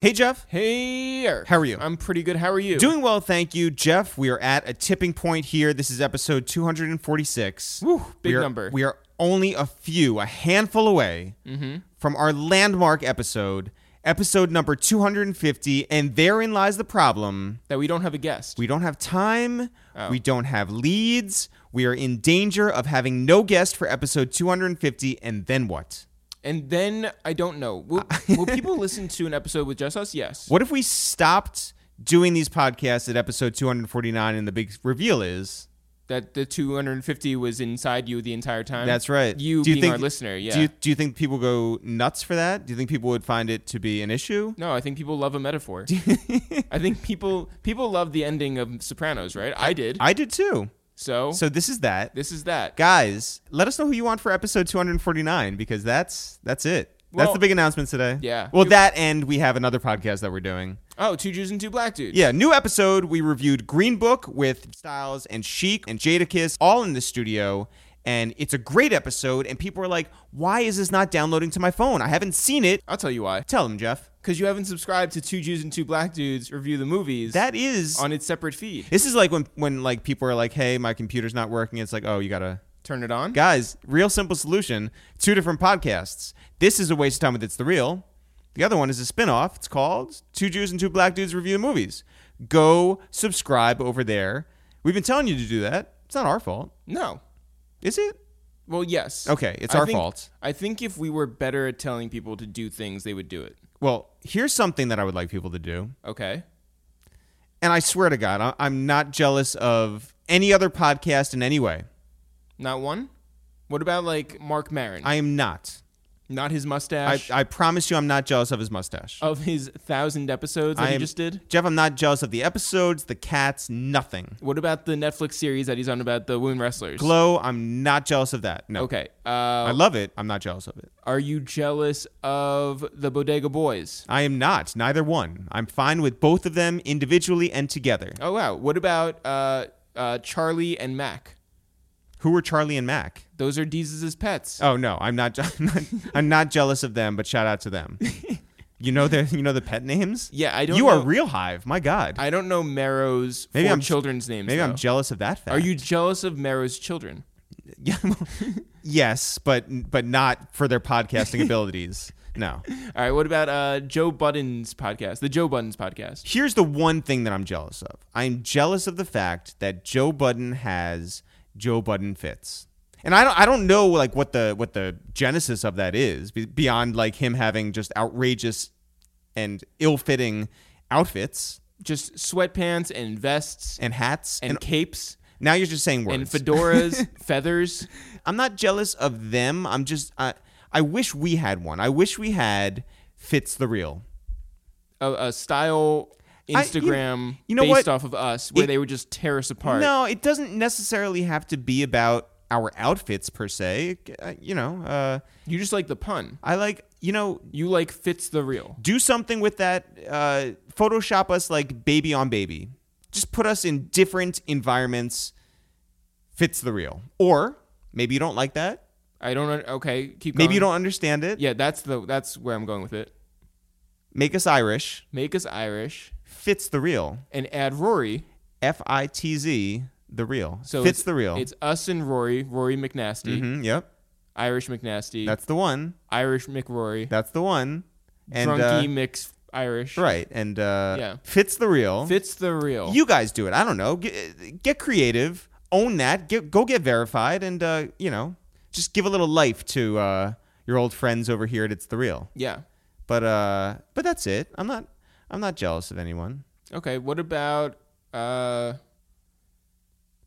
Hey, Jeff. Hey, Eric. How are you? I'm pretty good. How are you? Doing well, thank you, Jeff. We are at a tipping point here. This is episode 246. Woo, big we are, number. We are only a few, a handful away Mm-hmm. from our landmark episode, episode number 250. And therein lies the problem. that we don't have a guest. We don't have time. Oh. We don't have leads. We are in danger of having no guest for episode 250. And then what? And then I don't know. Will, will people listen to an episode with just us? Yes. What if we stopped doing these podcasts at episode 249 and the big reveal is That the 250 was inside you the entire time. That's right. You Do you being think- our listener. Yeah. Do you, do you think people go nuts for that? Do you think people would find it to be an issue? no, I think people love a metaphor. I think people people love the ending of Sopranos, right? I did. I did too. So, So this is that. this is that. Guys, let us know who you want for episode 249 because that's that's it. that's Well- the big announcement today. Yeah. Well, that and we have another podcast that we're doing. Oh, two Jews and two black dudes. Yeah, new episode. We reviewed Green Book with Styles and Sheek and Jadakiss all in the studio. And it's a great episode. And people are like, why is this not downloading to my phone? I haven't seen it. I'll tell you why. Tell them, Jeff. Because you haven't subscribed to two Jews and two black dudes review the movies That is on its separate feed. This is like when when like people are like, "Hey, my computer's not working." It's like, "Oh, you gotta." Turn it on. Guys, real simple solution. Two different podcasts. This is a waste of time with It's the Real. The other one is a spin-off. It's called Two Jews and Two Black Dudes Review the Movies. Go subscribe over there. We've been telling you to do that. It's not our fault. No. Is it? Well, yes. Okay, it's I our think- fault. I think if we were better at telling people to do things, they would do it. Well, here's something that I would like people to do. Okay. And I swear to God, I- I'm not jealous of any other podcast in any way. Not one? What about like Marc Maron? I am not. Not his I, mustache I promise you I'm not jealous of his mustache. of his thousand episodes that I he am- just did? Jeff, I'm not jealous of the episodes, the cats, nothing. What about the Netflix series that he's on about the women wrestlers? Glow, I'm not jealous of that. No. Okay. I Uh, love it. I'm not jealous of it. are you jealous of the Bodega Boys? I am not. Neither one. I'm fine with both of them individually and together. Oh wow. What about uh, uh, Charlie and Mac? Who are Charlie and Mac? Those are Deez's pets. Oh no, I'm not. I'm not, I'm not jealous of them, but shout out to them. you know the you know the pet names. yeah, I don't. You know, are real hive. My God. I don't know Maron's Maybe four I'm- children's names. Maybe I'm jealous of that fact. Are you jealous of Maron's children? Yeah, well, yes, but but not for their podcasting abilities. No. All right. What about uh, Joe Budden's podcast? The Joe Budden's podcast. Here's the one thing that I'm jealous of. I'm jealous of the fact that Joe Budden has Joe Budden fits. And I don't I don't know like what the what the genesis of that is beyond like him having just outrageous and ill-fitting outfits Just sweatpants and vests and hats and, and, capes now you're just saying words. and fedoras, feathers. I'm not jealous of them. I'm just I I wish we had one. I wish we had fits the real. A, a style I- you- Instagram you know based what? off of us, where It- they would just tear us apart. No, it doesn't necessarily have to be about our outfits per se. Uh, you know, uh, You just like the pun. I like you know You like fits the real. do something with that. Uh, Photoshop us like baby on baby. Just put us in different environments. Fits the real. Or maybe you don't like that. I don't. Okay, keep. Maybe you don't understand it. Yeah, that's the. That's where I'm going with it. Make us Irish. Make us Irish Fits the real. and add Rory. F I T Z the real. So Fits it's- the real. It's us and Rory. Rory McNasty. Mhm, yep. Irish McNasty. That's the one. Irish McRory. That's the one. And Drunky uh, mix Irish. right. And uh, Yeah. fits the real. Fits the real. You guys do it. I don't know. Get, get creative. Own that. Get, go get verified, and uh, you know, just give a little life to uh, your old friends over here at It's the Real. yeah. But uh, but that's it. I'm not. I'm not jealous of anyone. Okay. What about uh?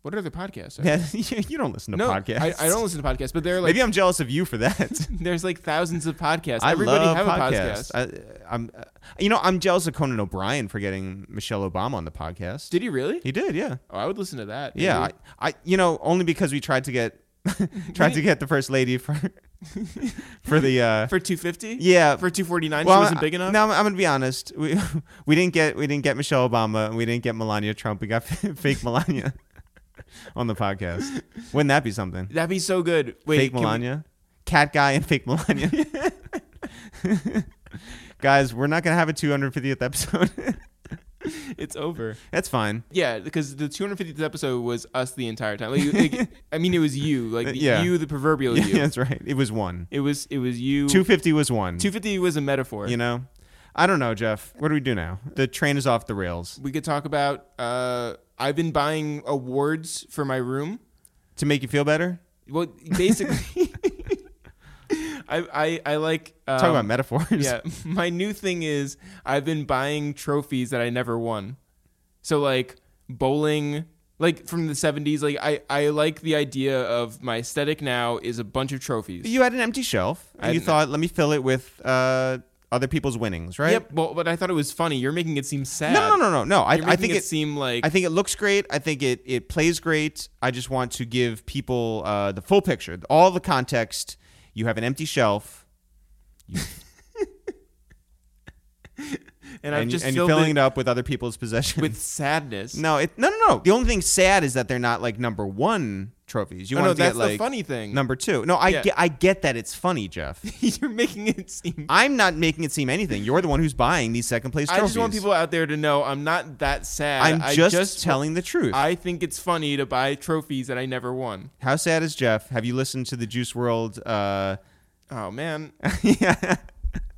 What other podcasts? are Yeah, there? you don't listen to no, podcasts. I, I don't listen to podcasts, but they're like Maybe I'm jealous of you for that. there's like thousands of podcasts. I Everybody love have podcasts. a podcast. I, I'm, uh, you know, I'm jealous of Conan O'Brien for getting Michelle Obama on the podcast. Did he really? he did? Yeah. Oh, I would listen to that. Yeah, I. I, you know, only because we tried to get tried to get the first lady for for the uh for 250. yeah For 249, well, she wasn't big enough. No, I'm, I'm gonna be honest. We we didn't get we didn't get Michelle Obama and we didn't get Melania Trump. We got fake Melania on the podcast. Wouldn't that be something? That'd be so good. Wait, fake can we- Melania, cat guy and fake Melania. Guys, we're not gonna have a 250th episode. It's over. That's fine. Yeah, because the 250th episode was us the entire time. Like, like, I mean, it was you, like the, Yeah. you, the proverbial Yeah, you. that's right. It was one. It was it was you. 250 was one. 250 was a metaphor. You know, I don't know, Jeff. What do we do now? The train is off the rails. We could talk about. Uh, I've been buying awards for my room. To make you feel better, Well, basically, I, I I like um, talk about metaphors. Yeah, my new thing is I've been buying trophies that I never won. So like bowling, like from the 70s. Like I I like the idea of my aesthetic now is a bunch of trophies. You had an empty shelf, and you didn't- thought, "Let me fill it with uh, other people's winnings." Right? Yep. Well, but I thought it was funny. You're making it seem sad. No, no, no, no, no. I, I think it, it. seem like I think it looks great. I think it it plays great. I just want to give people uh, the full picture, all the context. You have an empty shelf, and I've and, just and you're filling it it up with other people's possessions. with sadness. no, it, no, no, no. The only thing sad is that they're not like number one trophies. You no, want no, to that's get like the funny thing. number two. No, I Yeah. get, I get that it's funny, Jeff. You're making it seem. I'm not making it seem anything. You're the one who's buying these second place Trophies. I just want people out there to know I'm not that sad. I'm I just, telling the truth. I think it's funny to buy trophies that I never won. How sad is Jeff? Have you listened to the Juice WRLD? Uh, Oh man. yeah.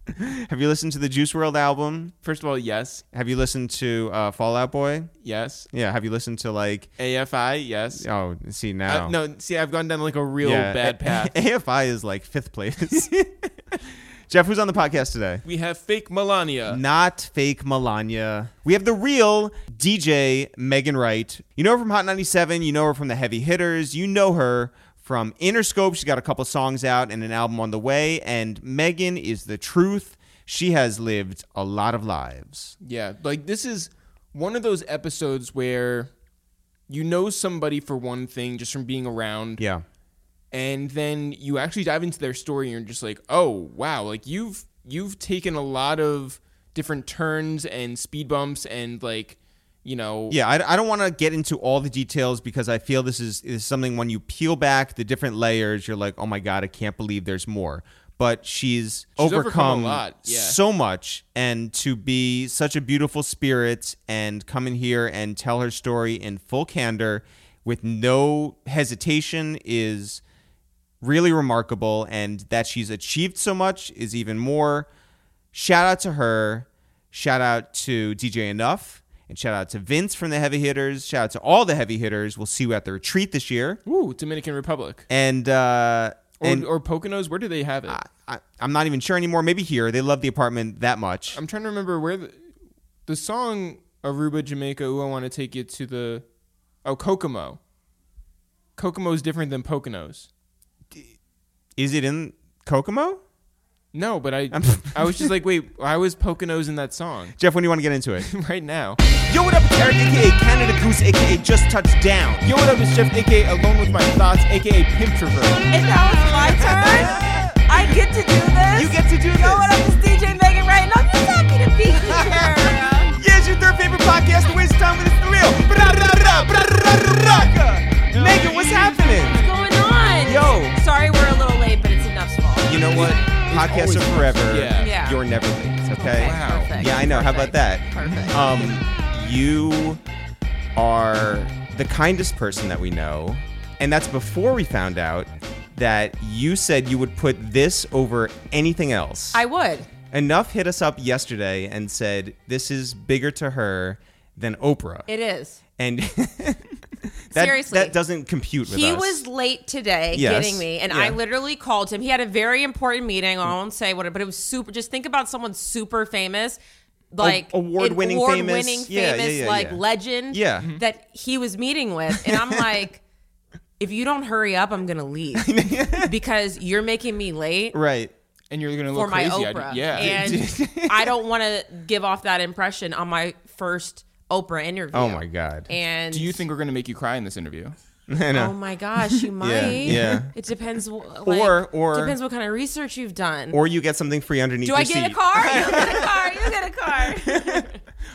Have you listened to the Juice WRLD album? First of all, yes, Have you listened to uh, Fall Out Boy? yes. Yeah. Have you listened to like? AFI, yes. Oh, see now. Uh, no, see, I've gone down like a real Yeah, bad A- path. AFI is like fifth place. Jeff, who's on the podcast today? we have fake Melania. Not fake Melania. We have the real DJ Megan Ryte. You know her from Hot 97. You know her from the Heavy Hitters. You know her from Interscope. She's got a couple songs out and an album on the way. And Megan is the truth. She has lived a lot of lives. Yeah, like this is one of those episodes where you know somebody for one thing just from being around, Yeah. and then you actually dive into their story and you're just like, oh wow, like you've you've taken a lot of different turns and speed bumps and like you know Yeah, I, I don't want to get into all the details because I feel this is, is something when you peel back the different layers, you're like, oh my God, I can't believe there's more. But she's, She's overcome overcome, yeah. so much. And to be such a beautiful spirit and come in here and tell her story in full candor with no hesitation is really remarkable. And that she's achieved so much is even more. Shout out to her. Shout out to DJ Enuff. And shout out to Vince from the Heavy Hitters. Shout out to all the Heavy Hitters. We'll see you at the retreat this year. Ooh, Dominican Republic And uh, or, and or Poconos. Where do they have it? I, I, I'm not even sure anymore. Maybe here. They love the apartment that much. I'm trying to remember where the, the song Aruba, Jamaica. Ooh, I want to take you to the oh Kokomo. Kokomo is different than Poconos. Is it in Kokomo? No, but I I was just like, wait, I was Poconos in that song Jeff, when do you want to get into it? right now? Yo, what up? It's Eric, aka Canada Goose, aka Just Touched Down. Yo, what up? It's Jeff, aka Alone with My Thoughts, aka Pimp Travert. And now it's my turn. I get to do this. You get to do this. Yo, what this. up? It's DJ Megan Ryte, and I'm just happy to be here. Yeah, it's your third favorite podcast, The Waste of Time, but it's the real. Megan, what's happening? What's going on? Yo. Sorry we're a little late, but it's Enuff's fault. You know what? Podcasts are forever. Yeah. Yeah. You're never late, okay? Wow. perfect, Yeah, I know. How about that? Perfect. Um, you are the kindest person that we know, and that's before we found out that you said you would put this over anything else. I would. Enuff hit us up yesterday and said this is bigger to her than Oprah, It is. and that, Seriously. that doesn't compute with He us. was late today Yes. getting me, and I literally called him. He had a very important meeting. I won't say what, it- but it was super. Just think about someone super famous, like award-winning an famous. award-winning Yeah, yeah, yeah, like yeah. legend, Yeah. Mhm. that he was meeting with, and I'm like. If you don't hurry up, I'm gonna leave because you're making me late right. And you're gonna for look my crazy. I Oprah. did- yeah. and I don't want to give off that impression on my first Oprah interview. Oh my god. And Do you think we're gonna make you cry in this interview? I. Oh my gosh, you might. yeah. It depends. Like, Or- or- depends what kind of research you've done. or you get something free underneath Do your I get seat. a car? You get a car. You get a car.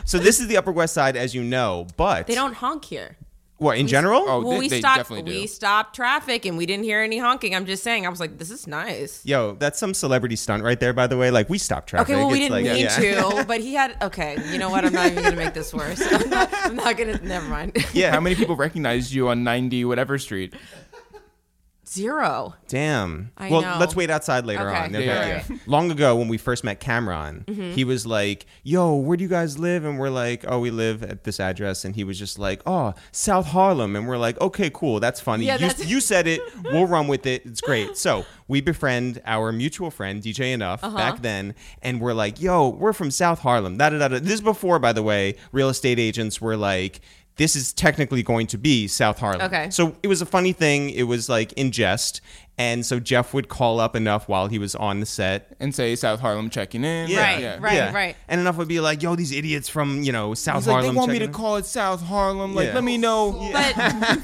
So this is the Upper West Side, as you know, but they don't honk here. What in general? Oh, well, they- we they stopped. definitely do. We stopped traffic, and we didn't hear any honking. I'm just saying. I was like, "This is nice." Yo, that's some celebrity stunt right there. By the way, like we stopped traffic. Okay, well, we It's didn't like, mean yeah. to, but he had. Okay, you know what? I'm not even gonna make this worse. I'm not, I'm not gonna. Never mind. Yeah. How many people recognized you on 90 whatever street? Zero. Damn. I well, know. let's wait outside later Okay. on. Yeah, yeah, yeah. Long ago, when we first met Cameron, Mm-hmm. he was like, "Yo, where do you guys live?" And we're like, "Oh, we live at this address." And he was just like, "Oh, South Harlem." And we're like, "Okay, cool. That's funny. Yeah, you, that's- you said it. We'll run with it. It's great." So we befriend our mutual friend DJ Enuff Uh-huh. back then, and we're like, "Yo, we're from South Harlem." Da da da. da. This is before, by the way, real estate agents were like. This is technically going to be South Harlem. Okay. So it was a funny thing. It was like in jest. And so Jeff would call up Enuff while he was on the set. And say South Harlem checking in. Right, Yeah. right. right. And Enuff would be like, yo, these idiots from, you know, South He's like, Harlem. they want me to in." call it South Harlem. Like, Yeah. let me know. But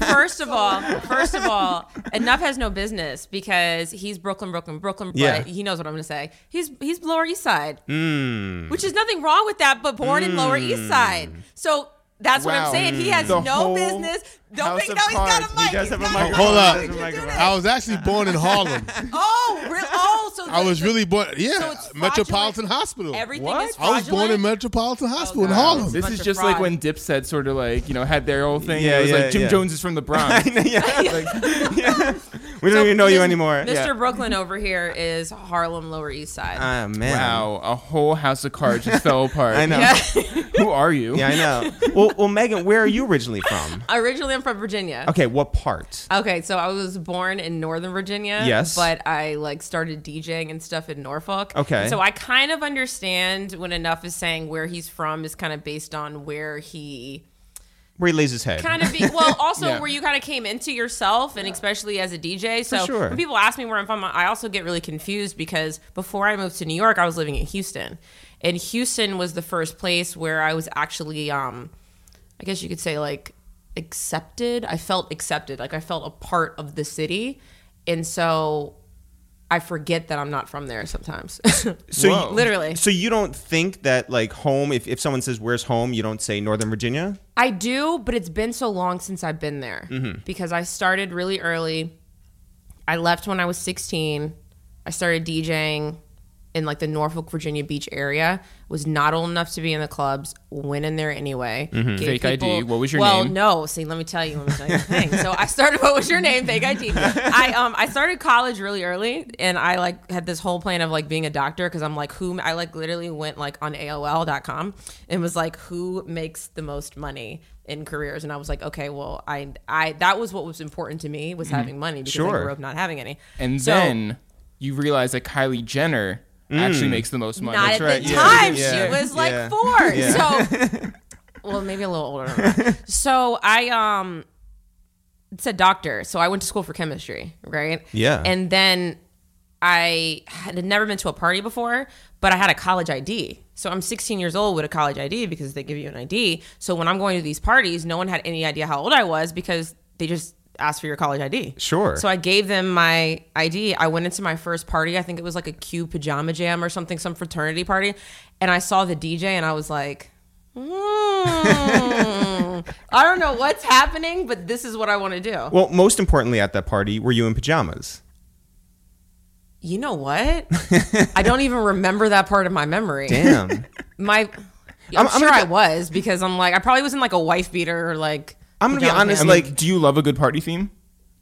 first of all, first of all, Enuff has no business because he's Brooklyn, Brooklyn, Brooklyn. But Yeah. he knows what I'm going to say. He's he's Lower East Side, Mm. which is nothing wrong with that. But born in Lower East Side, so that's what I'm saying. He has The no whole business. Don't House of no. He's got cards. a He does have a got microphone. Hold up. He does have a microphone. I was actually born in Harlem. Oh, real? Oh, so I was really born. Yeah, So it's Metropolitan fraudulent. Hospital. Everything What? is I was born in fraudulent? Metropolitan Hospital in God. Harlem. This bunch is of just like fraud. when Dipset sort of like, you know, had their whole thing. Yeah, it was yeah, like Jim yeah. Jones is from the Bronx. yeah. We don't So even know you Mis- anymore. Mr. Yeah. Brooklyn over here is Harlem Lower East Side. Ah, man. wow, a whole house of cards just fell apart. I know. yeah. Who are you? Yeah, I know. well, well, Megan, where are you originally from? Originally, I'm from Virginia. Okay, what part? Okay, so I was born in Northern Virginia. Yes. But I like started DJing and stuff in Norfolk. Okay. So I kind of understand when Enuff is saying where he's from is kind of based on where he Where he lays his head. kind of be well also Yeah. where you kind of came into yourself and especially as a DJ. So sure. when people ask me where I'm from, I also get really confused because before I moved to New York, I was living in Houston. And Houston was the first place where I was actually um I guess you could say like accepted. I felt accepted. Like I felt a part of the city. And so I forget that I'm not from there sometimes. so you, Literally. So you don't think that like home, if, if someone says where's home, you don't say Northern Virginia? I do, but it's been so long since I've been there mm-hmm. because I started really early. I left when I was 16. I started DJing in like the Norfolk, Virginia Beach area. Was not old enough to be in the clubs. Went in there anyway. Gave Fake ID. What was your well, name? Well, no. See, let me tell you. Let me tell you the thing. So I started. What was your name? Fake ID. I um I started college really early, and I like had this whole plan of like being a doctor because I'm like who I like literally went like on AOL.com and was like who makes the most money in careers, and I was like okay, well I I that was what was important to me was having money because Sure. I grew up not having any. And So- then you realize that Kylie Jenner actually makes the most money. Not That's at right, the yeah. time. Yeah, She was like yeah, four. yeah. So, well, maybe a little older. Than that. So I um said doctor. So I went to school for chemistry, right? Yeah. And then I had never been to a party before, but I had a college ID. So I'm 16 years old with a college ID because they give you an ID. So when I'm going to these parties, no one had any idea how old I was because they just asked for your college ID. Sure. So I gave them my ID. I went into my first party. I think it was like a Q pajama jam or something, some fraternity party. And I saw the DJ and I was like, hmm, I don't know what's happening, but this is what I want to do. Well, most importantly at that party, were you in pajamas? You know what? I don't even remember that part of my memory. Damn. My, I'm, I'm- I'm sure I was because I'm like, I probably was in like a wife beater or like. I'm gonna be pajama honest, I mean, like- do you love a good party theme?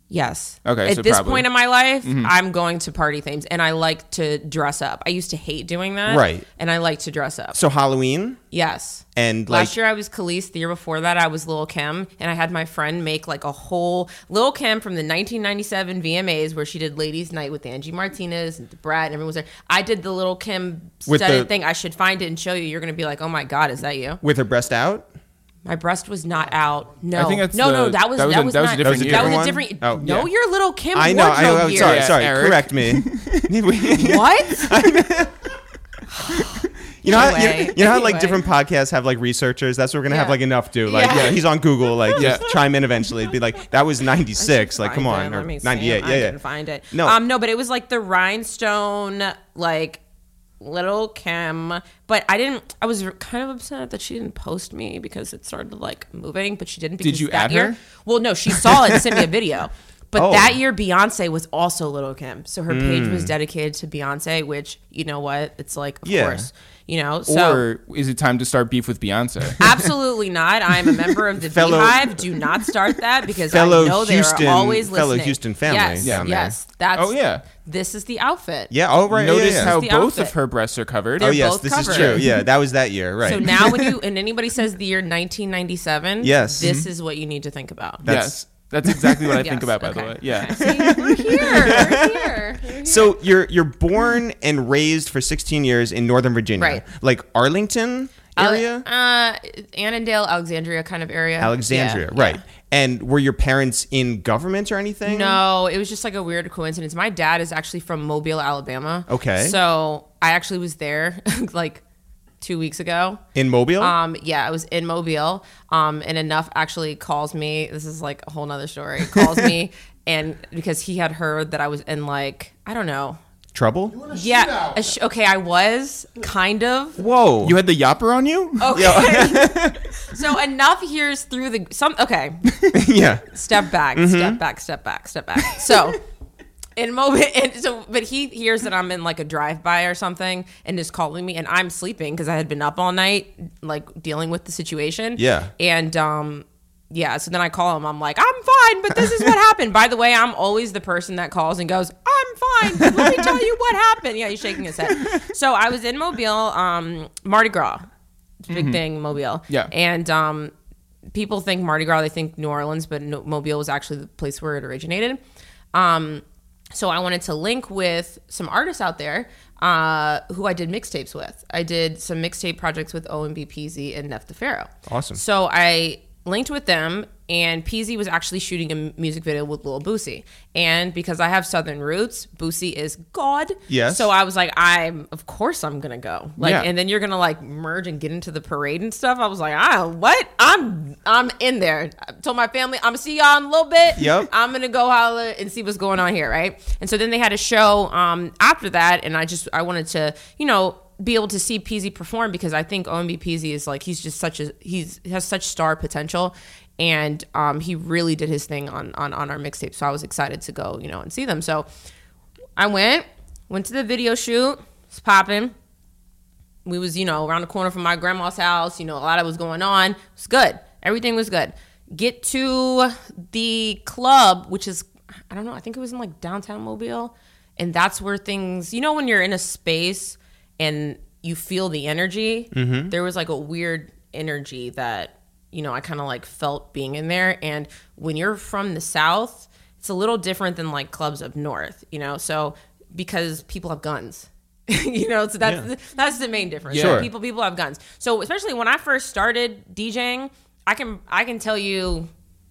Yes. Okay, At so this probably. point in my life, mm-hmm. I'm going to party themes and I like to dress up. I used to hate doing that. Right. And I like to dress up. So Halloween Yes. and like Last year I was Khalees. The year before that I was Lil Kim, and I had my friend make like a whole Lil Kim from the 1997 VMAs where she did Ladies Night with Angie Martinez and Brad and everyone was there. I did the Little Kim With studded the- thing. I should find it and show you. You're gonna be like, oh my god, is that you? with her breast out. My breast was not out. No, I think that's no, no. the- That was that that was was, a- that was a not, different that year. was a one? different. Oh, no, yeah. you're Little Kim. I know. I, wardrobe oh, year. sorry, Yeah, sorry. Eric. Correct me. What? You know, how, you, Anyway, you know how like anyway. different podcasts have like researchers. That's what we're gonna have Yeah. like Enuff do. Like, Yeah. yeah, he's on Google. Like, Yeah. just chime in eventually. It'd be like that was '96. Like, come Find on, it. or Let me see. '98. I Yeah, yeah. didn't find it. No. um, no, but it was like the rhinestone, like Little Kim, but I didn't. I was kind of upset that she didn't post me because it started like moving, but she didn't. Because you that add year, her? Well, no, she saw it and sent me a video. But Oh. that year, Beyonce was also Little Kim, so her page Hmm. was dedicated to Beyonce. Which you know what? It's like, of Yeah. course, you know. So or is it time to start beef with Beyonce? Absolutely not. I'm a member of the Fellow- BeyHive. Do not start that because Fellow I know they Houston- are always listening. fellow. Houston family Yes, down there. yes. That's. Oh, yeah. This is the outfit. Yeah. Oh right. Notice yeah, yeah. how both outfit. of her breasts are covered. Oh They're yes, both this is true. Yeah, that was that year. Right. So now, when you and anybody says the year 1997, Yes. this mm-hmm. is what you need to think about. That's- yes, that's exactly what I think about. By the way, yeah. See, we're here. We're here. We're here. So you're you're born and raised for 16 years in Northern Virginia, Right. Like Arlington area, Uh, Annandale, Alexandria kind of area. Alexandria, Yeah, right? yeah. And were your parents in government or anything? No, it was just like a weird coincidence. My dad is actually from Mobile, Alabama. Okay. So I actually was there like two weeks ago. In Mobile. Um, yeah, I was in Mobile. Um, and Enuff actually calls me. This is like a whole nother story. Calls me and because he had heard that I was in like I don't know. Trouble. Yeah. a sh- okay, I was kind of. Whoa. You had the yapper on you? Okay. so Enuff hears through the some. Okay, yeah. step back, Mm-hmm. step back, step back, step back. So in moment, and so but he hears that I'm in like a drive by or something, and is calling me, and I'm sleeping because I had been up all night, like dealing with the situation. Yeah. and um. Yeah, so then I call him. I'm like, I'm fine, but this is what happened. By the way, I'm always the person that calls and goes, I'm fine. Let me tell you what happened. Yeah, he's shaking his head. So I was in Mobile, um, Mardi Gras, big thing, Mobile. Yeah. and um, people think Mardi Gras, they think New Orleans, but no, Mobile was actually the place where it originated. Um, so I wanted to link with some artists out there uh, who I did mixtapes with. I did some mixtape projects with OMB Peasy and Nef the Pharaoh. Awesome. So I linked with them, and Peasy was actually shooting a music video with Lil Boosie. And because I have Southern roots, Boosie is God. Yes. So I was like, I'm of course I'm gonna go. Like, Yeah. and then you're gonna like merge and get into the parade and stuff. I was like, ah, what? I'm I'm in there. I told my family I'm gonna see y'all in a little bit. Yep. I'm gonna go holler and see what's going on here, right? And so then they had a show um, after that, and I just I wanted to, you know, be able to see Peasy perform because I think OMB Peasy is like he's just such a he's has such star potential, and um, he really did his thing on on on our mixtape. So I was excited to go, you know, and see them. So I went went to the video shoot. It's popping. We was you know around the corner from my grandma's house. You know a lot of was going on. It was good. Everything was good. Get to the club which is i don't know. I think it was in like downtown mobile. And that's where things you know when you're in a space and you feel the energy mm-hmm. there was like a weird energy that you know i kind of like felt being in there. And when you're from the south it's a little different than like clubs up north you know? So because people have guns you know? So that's Yeah. that's the main difference. Sure. people people have guns. So especially when i first started djing i can i can tell you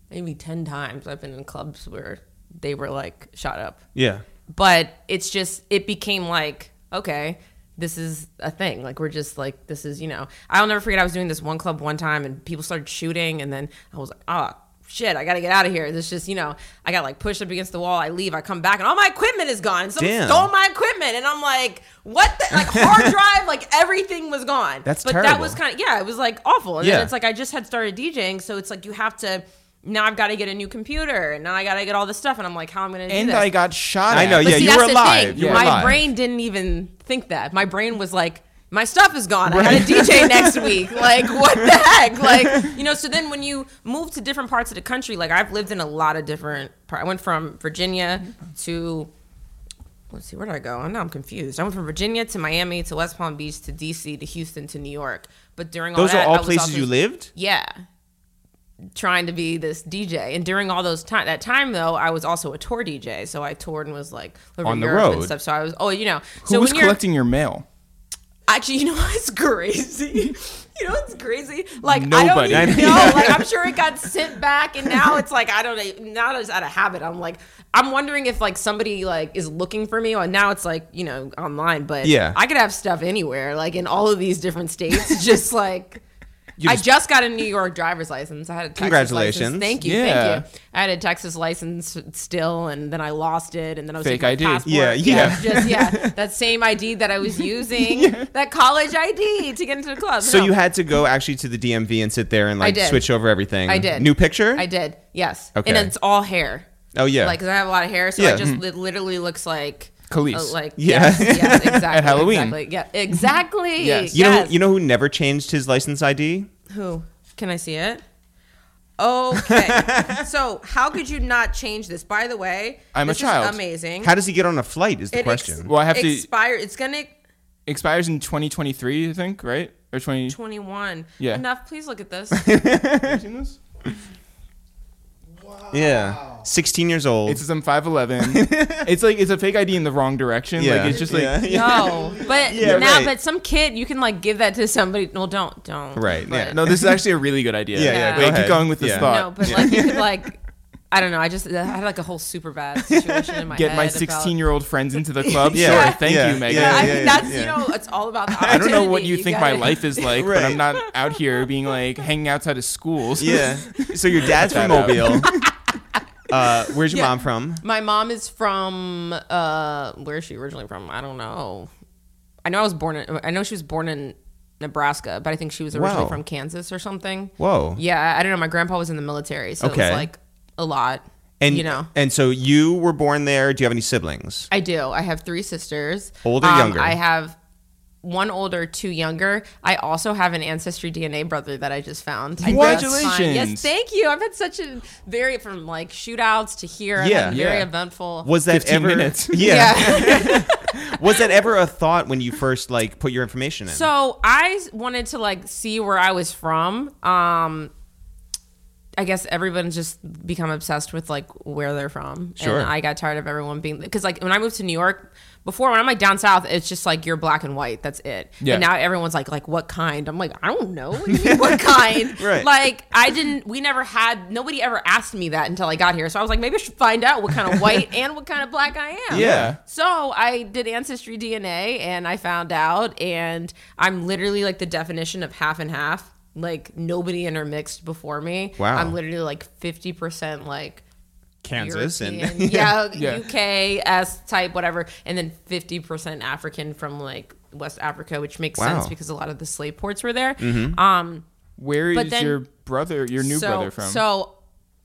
maybe 10 times i've been in clubs where they were like shot up. Yeah. but it's just it became like okay this is a thing. Like we're just like this is you know i'll never forget i was doing this one club one time and people started shooting and then i was like oh shit i gotta get out of here. This just you know i got like pushed up against the wall i leave i come back and all my equipment is gone. Someone Damn. stole my equipment and i'm like what the like hard drive like everything was gone. That's but that was kind of yeah it was like awful. And Yeah. then it's like i just had started djing so it's like you have to now I've got to get a new computer, and now I got to get all this stuff, and I'm like, how am I gonna do this? And this? I got shot. I at. know, But yeah, see, you that's were the alive. thing. You were My alive. brain didn't even think that. My brain was like, my stuff is gone. I got a DJ next week. Like, what the heck? Like, you know. So then, when you move to different parts of the country, like I've lived in a lot of different. Part. I went from Virginia to. Let's see, where did I go? Oh, now I'm confused. I went from Virginia to Miami to West Palm Beach to DC to Houston to New York. But during all Those that, are all I was places also- you lived. yeah trying to be this DJ and during all those time that time though I was also a tour DJ so I toured and was like On the Europe road. and stuff so I was oh you know Who so was when you're collecting your mail? actually you know what's crazy you know what's crazy like Nobody. I don't even know like I'm sure it got sent back and now it's like I don't know now it's out of habit I'm like I'm wondering if like somebody like is looking for me or now it's like you know online but Yeah. I could have stuff anywhere like in all of these different states just like You I just- just got a New York driver's license. I had a Texas Congratulations. License. Thank you, Yeah. thank you. I had a Texas license still, and then I lost it, and then I was Fake ID. passport. Yeah, yeah. just yeah, that same ID that I was using, that college ID to get into the club. So No. you had to go actually to the DMV and sit there and like switch over everything. I did. New picture? I did, yes. Okay. And it's all hair. Oh yeah. Like, 'cause I have a lot of hair, so Yeah. it just mm-hmm. it literally looks like. Khalees. uh, like Yeah. yes, yes, exactly. At Halloween. exactly. Yeah, exactly. Yes. you know yes. who, you know who never changed his license ID? Who? Can I see it? Okay. so how could you not change this? By the way, I'm a this is child. amazing. How does he get on a flight is the It ex- question. Well, I have to- expire. It's gonna Expires in 2023, I think, right? Or 20. Yeah. Enuff. Please look at this. Have you seen this? Yeah. 16 years old. It says I'm 5'11. it's like it's a fake ID in the wrong direction. yeah. Like it's just like yeah. No, but Yeah, now, right. but some kid, you can like give that to somebody. Well, don't, don't. Right, But- yeah. no, this is actually a really good idea. Yeah, yeah, Wait, go keep going with this Yeah. thought. No, but like you could like, I don't know. I just I had like a whole super bad situation in my Get head my about- 16 year old friends into the club. Yeah. Sure, thank Yeah. you, Megan. Yeah, Yeah, I yeah, mean, yeah, that's yeah. you know, it's all about the I don't know what opportunity. you think my gotta- life is like, Right. but I'm not out here being like hanging outside of schools. yeah. So your dad's from Cut that out. Mobile. Uh, where's your Yeah. mom from? My mom is from uh where is she originally from? I don't know. I know I was born in I know she was born in Nebraska, but I think she was originally Wow. from Kansas or something. Whoa. Yeah, I don't know. My grandpa was in the military, so it was like a lot. And you know. And so you were born there. Do you have any siblings? I do. I have three sisters. Older, Um, younger? I have one older, two younger. I also have an ancestry DNA brother that I just found. I just find- Congratulations. Yes, thank you. I've had such a very from like shootouts to here. I've Yeah. very eventful. Was that 15 ever? minutes. Yeah. yeah. Was that ever a thought when you first like put your information in? So I wanted to like see where I was from. Um, I guess everyone's just become obsessed with like where they're from, Sure. and I got tired of everyone being because like when I moved to New York before, when I'm like down south, it's just like you're black and white. That's it. Yeah. And now everyone's like like what kind? I'm like I don't know. What, do mean, what kind? Right. Like I didn't. We never had. Nobody ever asked me that until I got here. So I was like maybe I should find out what kind of white and what kind of black I am. Yeah. So I did ancestry DNA and I found out, and I'm literally like the definition of half and half. Like nobody intermixed before me. Wow. I'm literally like 50% like Kansas European, and yeah, Yeah. UK S type, whatever, and then 50% African from like West Africa, which makes Wow. sense because a lot of the slave ports were there. Um, Where is then- your brother, your new so, brother from? So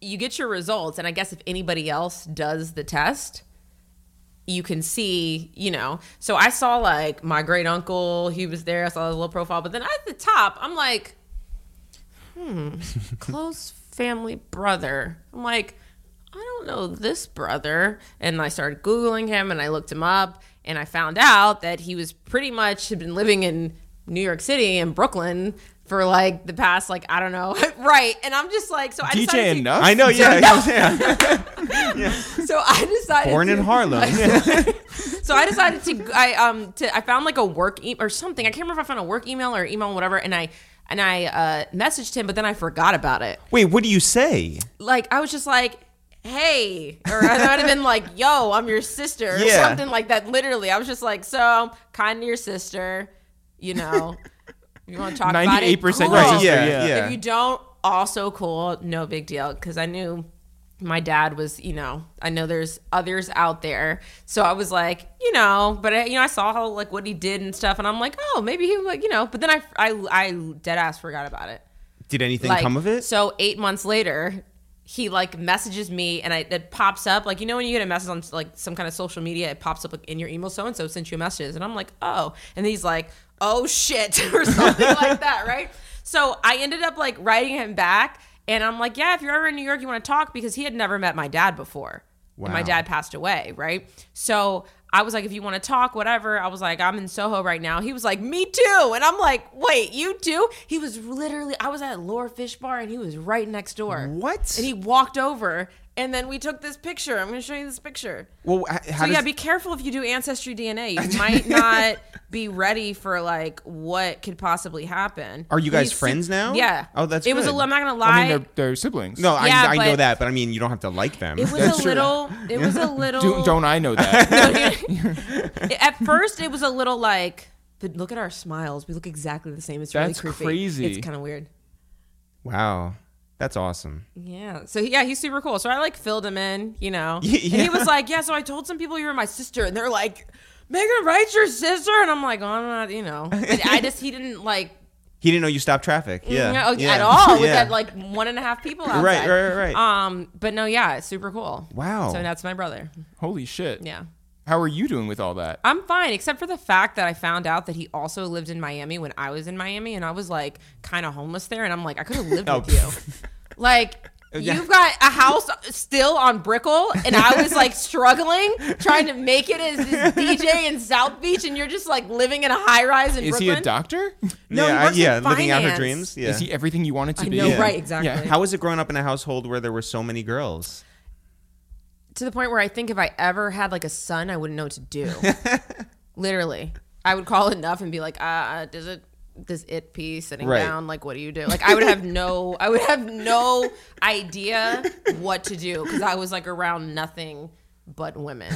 you get your results, and I guess if anybody else does the test, you can see, you know. So I saw like my great uncle, he was there. I saw his little profile, but then at the top, I'm like, hmm, close family brother. I'm like, I don't know this brother. And I started Googling him and I looked him up and I found out that he was pretty much had been living in New York City and Brooklyn for like the past, like, I don't know. right. And I'm just like, so I DJ decided to- Enuff? I know. Yeah. yeah. So I decided Born to, in Harlem. So I decided to I um to I found like a work e- or something. I can't remember if I found a work email or email whatever, and I and I uh, messaged him, but then I forgot about it. Wait, what do you say? Like I was just like, "Hey," or I might have been like, "Yo, I'm your sister," or Yeah. something like that. Literally, I was just like, "So kind to your sister, you know." You want to talk about it? 98% Cool. your Right, yeah, yeah. yeah. If you don't, also cool, no big deal. Because I knew my dad was, you know, I know there's others out there, so I was like, you know, but I, you know, I saw how like what he did and stuff, and I'm like, oh, maybe he like, you know, but then I, I, I dead ass forgot about it. Did anything Like, come of it? So eight months later. He like messages me and I, it pops up like you know when you get a message on like some kind of social media it pops up like in your email so and so sent you a message. And I'm like oh. And he's like oh shit or something like that right? So I ended up like writing him back. And I'm like yeah if you're ever in New York you want to talk because he had never met my dad before. And my dad passed away right? So I was like if you want to talk whatever. I was like I'm in Soho right now. He was like me too. And I'm like wait you too? He was literally I was at Lure Fishbar and he was right next door. What? and he walked over and then we took this picture. I'm going to show you this picture. well, how So does, yeah, be careful if you do ancestry DNA. You might not be ready for like what could possibly happen. Are you guys He's friends now? Yeah. Oh, that's It was a. good. I'm not gonna lie. I mean, they're, they're siblings. no, Yeah, I, I know that, but I mean, you don't have to like them. it was That's a true. little. It was a little. Do, don't I know that? At first, it was a little like. But look at our smiles. We look exactly the same. It's That's really creepy. crazy. It's kind of weird. Wow. That's awesome. Yeah. So yeah, he's super cool. So I like filled him in, you know. Yeah. And he was like, "Yeah." So I told some people you were my sister, and they're like, "Megan Ryte's your sister," and I'm like, "Oh, I'm not," you know. But I just he didn't like He didn't know you stopped traffic. Yeah. no, yeah. at all with Yeah. that like one and a half people outside. Right, right, right, right. Um, but no, yeah, it's super cool. Wow. So that's my brother. Holy shit. Yeah. How are you doing with all that? I'm fine, except for the fact that I found out that he also lived in Miami when I was in Miami, and I was like kind of homeless there, and I'm like, I could have lived Oh. with you. Like, Yeah. you've got a house still on Brickell, and I was like struggling trying to make it as this DJ in South Beach, and you're just like living in a high rise in Is Brooklyn. he a doctor? No, he yeah, I- works in yeah, living out her dreams. Yeah. Is he everything you wanted to I be? know, Yeah. right? Exactly. Yeah. How was it growing up in a household where there were so many girls? To the point where I think if I ever had like a son, I wouldn't know what to do. Literally, I would call Enuff and be like, uh, does it? This it piece sitting Right. down, like, what do you do? Like, I would have no, I would have no idea what to do because I was like around nothing but women,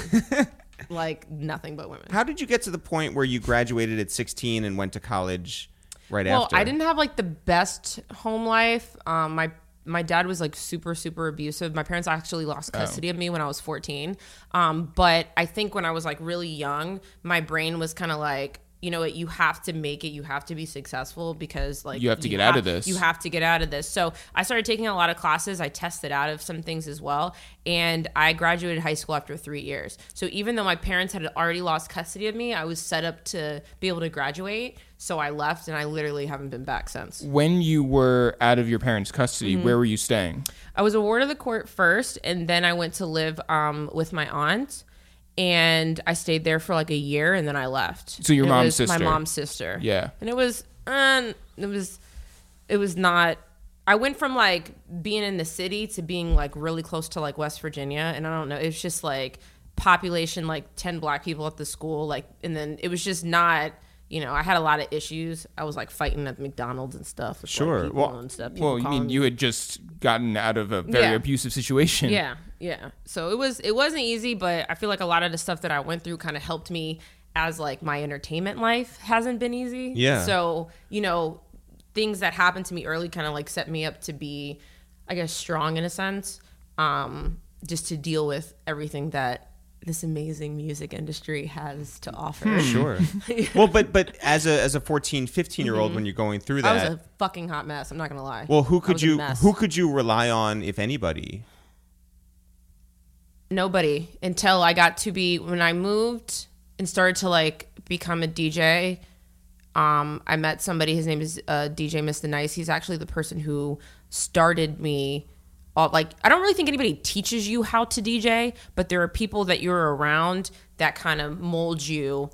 like nothing but women. How did you get to the point where you graduated at 16 and went to college right well, after? I didn't have like the best home life. Um, my my dad was like super super abusive. My parents actually lost custody of me when I was 14. Um, but I think when I was like really young, my brain was kind of like, you know what, you have to make it. You have to be successful because like You have to get out of this. You have to get out of this. So I started taking a lot of classes. I tested out of some things as well, and I graduated high school after three years. So even though my parents had already lost custody of me, I was set up to be able to graduate. So I left, and I literally haven't been back since. When you were out of your parents' custody, Mm-hmm. where were you staying? I was a ward of the court first, and then I went to live um, with my aunt, and I stayed there for like a year, and then I left. So your mom's sister. My mom's sister. Yeah. and it was, um, it was, it was not. I went from like being in the city to being like really close to like West Virginia, and I don't know. It's just like population like ten black people at the school, like, and then it was just not. You know, I had a lot of issues. I was like fighting at McDonald's and stuff. With, Sure. people Well- stuff. Well, you mean me- you had just gotten out of a very Yeah. abusive situation. yeah, yeah. So it was it wasn't easy, but I feel like a lot of the stuff that I went through kind of helped me as like my entertainment life hasn't been easy. Yeah. So, you know, things that happened to me early kind of like set me up to be I guess strong in a sense. Um just to deal with everything that this amazing music industry has to offer. Sure. well, but but as a as a 14, 15 year old when you're going through Mm-hmm. I was a fucking hot mess. I'm not gonna lie. well, who could you who could you rely on if anybody? nobody until I got to be when I moved and started to like become a DJ. Um, I met somebody. His name is uh, DJ Mr. Nice. He's actually the person who started me. All, like I don't really think anybody teaches you how to DJ, but there are people that you're around that kind of mold you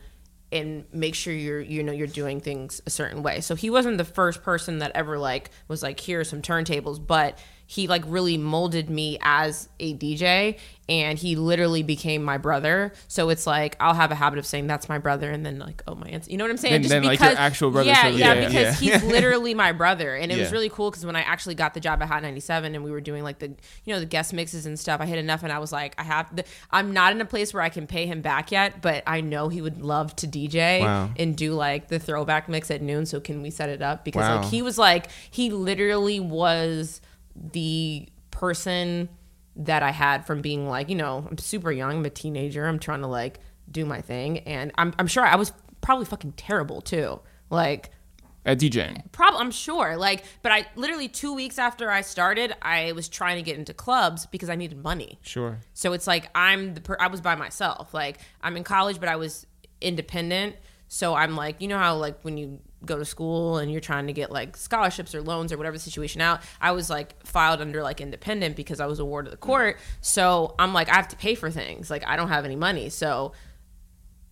and make sure you're you know you're doing things a certain way. So he wasn't the first person that ever like was like here are some turntables, but he like really molded me as a DJ and he literally became my brother. So it's like I'll have a habit of saying that's my brother and then like oh my aunt. You know what I'm saying? Then- then, like, your actual brother, Yeah, yeah, yeah, because yeah. he's literally my brother and it was really cool because when I actually got the job at Hot 97 and we were doing like the you know the guest mixes and stuff, I hit Enuff and I was like I have the, I'm not in a place where I can pay him back yet, but I know he would love to DJ Wow. and do like the throwback mix at noon. So can we set it up? Because Wow. like he was like he literally was the person that I had from being like you know I'm super young, I'm a teenager, I'm trying to like do my thing, and I'm I'm sure I was probably fucking terrible too, like At DJing. Probably, I'm sure. Like, but I literally two weeks after I started, I was trying to get into clubs because I needed money. Sure. So it's like I'm the per- I was by myself. Like I'm in college, but I was independent. So I'm like, you know how like when you go to school and you're trying to get like scholarships or loans or whatever the situation out, I was like filed under like independent because I was a ward of the court. So I'm like I have to pay for things. Like I don't have any money. So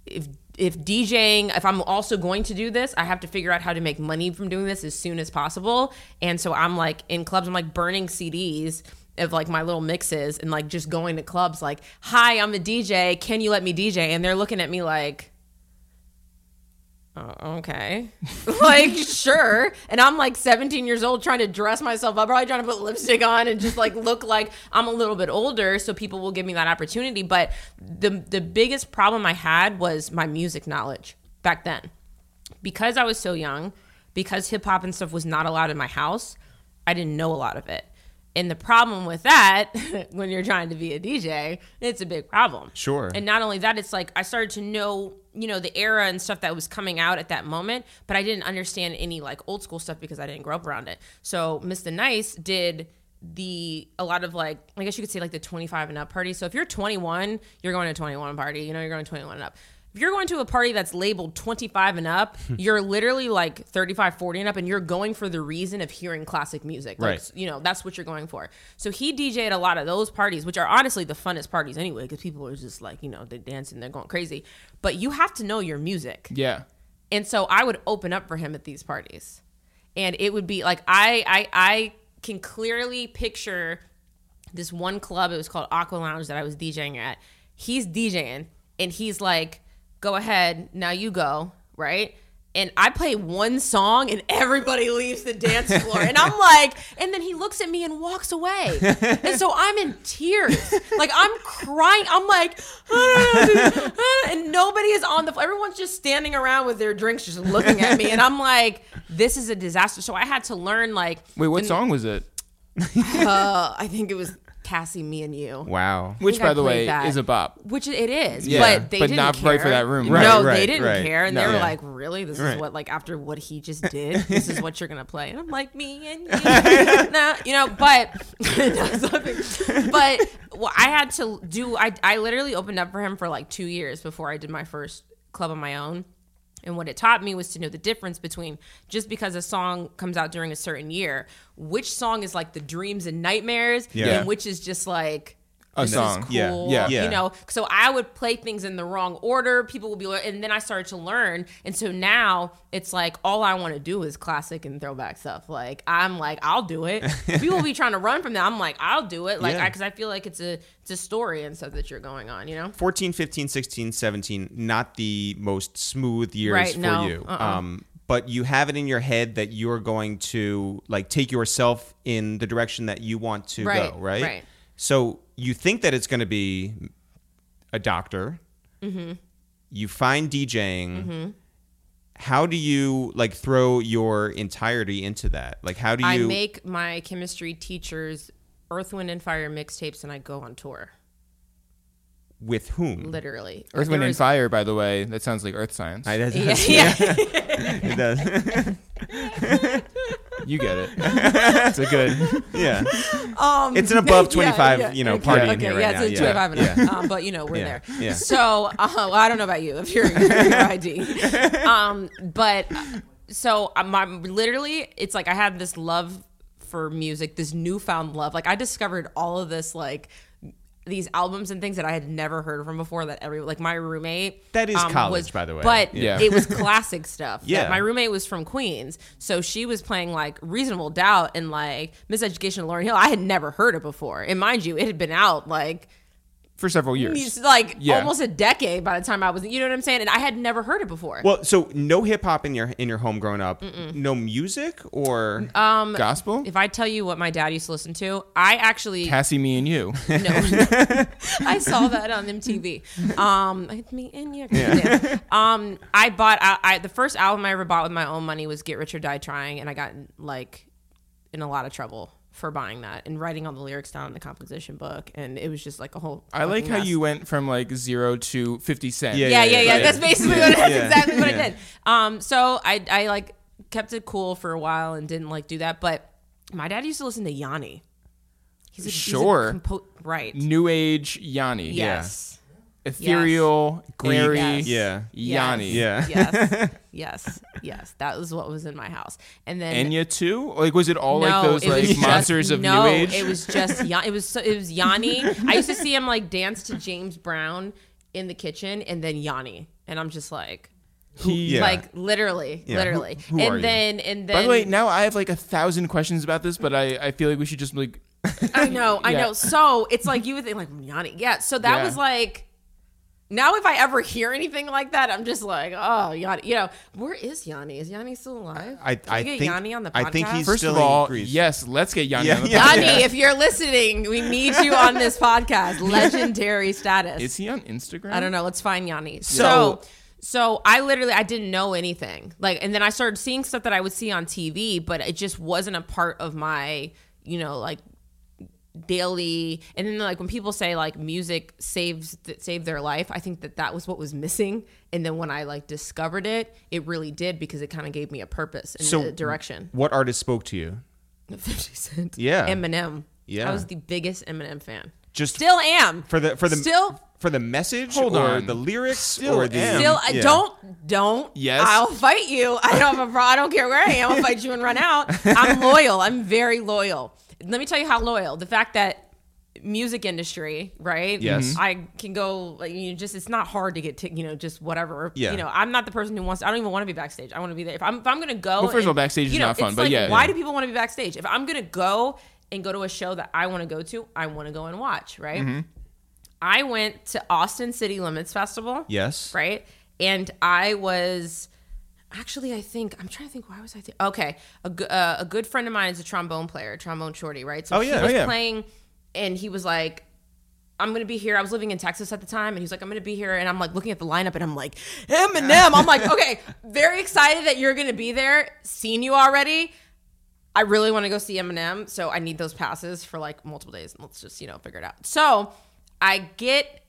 if if DJing, if I'm also going to do this, I have to figure out how to make money from doing this as soon as possible. And so I'm like in clubs, I'm like burning CDs of like my little mixes and like just going to clubs like, "Hi, I'm a DJ. Can you let me DJ?" And they're looking at me like "Uh, okay. like, sure. And I'm like 17 years old trying to dress myself up, probably trying to put lipstick on and just like look like I'm a little bit older so people will give me that opportunity. But the the biggest problem I had was my music knowledge back then. Because I was so young, because hip hop and stuff was not allowed in my house, I didn't know a lot of it. And the problem with that, when you're trying to be a DJ, it's a big problem. Sure. And not only that, it's like I started to know, you know, the era and stuff that was coming out at that moment, but I didn't understand any like old school stuff because I didn't grow up around it. So Mr. Nice did the a lot of like I guess you could say like the 25 and up party. So if you're 21, you're going to 21 party. You know, you're going to 21 and up. If you're going to a party that's labeled 25 and up, hmm. you're literally like 35, 40 and up, and you're going for the reason of hearing classic music. Like, Right. You know, that's what you're going for. So he DJ'd a lot of those parties, which are honestly the funnest parties anyway, because people are just like, you know, they're dancing, they're going crazy. But you have to know your music. Yeah. And so I would open up for him at these parties. And it would be like I I I can clearly picture this one club, it was called Aqua Lounge that I was DJing at. He's DJing and he's like, Go ahead, now you go, right? And I play one song and everybody leaves the dance floor. And I'm like, and then he looks at me and walks away. And so I'm in tears. Like I'm crying. I'm like, and nobody is on the floor. Everyone's just standing around with their drinks, just looking at me. And I'm like, this is a disaster. So I had to learn, like, Wait, what and, song was it? Uh, I think it was Cassie, me, and you. Wow. Which, think I by the way, that. is a bop. Which it is, Yeah, but they but didn't not care. right for that room. Right, no, right, they didn't right. care, and No. they were Yeah. like, "Really? This Right. is what like after what he just did, this is what you're gonna play?" And I'm like, "Me and you, nah, you know." But, but well, I had to do. I I literally opened up for him for like two years before I did my first club on my own. And what it taught me was to know the difference between just because a song comes out during a certain year, which song is like the dreams and nightmares, Yeah. and which is just like A this song. is Yeah, cool. yeah. Yeah. You know, so I would play things in the wrong order. People would be, like- and then I started to learn. And so now it's like all I want to do is classic and throwback stuff. Like I'm like, I'll do it. People will be trying to run from that. I'm like, I'll do it. Like, Yeah. because I, feel like it's a it's a story and stuff that you're going on. You know. 14, 15, 16, 17, not the most smooth years Right, for no, you. uh-uh. Um, but you have it in your head that you're going to like take yourself in the direction that you want to Right, go, right? right. So you think that it's going to be a doctor. Mm-hmm. You find DJing. How do you like throw your entirety into that? Like, how do you? I make my chemistry teachers Earth, Wind, and Fire mixtapes, and I go on tour. with whom? Literally, Earth, Wind, and was- Fire, by the way, that sounds like Earth Science. I, that's, Yeah, yeah. it does. you get it. it's a good. yeah. Um, It's an above yeah, 25, yeah. you know, okay, party in okay, here right yeah, now. it's a Yeah, 25 and yeah. up. Um, but you know, we're Yeah, there. yeah. So, uh, well, I don't know about you if you're your ID. Um, but uh, so I'm, I'm literally, it's like I had this love for music, this newfound love. Like I discovered all of this, like these albums and things that I had never heard from before. That every like my roommate um, That is college, was, by the way. but Yeah. it was classic stuff. that Yeah. my roommate was from Queens, so she was playing like Reasonable Doubt and like Miseducation of Lauryn Hill. I had never heard it before, and mind you, it had been out like For several years. it's like Yeah. almost a decade by the time I was. You know what I'm saying? And I had never heard it before. Well, so no hip hop in your in your home growing up, no music or Um, Gospel? if I tell you what my dad used to listen to, I actually Cassie, me, and you. No, I saw that on MTV. Um, me and you. Yeah. Um, I bought. I, I the first album I ever bought with my own money was "Get Rich or Die Trying," and I got like in a lot of trouble for buying that and writing all the lyrics down in the composition book, and it was just like a whole. I like how mess. you went from like zero to 50 cents. Yeah, Yeah, yeah, yeah. yeah. That's basically Yeah. what. That's Yeah. exactly what Yeah. I did. Um, so I, I like kept it cool for a while and didn't like do that, but my dad used to listen to Yanni. He's a, he's a Sure. compo- right. New Age Yanni. Yes. Ethereal, glary Yes. Yeah. Yanni. Yeah. yes. Yes. Yes. That was what was in my house. And then Enya too? Like was it all no, like those like just- monsters of no, New Age? it was just Yan- it was so, it was Yanni. I used to see him like dance to James Brown in the kitchen and then Yanni. And I'm just like Yeah. like literally, Yeah. literally. Who- who are and you? then and then By the way, now I have like a thousand questions about this, but I, I feel like we should just like I know, I Yeah. know. So it's like you would think like Yanni. Yeah. So that Yeah. was like now if I ever hear anything like that, I'm just like, oh Yanni. You know, where is Yanni? Is Yanni still alive? I- Can we I get think- Yanni on the podcast. I think he's- First Still of in Greece. yes, let's get Yanni Yeah, on the yeah. podcast. Yanni, if you're listening, we need you on this podcast. Legendary status. Is he on Instagram? I don't know. Let's find Yanni. So- So, So I literally I didn't know anything. Like and then I started seeing stuff that I would see on TV, but it just wasn't a part of my, you know, like daily and then like when people say like music saves that saved their life i think that that was what was missing and then when i like discovered it it really did because it kind of gave me a purpose and So- a direction What artist spoke to you? 50 cent Yeah. eminem Yeah. i was the biggest eminem fan Just still am for the for the still for the message Hold or on. the lyrics Still or the am. Still, I Yeah. don't, don't. Yes. I'll fight you. I don't have a problem. I don't care where I am. I'll fight you and run out. I'm loyal. I'm very loyal. Let me tell you how loyal. The fact that music industry, right? Yes. Mhm. I can go. Like, you just, it's not hard to get to, you know, just whatever. Yeah. You know, I'm not the person who wants. I don't even want to be backstage. I want to be there. If I'm, if I'm gonna go. Well, first of all, backstage is you know, not fun, it's but like, yeah, Why yeah. do people want to be backstage? If I'm gonna go and go to a show that I want to go to, I want to go and watch. Right. Mm-hmm. I went to Austin City Limits Festival Yes. right? And I was actually, I think I'm trying to think. Why was I? Th- okay, a, gu- uh, a good friend of mine is a trombone player, a Trombone Shorty, right? So Oh, he yeah. was Oh, yeah. playing, and he was like. I'm gonna be here. I was living in Texas at the time, and he's like, "I'm gonna be here," and I'm like looking at the lineup, and I'm like, Eminem. I'm like, okay, very excited that you're gonna be there. Seen you already. I really want to go see Eminem, so I need those passes for like multiple days. Let's just you know figure it out. So I get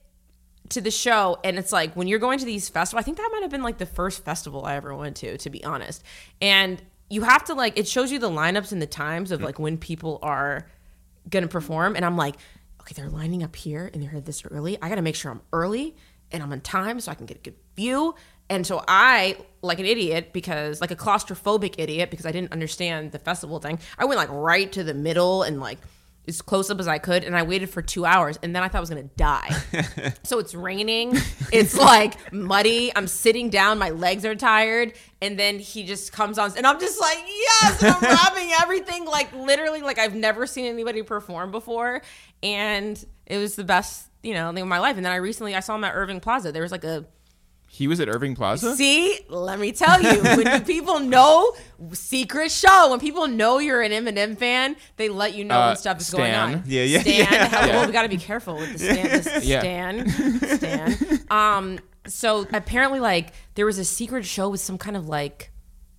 to the show, and it's like when you're going to these festivals. I think that might have been like the first festival I ever went to, to be honest. And you have to like it shows you the lineups and the times of like when people are gonna perform, and I'm like, okay, they're lining up here, and they're here this early. I got to make sure I'm early and I'm on time so I can get a good view. And so I, like an idiot, because like a claustrophobic idiot, because I didn't understand the festival thing, I went like right to the middle and like as close up as I could, and I waited for two hours, and then I thought I was gonna die. so it's raining, it's like muddy. I'm sitting down, my legs are tired, and then he just comes on, and I'm just like, yes, and I'm rapping everything like literally like I've never seen anybody perform before, and it was the best you know thing of my life. And then I recently I saw him at Irving Plaza. There was like a He was at Irving Plaza. See, let me tell you, when people know secret show, when people know you're an Eminem fan, they let you know Uh, when stuff is going on. Yeah, yeah, Stan. yeah. Yeah. we got to be careful with the Stan. Yeah. Stan. Stan. Um. So apparently, like there was a secret show with some kind of like,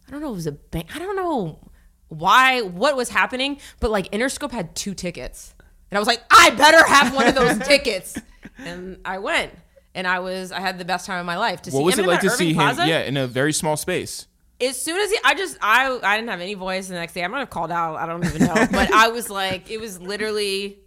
I don't know, it was a bank. I don't know why, what was happening, but like Interscope had two tickets, and I was like, I better have one of those tickets, and I went. And I was, I had the best time of my life to see What was Eminem it like to Irving see Plaza him? Yeah, in a very small space. as soon as he, I just I I didn't have any voice the next day. I might have called out. I don't even know, but I was like, it was literally,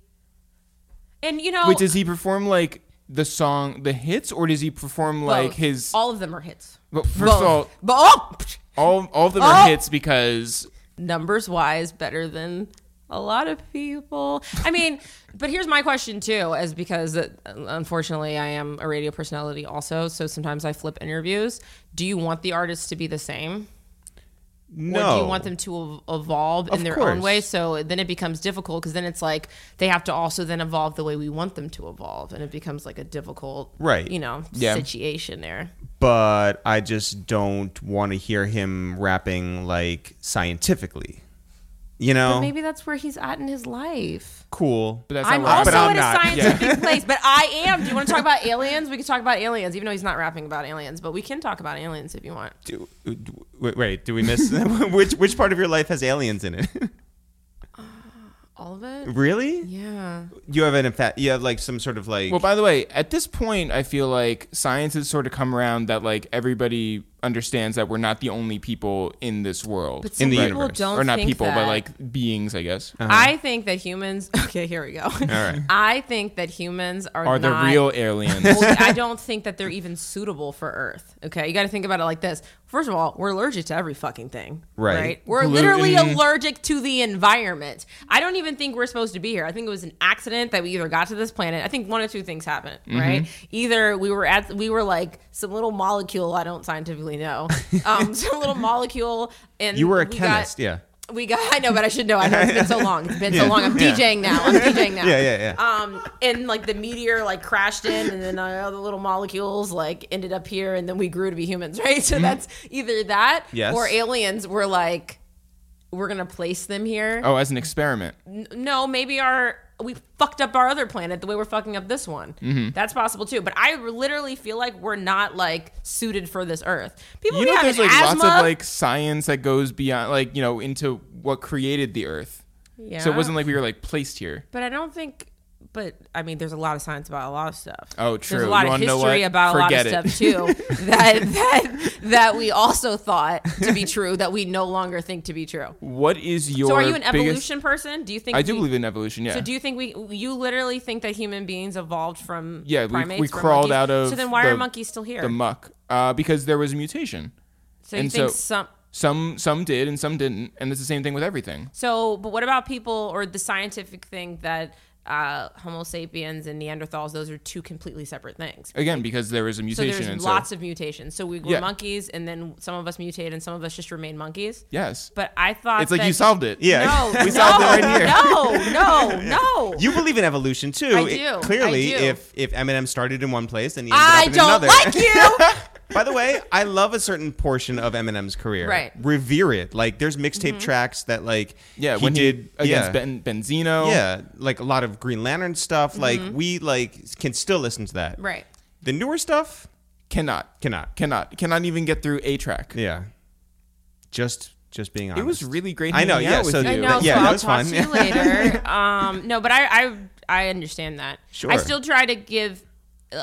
and you know, Wait, does he perform like the song, the hits, or does he perform like both. his? all of them are hits. But first Both. of all, but oh, all all of them Oh! are hits because numbers wise, better than a lot of people. I mean, but here's my question too, as because uh, unfortunately I am a radio personality also, so sometimes I flip interviews. Do you want the artists to be the same? No. Or do you want them to evolve in Of their own way? So then it becomes difficult because then it's like they have to also then evolve the way we want them to evolve, and it becomes like a difficult, Right. You know, Yeah. situation there. but I just don't want to hear him rapping like scientifically. You know, But maybe that's where he's at in his life. cool. But that's I'm not also But I'm in a not. scientific place, but I am. Do you want to talk about aliens? We can talk about aliens, even though he's not rapping about aliens. But we can talk about aliens if you want. Do, do- wait, wait, do we miss which which part of your life has aliens in it? Uh, all of it. really? Yeah. You have an effect. you have like some sort of like Well, by the way, at this point, I feel like science has sort of come around that like everybody understands that we're not the only people in this world. But In the people universe. don't or not think people, that. but like beings, I guess. I think that humans. Okay, here we go. All right. I think that humans are Are the real aliens? Well, I don't think that they're even suitable for Earth. Okay, you got to think about it like this. First of all, we're allergic to every fucking thing. Right. We're Gluten. literally allergic to the environment. I don't even think we're supposed to be here. I think it was an accident that we either got to this planet. I think one of two things happened. Mm-hmm. Right. Either we were at we were like some little molecule. I don't scientifically know. Um, some little molecule, and you were a we chemist, Got, yeah. we got. I know, but I should know. I know it's been so long. It's been so long. I'm DJing now. I'm DJing now. Yeah, yeah, yeah. Um, and like the meteor like crashed in, and then uh, all the little molecules like ended up here, and then we grew to be humans, right? So that's either that, Yes. or aliens were like, we're gonna place them here. oh, as an experiment. N- No, maybe our we fucked up our other planet the way we're fucking up this one. Mm-hmm. That's possible too. But I literally feel like we're not like suited for this Earth. People You know, there's like asthma. lots of like science that goes beyond, like you know, into what created the Earth. yeah. So it wasn't like we were like placed here. But I don't think. But I mean, there's a lot of science about a lot of stuff. Oh, true. There's a lot You of history about Forget a lot it. of stuff too that that that we also thought to be true that we no longer think to be true. What is your? so, are you an biggest- evolution person? Do you think I do we- believe in evolution. Yeah. So, do you think we? You literally think that human beings evolved from Yeah, we- primates? we from crawled monkeys? out of So then, why the- are monkeys still here? the muck? Uh, because there was a mutation. so you and think so- some? Some some did and some didn't, and it's the same thing with everything. So, but what about people or the scientific thing that uh, Homo sapiens and Neanderthals? Those are two completely separate things. Again, because there is was a So mutation. there's and lots so, of mutations. So we were Yeah. monkeys, and then some of us mutated, and some of us just remain monkeys. yes. But I thought It's like that- you solved it. Yeah. No, We no, solved it right here. No, no, no. You believe in evolution too. I It- do, clearly, I do. if if Eminem started in one place and he ended I up in don't another. like you. By the way, I love a certain portion of Eminem's career. Right. Mm-hmm. Revere it. Like there's mixtape tracks that like Yeah, he when did he against yeah. ben, Benzino. Yeah, like a lot of Green Lantern stuff. Like we like can still listen to that. Mm-hmm. right. The newer stuff cannot, cannot. cannot, cannot even get through a track. Yeah. Just just being honest. It was really great. I know, hanging yeah, with so- you. I know. Yeah, so that I'll was talk fun. to you later. um, no, but I, I I understand that. Sure. I still try to give.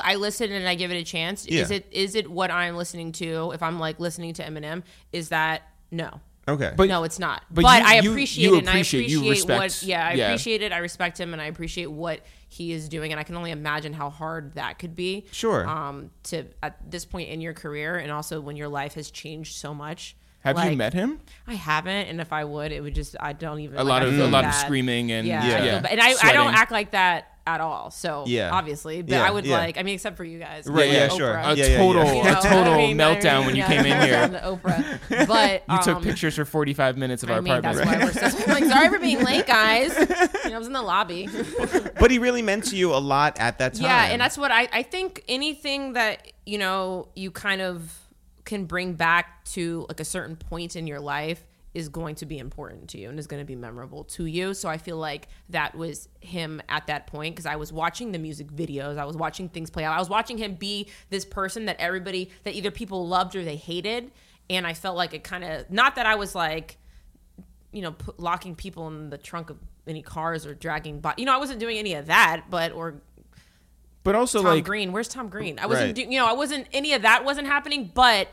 I listen and I give it a chance. Is it is it what I'm listening to? If I'm like listening to Eminem, is that no? Okay. But- no, it's not. but But, you- I you- appreciate you it. And I appreciate- appreciate you respect- what. Yeah, I yeah. appreciate it. I respect him, and I appreciate what he is doing. And I can only imagine how hard that could be. Sure. Um, to at this point in your career, and also when your life has changed so much. Have you met him? I haven't, and if I would, it would just I don't even A like, lot of a lot of screaming and Yeah, yeah, I feel and I, I don't act like that at all. So Yeah. obviously, but Yeah, I would yeah. like. I mean, except for you guys, Right, like yeah, Oprah. sure. a Yeah, yeah, yeah. total You know, a total I mean, meltdown when you yeah, came in here. the Oprah, but You took um, pictures for 45 minutes of I our mean, that's apartment. why we're so. I'm like, sorry for being late, guys. You know, I was in the lobby. but he really meant to you a lot at that time. Yeah, and that's what I I think anything that you know you kind of can bring back to like a certain point in your life is going to be important to you and is going to be memorable to you. So I feel like that was him at that point because I was watching the music videos, I was watching things play out. I was watching him be this person that everybody that either people loved or they hated, and I felt like it kind of not that I was like you know, put, locking people in the trunk of any cars or dragging, bo- you know, I wasn't doing any of that, but or But also Tom like Green. Where's Tom Green? I wasn't, Right. do, you know, I wasn't any of that wasn't happening, but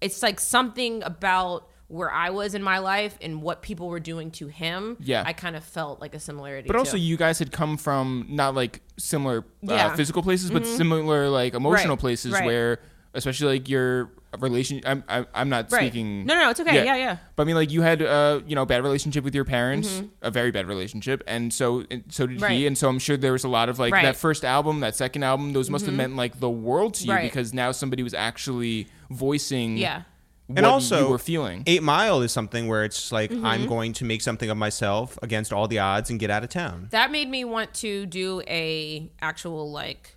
it's like something about where I was in my life and what people were doing to him. Yeah. I kind of felt like a similarity. But also, too. you guys had come from not like similar Yeah. uh, physical places, but similar like emotional Right, places right. where, especially like your relation. I'm I'm, I'm not Right. speaking. No, no, it's okay. Yeah, yeah. But I mean, like you had uh you know bad relationship with your parents, Mm-hmm. a very bad relationship, and so and so did he, and so I'm sure there was a lot of like. Mm-hmm. that first album, that second album, those must have meant like the world to you because now somebody was actually voicing Yeah. What and also you were feeling. Eight Mile is something where it's like Mm-hmm. I'm going to make something of myself against all the odds and get out of town. that made me want to do a actual like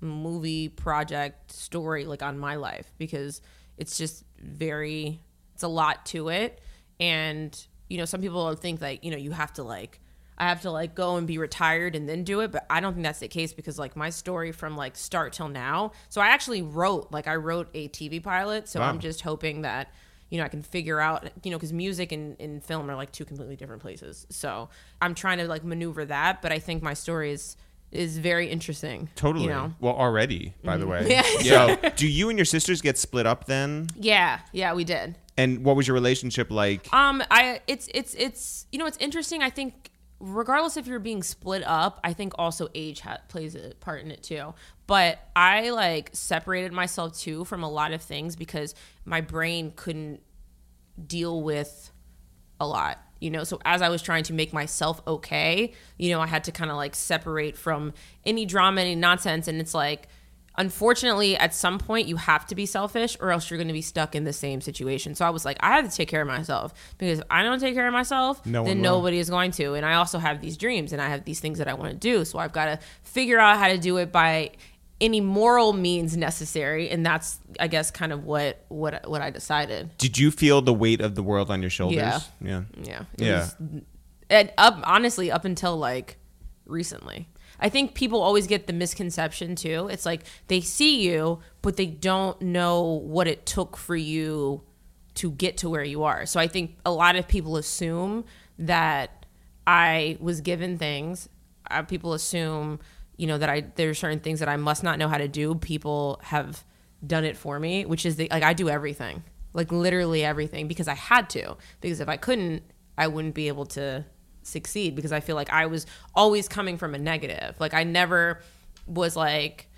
movie project story like on my life because it's just very it's a lot to it and you know some people think like you know you have to like I have to like go and be retired and then do it, but I don't think that's the case because like my story from like start till now. So I actually wrote like I wrote a TV pilot, so Wow. I'm just hoping that you know I can figure out you know because music and, and film are like two completely different places. So I'm trying to like maneuver that, but I think my story is is very interesting. Totally. You know? Well, already, by the way. Mm-hmm. Yeah. So, do you and your sisters get split up then? Yeah, yeah, we did. And what was your relationship like? Um, I it's it's it's you know it's interesting. I think regardless if you're being split up, I think also age ha- plays a part in it too. But I like separated myself too from a lot of things because my brain couldn't deal with a lot you know so as i was trying to make myself okay you know i had to kind of like separate from any drama any nonsense and it's like unfortunately at some point you have to be selfish or else you're going to be stuck in the same situation so i was like i have to take care of myself because if i don't take care of myself No then nobody is going to and i also have these dreams and i have these things that i want to do so i've got to figure out how to do it by any moral means necessary and that's i guess kind of what what what i decided Did you feel the weight of the world on your shoulders? Yeah. Yeah. yeah it Yeah. was- and up honestly up until like recently. I think people always get the misconception too. It's like they see you, but they don't know what it took for you to get to where you are. So I think a lot of people assume that I was given things. Uh, people assume, you know, that I there's certain things that I must not know how to do. People have done it for me, which is the, like I do everything, like literally everything, because I had to. Because if I couldn't, I wouldn't be able to succeed. Because I feel like I was always coming from a negative. Like I never was like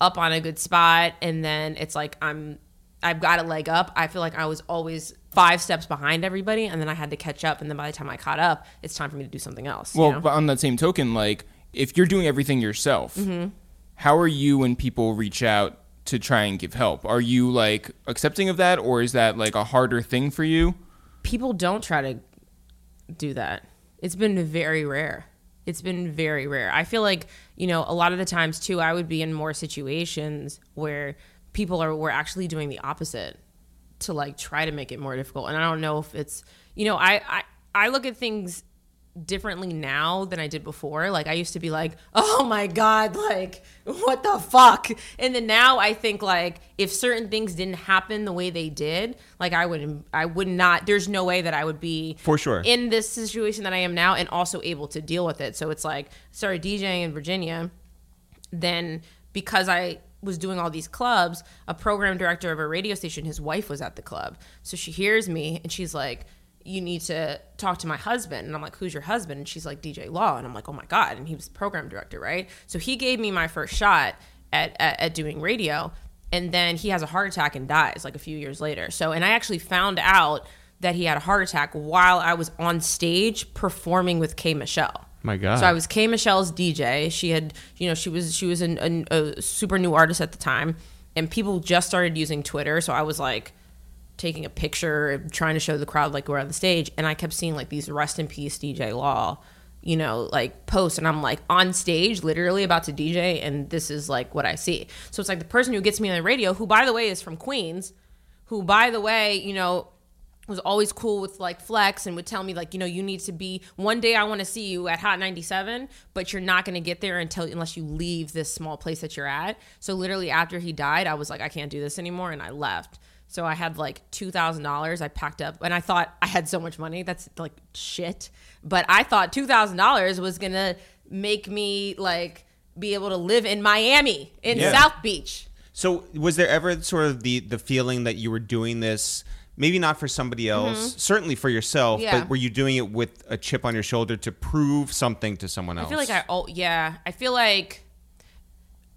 up on a good spot, and then it's like I'm I've got a leg up. I feel like I was always five steps behind everybody, and then I had to catch up. And then by the time I caught up, it's time for me to do something else. you Well, know? but on that same token, like if you're doing everything yourself, Mm-hmm. how are you when people reach out to try and give help? Are you like accepting of that, or is that like a harder thing for you? people don't try to do that. It's been very rare. It's been very rare. I feel like, you know, a lot of the times too, I would be in more situations where people are were actually doing the opposite to like try to make it more difficult. And I don't know if it's, you know, I I, I look at things differently now than I did before. Like I used to be like, "Oh my god, like what the fuck?" And then now I think like if certain things didn't happen the way they did, like I would I would not there's no way that I would be For sure. in this situation that I am now and also able to deal with it. So it's like started DJing in Virginia, then because I was doing all these clubs, a program director of a radio station, his wife was at the club. So she hears me and she's like, You need to talk to my husband. And I'm like, Who's your husband? And she's like, DJ Law. And I'm like, Oh my God. And he was the program director, right? So he gave me my first shot at, at, at doing radio. And then he has a heart attack and dies like a few years later. So, and I actually found out that he had a heart attack while I was on stage performing with K Michelle. My God. So I was K Michelle's DJ. She had, you know, she was she was an, an, a super new artist at the time, and people just started using Twitter. So I was like taking a picture, trying to show the crowd like we're on the stage, and I kept seeing like these rest in peace DJ Law, you know, like posts, and I'm like on stage, literally about to DJ, and this is like what I see. So it's like the person who gets me on the radio, who by the way is from Queens, who by the way, you know, was always cool with like flex and would tell me like you know you need to be one day I want to see you at Hot 97 but you're not going to get there until unless you leave this small place that you're at so literally after he died I was like I can't do this anymore and I left so I had like $2000 I packed up and I thought I had so much money that's like shit but I thought $2000 was going to make me like be able to live in Miami in Yeah. South Beach So was there ever sort of the the feeling that you were doing this maybe not for somebody else, certainly for yourself, Mm-hmm. Yeah. but were you doing it with a chip on your shoulder to prove something to someone else? I feel like I oh yeah, I feel like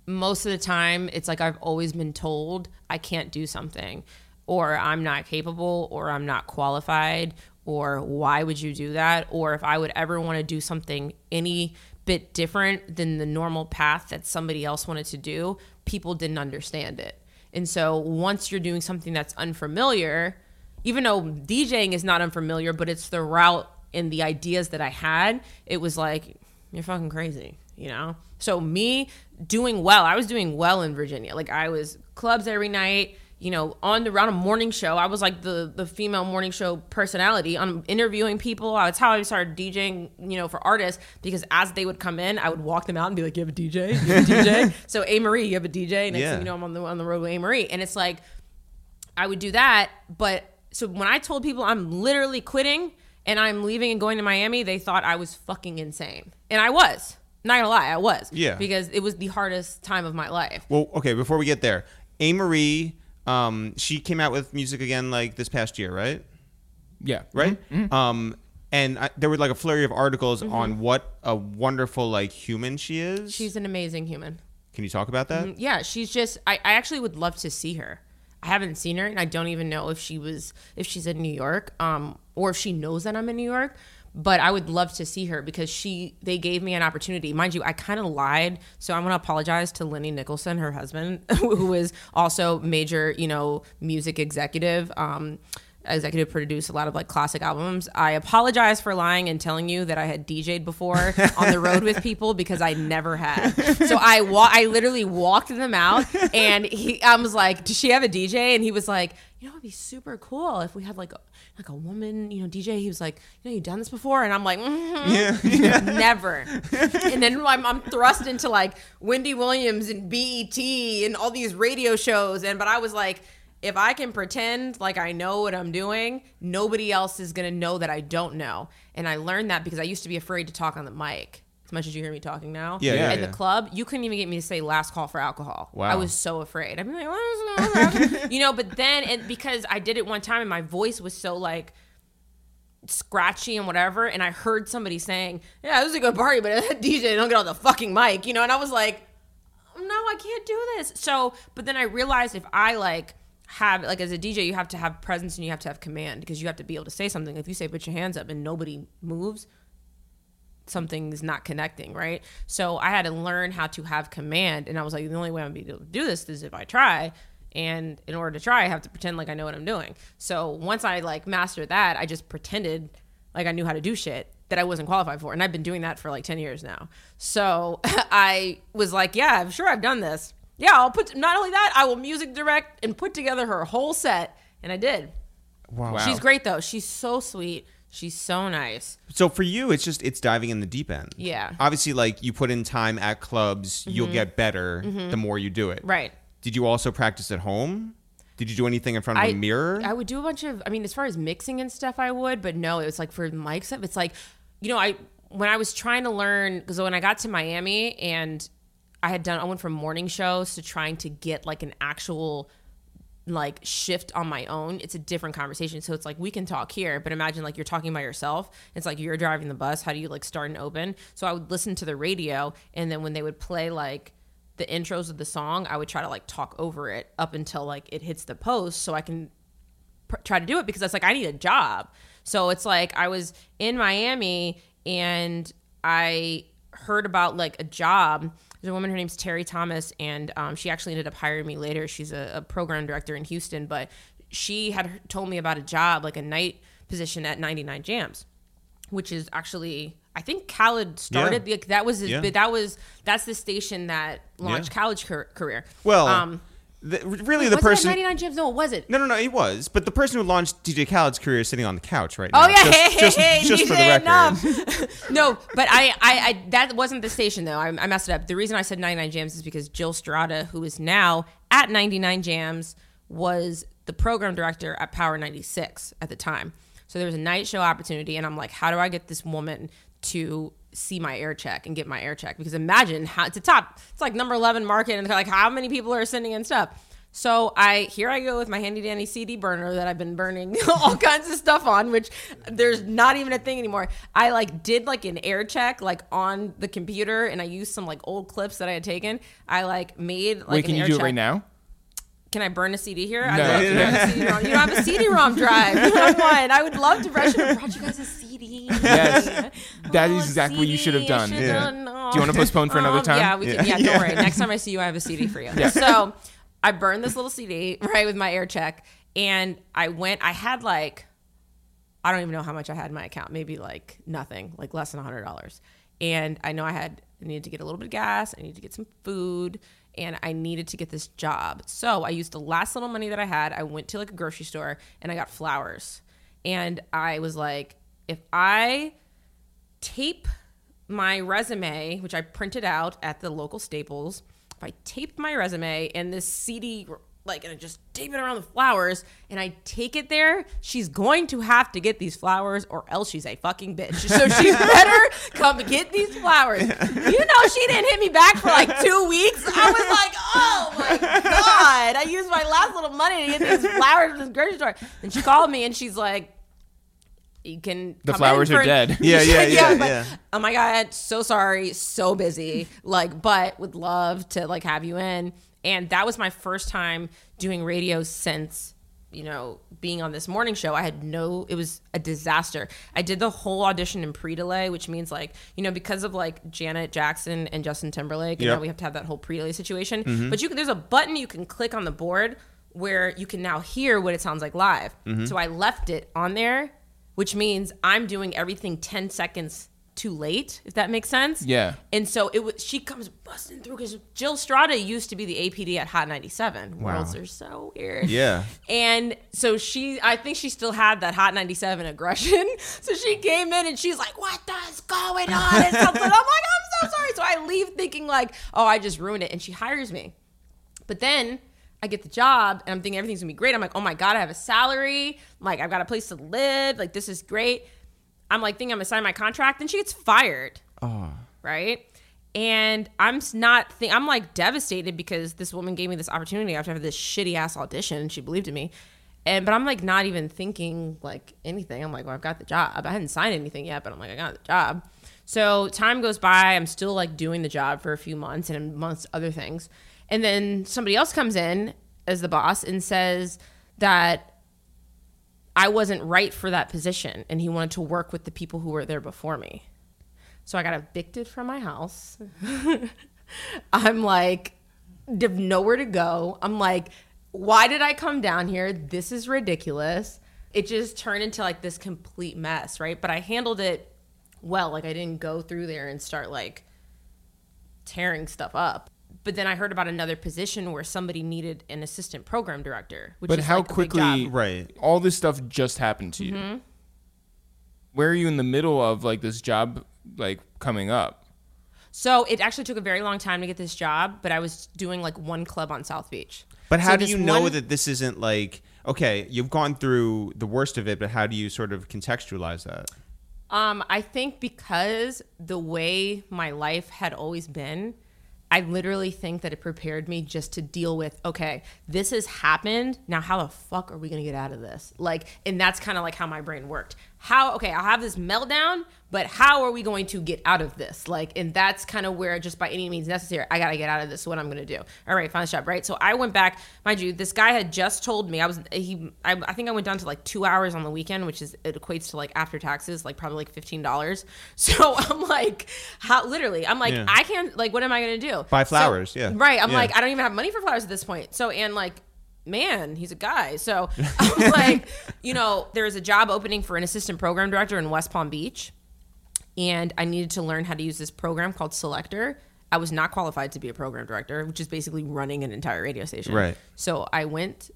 most of the time it's like I've always been told I can't do something or I'm not capable or I'm not qualified or why would you do that or if I would ever want to do something any bit different than the normal path that somebody else wanted to do, people didn't understand it. And so once you're doing something that's unfamiliar, even though DJing is not unfamiliar, but it's the route and the ideas that I had, it was like, you're fucking crazy, you know? So me doing well, I was doing well in Virginia. Like I was clubs every night, you know, on the on a morning show. I was like the the female morning show personality. on interviewing people. That's how I started DJing, you know, for artists because as they would come in, I would walk them out and be like, "You have a DJ? You have a DJ?" so Amerie, you have a DJ. Next Yeah. thing you know, I'm on the on the road with Amerie, and it's like I would do that. But so when I told people I'm literally quitting and I'm leaving and going to Miami, they thought I was fucking insane. And I was. Not gonna lie, I was. Yeah. Because it was the hardest time of my life. Well, okay, before we get there, Amerie, um, she came out with music again like this past year, right? Yeah. Right? Mm-hmm. Um, and I, there were like a flurry of articles on what a wonderful like human she is. She's an amazing human. Can you talk about that? Yeah, she's just I, I actually would love to see her. I haven't seen her and I don't even know if she was if she's in New York, um, or if she knows that I'm in New York. But I would love to see her because she they gave me an opportunity. Mind you, I kind of lied. So I'm gonna apologize to Lenny Nicholson, her husband, who is also major, you know, music executive. Um executive produced a lot of like classic albums. I apologize for lying and telling you that I had DJ'd before on the road with people because I never had. So I wa- I literally walked them out and he I was like, "Does she have a DJ?" and he was like, you know, it'd be super cool if we had like a, like a woman, you know, DJ. He was like, you know, you done this before, and I'm like, mm-hmm. never. and then I'm, I'm thrust into like Wendy Williams and BET and all these radio shows, and but I was like. If I can pretend like I know what I'm doing, nobody else is gonna know that I don't know. And I learned that because I used to be afraid to talk on the mic. Much as you hear me talking now, Yeah, yeah, At yeah. the club, you couldn't even get me to say last call for alcohol. Wow. I was so afraid. I'd be like, "Last call you know, but then and because I did it one time and my voice was so like scratchy and whatever, and I heard somebody saying, "Yeah, this is a good party, but DJ don't get on the fucking mic," you know, and I was like, "No, I can't do this." So, but then I realized if I like have like as a DJ, you have to have presence and you have to have command because you have to be able to say something. If you say put your hands up and nobody moves, something's not connecting, right? So I had to learn how to have command, and I was like, the only way I'm gonna be able to do this is if I try. And in order to try, I have to pretend like I know what I'm doing. So once I like mastered that, I just pretended like I knew how to do shit that I wasn't qualified for, and I've been doing that for like ten years now. So I was like, yeah, I'm sure I've done this. Yeah, I'll put. Not only that, I will music direct and put together her whole set, and I did. Wow. She's great though. She's so sweet. She's so nice. So for you, it's just it's diving in the deep end. Yeah. Obviously, like you put in time at clubs, you'll mm-hmm. get better mm-hmm. the more you do it. Right. Did you also practice at home? Did you do anything in front of I, a mirror? I would do a bunch of. I mean, as far as mixing and stuff, I would, but no, it was like for mic stuff. It's like, you know, I when I was trying to learn because when I got to Miami and I had done, I went from morning shows to trying to get like an actual like shift on my own it's a different conversation so it's like we can talk here but imagine like you're talking by yourself it's like you're driving the bus how do you like start and open so i would listen to the radio and then when they would play like the intros of the song i would try to like talk over it up until like it hits the post so i can pr- try to do it because that's like I need a job. So it's like I was in Miami and I heard about like a job. There's a woman, her name's Terry Thomas, and um, she actually ended up hiring me later. She's a, a program director in Houston, but she had told me about a job, like a night position at 99 Jamz, which is actually. I think Khaled started. Yeah. Like, that was his. Yeah. That was that's the station that launched Yeah. Khaled's car- career. well, um, the, really, the was person. it 99 Jamz? No, it wasn't. no, no, no, it was. But the person who launched DJ Khaled's career is sitting on the couch right oh, now. Oh yeah, Just, hey, hey, just, hey, just you for the record. no, but I, I, I, that wasn't the station though. I, I messed it up. The reason I said 99 Jamz is because Jill Strada, who is now at 99 Jamz, was the program director at Power 96 at the time. So there was a night show opportunity, and I'm like, how do I get this woman to see my air check and get my air check? Because imagine how it's a top, it's like number 11 market, and they're like, how many people are sending in stuff? So I here I go with my handy dandy CD burner that I've been burning all kinds of stuff on, which there's not even a thing anymore. I like did like an air check like on the computer, and I used some like old clips that I had taken. I like made like Wait, an can you do it right now? Can I burn a CD here? I'd love to have a CD-ROM. You don't have a CD-ROM drive. You have one. I would love to. I should have brought you guys a CD. Yes. That Oh, is exactly what you should have done. Yeah. done- no. Do you want to postpone for another Um, time? Yeah, we can. Yeah, don't worry. Next time I see you, I have a CD for you. So I burned this little CD right with my air check, and I went. I had like, I don't even know how much I had in my account. Maybe like nothing, like less than a hundred dollars. And I know I had I needed to get a little bit of gas. I needed to get some food. And I needed to get this job. So I used the last little money that I had. I went to like a grocery store and I got flowers. And I was like, if I tape my resume, which I printed out at the local Staples. If I tape my resume and this CD, like, and I just tape it around the flowers, and I take it there, she's going to have to get these flowers, or else she's a fucking bitch. So she better come get these flowers. You know, she didn't hit me back for like two weeks. I was like, oh my god! I used my last little money to get these flowers from this grocery store. And she called me, and she's like. You can. The come flowers in are dead. Yeah, yeah, yeah, but, yeah. Oh my god, so sorry, so busy. Like, but would love to like have you in. And that was my first time doing radio since you know being on this morning show. I had no. It was a disaster. I did the whole audition in pre-delay, which means like you know because of like Janet Jackson and Justin Timberlake, and Yep. now we have to have that whole pre-delay situation. Mm-hmm. But you can. There's a button you can click on the board where you can now hear what it sounds like live. Mm-hmm. So I left it on there which means I'm doing everything 10 seconds too late, if that makes sense. Yeah. And so it was. She comes busting through because Jill Strada used to be the APD at Hot 97. Wow. Worlds are so weird. Yeah. And so she, I think she still had that Hot 97 aggression. So she came in and she's like, "What is going on?" And something. I'm like, "I'm so sorry." So I leave thinking like, "Oh, I just ruined it," and she hires me. But then I get the job and I'm thinking everything's gonna be great. I'm like, oh my God, I have a salary. Like, I've got a place to live. Like, this is great. I'm like thinking I'm gonna sign my contract. Then she gets fired. Oh. Right. And I'm not think I'm like devastated because this woman gave me this opportunity after this shitty ass audition and she believed in me. And but I'm like not even thinking like anything. I'm like, well, I've got the job. I hadn't signed anything yet, but I'm like, I got the job. So time goes by. I'm still like doing the job for a few months and amongst other things. And then somebody else comes in as the boss and says that I wasn't right for that position and he wanted to work with the people who were there before me. So I got evicted from my house. I'm like, nowhere to go. I'm like, why did I come down here? This is ridiculous. It just turned into like this complete mess, right? But I handled it well. Like I didn't go through there and start like tearing stuff up. But then I heard about another position where somebody needed an assistant program director. Which But is how like quickly. Right. all this stuff just happened to you? Mm-hmm. Where are you in the middle of like this job like coming up? So it actually took a very long time to get this job, but I was doing like one club on South Beach. But how So do you know one- that this isn't like okay, you've gone through the worst of it, but how do you sort of contextualize that? Um, I think because the way my life had always been, I literally think that it prepared me just to deal with, okay, this has happened. Now, how the fuck are we gonna get out of this? Like, and that's kind of like how my brain worked. How, okay, I'll have this meltdown, but how are we going to get out of this? Like, and that's kind of where, just by any means necessary, I gotta get out of this. What I'm gonna do? All right, find the job, right? So I went back, mind you, this guy had just told me I was he. I, I think I went down to like two hours on the weekend, which is it equates to like after taxes, like probably like fifteen dollars. So I'm like, how? Literally, I'm like, Yeah. I can't. Like, what am I gonna do? Buy So- flowers, yeah. Right. I'm Yeah. like, I don't even have money for flowers at this point. So and like. Man, he's a guy. So I'm like, you know, there's a job opening for an assistant program director in West Palm Beach and I needed to learn how to use this program called Selector. I was not qualified to be a program director, which is basically running an entire radio station. Right. So I went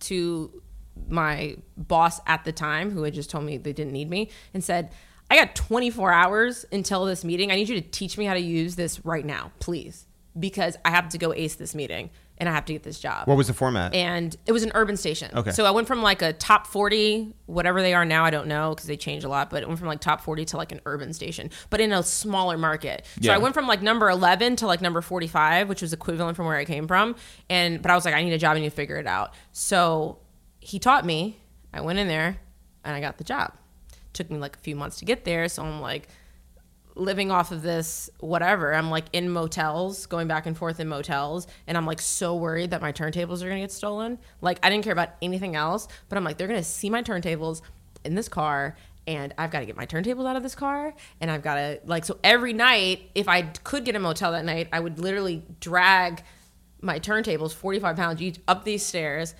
to my boss at the time, who had just told me they didn't need me, and said, I got 24 hours until this meeting. I need you to teach me how to use this right now, please, because I have to go ace this meeting and I have to get this job What was the format? and it was an urban station. Okay. So I went from like a top 40, whatever they are now, I don't know because they change a lot, but it went from like top 40 to like an urban station, but in a smaller market. So Yeah. I went from like number 11 to like number 45, which was equivalent from where I came from. And, but I was like, I need a job, I need to figure it out. So he taught me, I went in there and I got the job. Took me like a few months to get there. So I'm like, living off of this whatever. I'm like in motels going back and forth in motels and i'm like so worried that my turntables are gonna get stolen. Like i didn't care about anything else but i'm like they're gonna see my turntables in this car and i've got to get my turntables out of this car and i've got to like so every night if i could get a motel that night i would literally drag my turntables 45 pounds each up these stairs.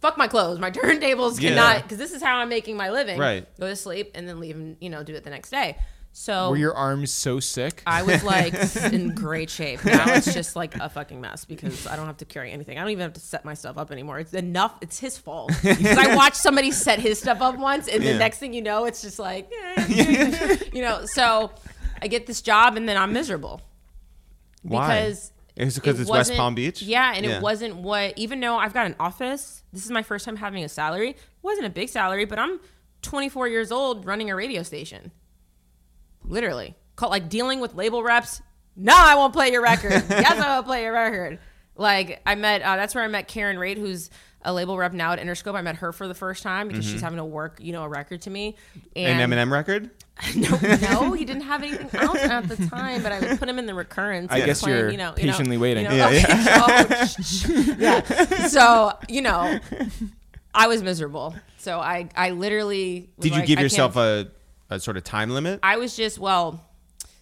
Fuck my clothes. My turntables Yeah. cannot because this is how i'm making my living. Right. go to sleep and then leave and you know do it the next day so Were your arms so sick? I was like in great shape. Now it's just like a fucking mess because I don't have to carry anything. I don't even have to set my stuff up anymore. It's enough. It's his fault because I watched somebody set his stuff up once, and Yeah. the next thing you know, it's just like, eh, you know. So I get this job, and then I'm miserable Why? because Is it 'cause it it's West Palm Beach? Yeah, and Yeah. it wasn't what. Even though I've got an office, this is my first time having a salary. It wasn't a big salary, but I'm 24 years old running a radio station. Literally, Call, like dealing with label reps. No, I won't play your record. yes, I will play your record. Like I met. Uh, that's where I met Karen Raitt, who's a label rep now at Interscope. I met her for the first time because she's having to work, you know, a record to me. An And Eminem record? no, no, he didn't have anything else at the time, but I would put him in the recurrence. I guess playing, you're you know, you know, patiently waiting. You know, Yeah, okay. Oh, sh- sh- yeah. So you know, I was miserable. So I, I literally. Did you give yourself a, a sort of time limit? I was just well.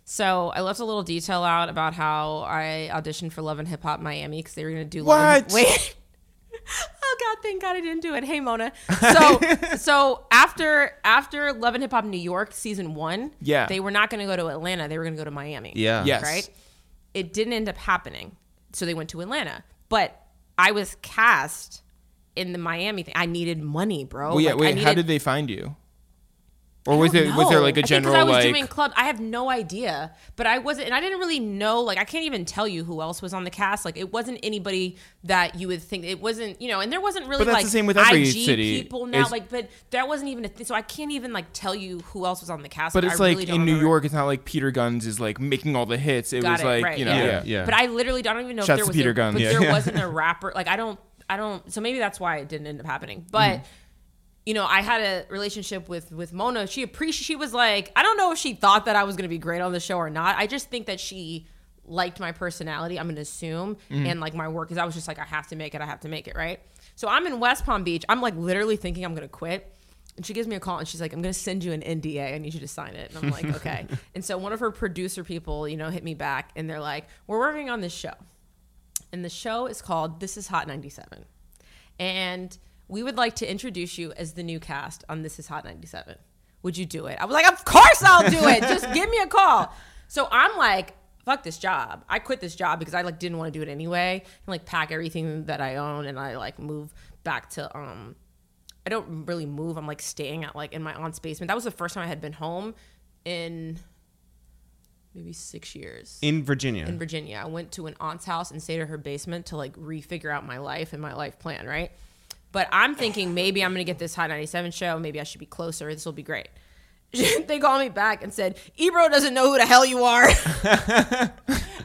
So I left a little detail out about how I auditioned for Love and Hip Hop Miami because they were gonna do Love and- What? Wait. oh God, thank God I didn't do it. Hey Mona. So so after after Love and Hip Hop New York season one, Yeah. they were not going to go to Atlanta. They were going to go to Miami. Yeah. Yes. right. It didn't end up happening, so they went to Atlanta. But I was cast in the Miami thing. I needed money, bro. Well, yeah. Like, I wait, how did they find you? Or was I there don't was there know. like a I think 'cause general I was like? doing club. I have no idea, but I wasn't, and I didn't really know. Like, I can't even tell you who else was on the cast. Like, it wasn't anybody that you would think. It wasn't, you know, and there wasn't really But that's like the same with every IG city. people now. It's- like, but that wasn't even a thing. So I can't even like tell you who else was on the cast. but I it's like really don't in New remember. York, it's not like Peter Gunz is like making all the hits. It Got was it, like right, you know, yeah. yeah. Yeah. But I literally don't even know Shouts if there was Peter a, Gunz, but yeah. there wasn't a rapper. Like I don't, I don't. So maybe that's why it didn't end up happening. But Mm-hmm. You know, I had a relationship with with Mona. She appreciated. She was like, I don't know if she thought that I was going to be great on the show or not. I just think that she liked my personality. I'm going to assume Mm-hmm. and like my work. Because I was just like, I have to make it. I have to make it. Right. So I'm in West Palm Beach. I'm like literally thinking I'm going to quit. And she gives me a call and she's like, I'm going to send you an NDA. I need you to sign it. And I'm like, okay. and so one of her producer people, you know, hit me back and they're like, we're working on this show. And the show is called This is Hot 97. And we would like to introduce you as the new cast on This is Hot 97. Would you do it? I was like, Of course I'll do it. Just give me a call. So I'm like, fuck this job. I quit this job because I like didn't want to do it anyway. And like pack everything that I own and I like move back to um I don't really move. I'm like staying at like in my aunt's basement. That was the first time I had been home in maybe six years In Virginia. in Virginia. I went to an aunt's house and stayed at her basement to like refigure out my life and my life plan, right? But I'm thinking maybe I'm gonna get this Hot 97 show. Maybe I should be closer. This will be great. they called me back and said, Ebro doesn't know who the hell you are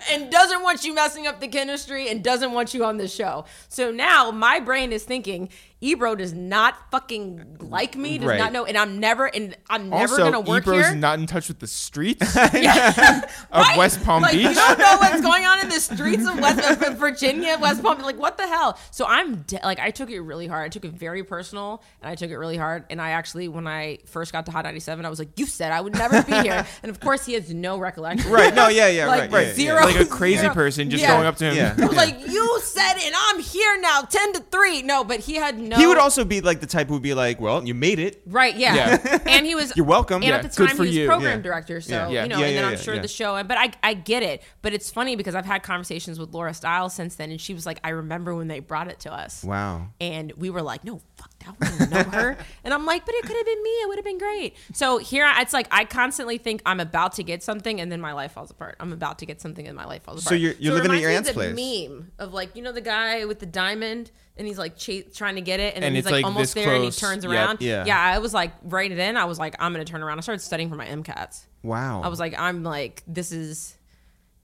and doesn't want you messing up the chemistry and doesn't want you on the show. So now my brain is thinking, Ebro does not fucking like me, does Right. not know, and I'm never and I'm never Also, gonna work Ebro's here. not in touch with the streets Yeah. of Right? West Palm like, Beach. You don't know what's going on in the streets of West of Virginia, West Palm. Like, what the hell? So I'm de- like, I took it really hard. I took it very personal, and I took it really hard. And I actually, when I first got to Hot 97, I was like, "You said I would never be here." and of course, he has no recollection. Right. No, yeah, yeah, like, right, Zero. yeah. like a crazy zero- person just Yeah. going up to him. Yeah. I was like, "You said it, and I'm here now, ten to three. No, but he had no. He would also be like the type who would be like, "Well, you made it." Right, yeah. Yeah. And he was You're welcome. And Yeah, at the good time for he was you. program Yeah. director, so Yeah. Yeah. you know, Yeah, and then yeah, I'm sure yeah. the show but I I get it. But it's funny because I've had conversations with Laura Stylez since then and she was like, I remember when they brought it to us. Wow. And we were like, no, fuck that, we don't know her. and I'm like, but it could have been me. It would have been great. So here, I- it's like I constantly think I'm about to get something, and then my life falls apart. I'm about to get something, and my life falls apart. So you're- you're it living at your reminds aunt's me of place. the Meme of like you know the guy with the diamond, and he's like cha- trying to get it, and, then And he's it's, like, like, almost this there, and he close. turns Yep. around. Yeah. yeah. I was like right then. I was like, I'm gonna turn around. I started studying for my MCATs. Wow. I was like, I'm like, this is.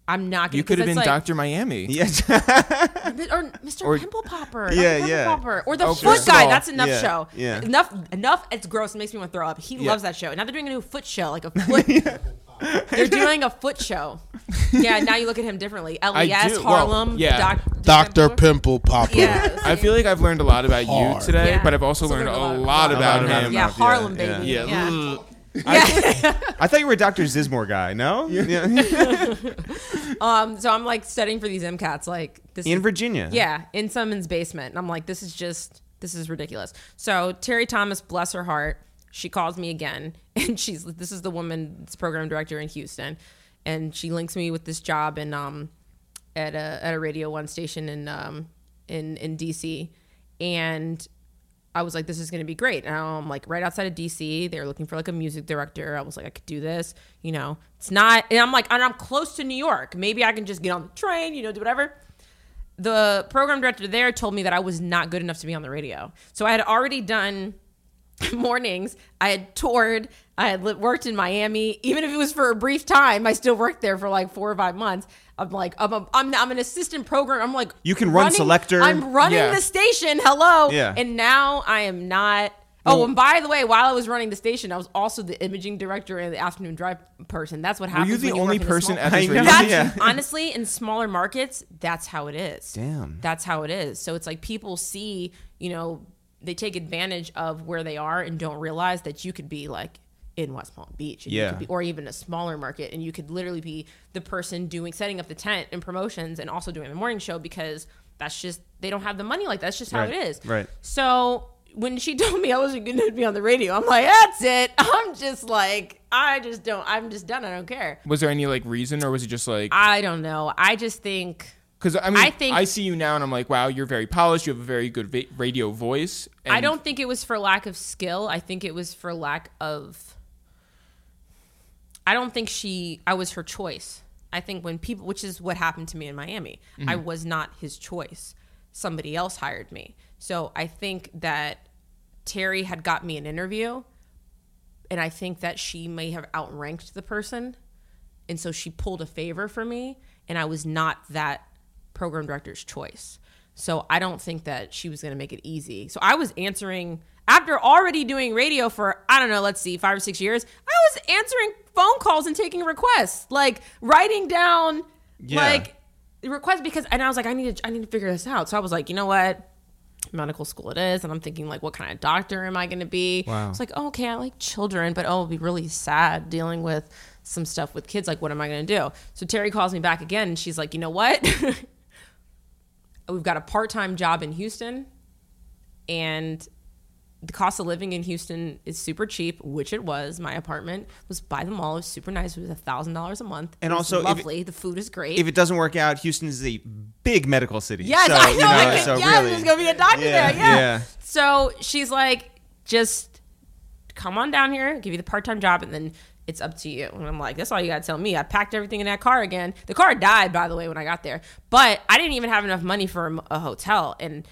I'm not gonna. You could have been like- Dr. Miami. yeah. or Mr. Or- Pimple Popper. Yeah, Dr. yeah. Popper. Or the Oh, Foot first of Guy. all- That's enough Yeah, show. yeah. Enough. Enough. It's gross. It makes me want to throw up. He Yeah. loves that show. Now they're doing a new foot show, like a foot. They're doing a foot show. Yeah. Now you look at him differently. LES, do. Well, Harlem. yeah. Doc, Dr. Pimple Popper. Yes. I feel like I've learned a lot about you Hard. today, Yeah. but I've also Also learned learned a a lot lot about- about about him. him. Yeah, Yeah, Harlem, yeah. baby. Yeah. Yeah. ugh. I thought you were a Dr. Zizmor guy. No. Yeah. Um. So I'm like studying for these MCATs. Like this. In is- Virginia. Yeah, in someone's basement. And I'm like, this is just, this is ridiculous. So Terry Thomas, bless her heart, she calls me again, and she's this is the woman's program director in Houston, and she links me with this job in um at a at a Radio One station in um in in DC, and I was like, this is to be great. And I'm like right outside of DC. They're looking for like a music director. I was like, I could do this. You know, it's not. And I'm like, and I'm close to New York. Maybe I can just get on the train. You know, do whatever the program director there told me that I was not good enough to be on the radio. So I had already done mornings. I had toured. I had worked in Miami. Even if it was for a brief time, I still worked there for like four or five months. I'm like, I'm, a, I'm, I'm an assistant program. I'm like, You can run running- selector. I'm running Yeah. the station. Hello. Yeah. And now I am not. Oh, and by the way, while I was running the station, I was also the imaging director and the afternoon drive person. That's what Were happens. you the when only person at this? Yeah. honestly in smaller markets that's how it is Damn. that's how it is so it's like people see you know they take advantage of where they are and don't realize that you could be like in West Palm Beach and you Yeah. could be, or even a smaller market and you could literally be the person doing setting up the tent and promotions and also doing the morning show because that's just they don't have the money like that. that's just how Right, it is. right. So when she told me I wasn't going to be on the radio, I'm like, that's it. I'm just like, I just don't. I'm just done. I don't care. Was there any like reason, or was it just like? I don't know. I just think Because I mean, I think, I see you now, and I'm like, wow, you're very polished. You have a very good va- radio voice. And I don't think it was for lack of skill. I think it was for lack of. I don't think she. I was her choice. I think when people, which is what happened to me in Miami, I mm-hmm. was not his choice. Somebody else hired me. So I think that Terry had got me an interview, and I think that she may have outranked the person, and so she pulled a favor for me, and I was not that program director's choice. So I don't think that she was going to make it easy. So I was answering after already doing radio for I don't know, let's see, 5 or 6 years. I was answering phone calls and taking requests, like writing down Yeah. like requests because and I was like I need to I need to figure this out. So I was like, you know what? medical school it is and i'm thinking like what kind of doctor am i going to be Wow. it's like oh, okay i like children but oh it'll be really sad dealing with some stuff with kids like what am i going to do so terry calls me back again and she's like you know what we've got a part-time job in houston and the cost of living in Houston is super cheap, which it was. My apartment was by the mall. It was super nice. It was a thousand dollars a month. And also, if it- lovely. the food is great. If it doesn't work out, Houston is a big medical city. Yes, so, I know. You know I so yes, really, there's gonna be a doctor Yeah, there. Yeah. yeah. So she's like, just come on down here, give you the part time job, and then it's up to you. And I'm like, that's all you gotta tell me. I packed everything in that car again. The car died, by the way, when I got there, but I didn't even have enough money for a, a hotel, and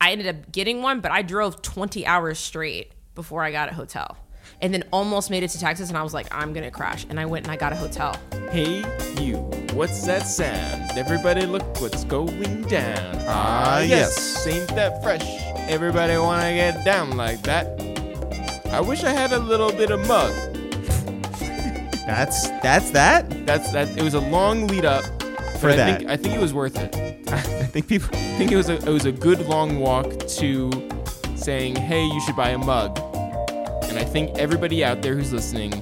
I ended up getting one, but I drove 20 hours straight before I got a hotel. And then almost made it to Texas, and I was like, I'm gonna crash. And I went and I got a hotel. Hey, you. What's that sound? Everybody, look what's going down. Ah, yes. Ain't that fresh? Everybody wanna get down like that. I wish I had a little bit of mug. That's that's that. That's that. It was a long lead up. but For I that. think I think it was worth it. I think people. I think it was a it was a good long walk to saying, "Hey, you should buy a mug." And I think everybody out there who's listening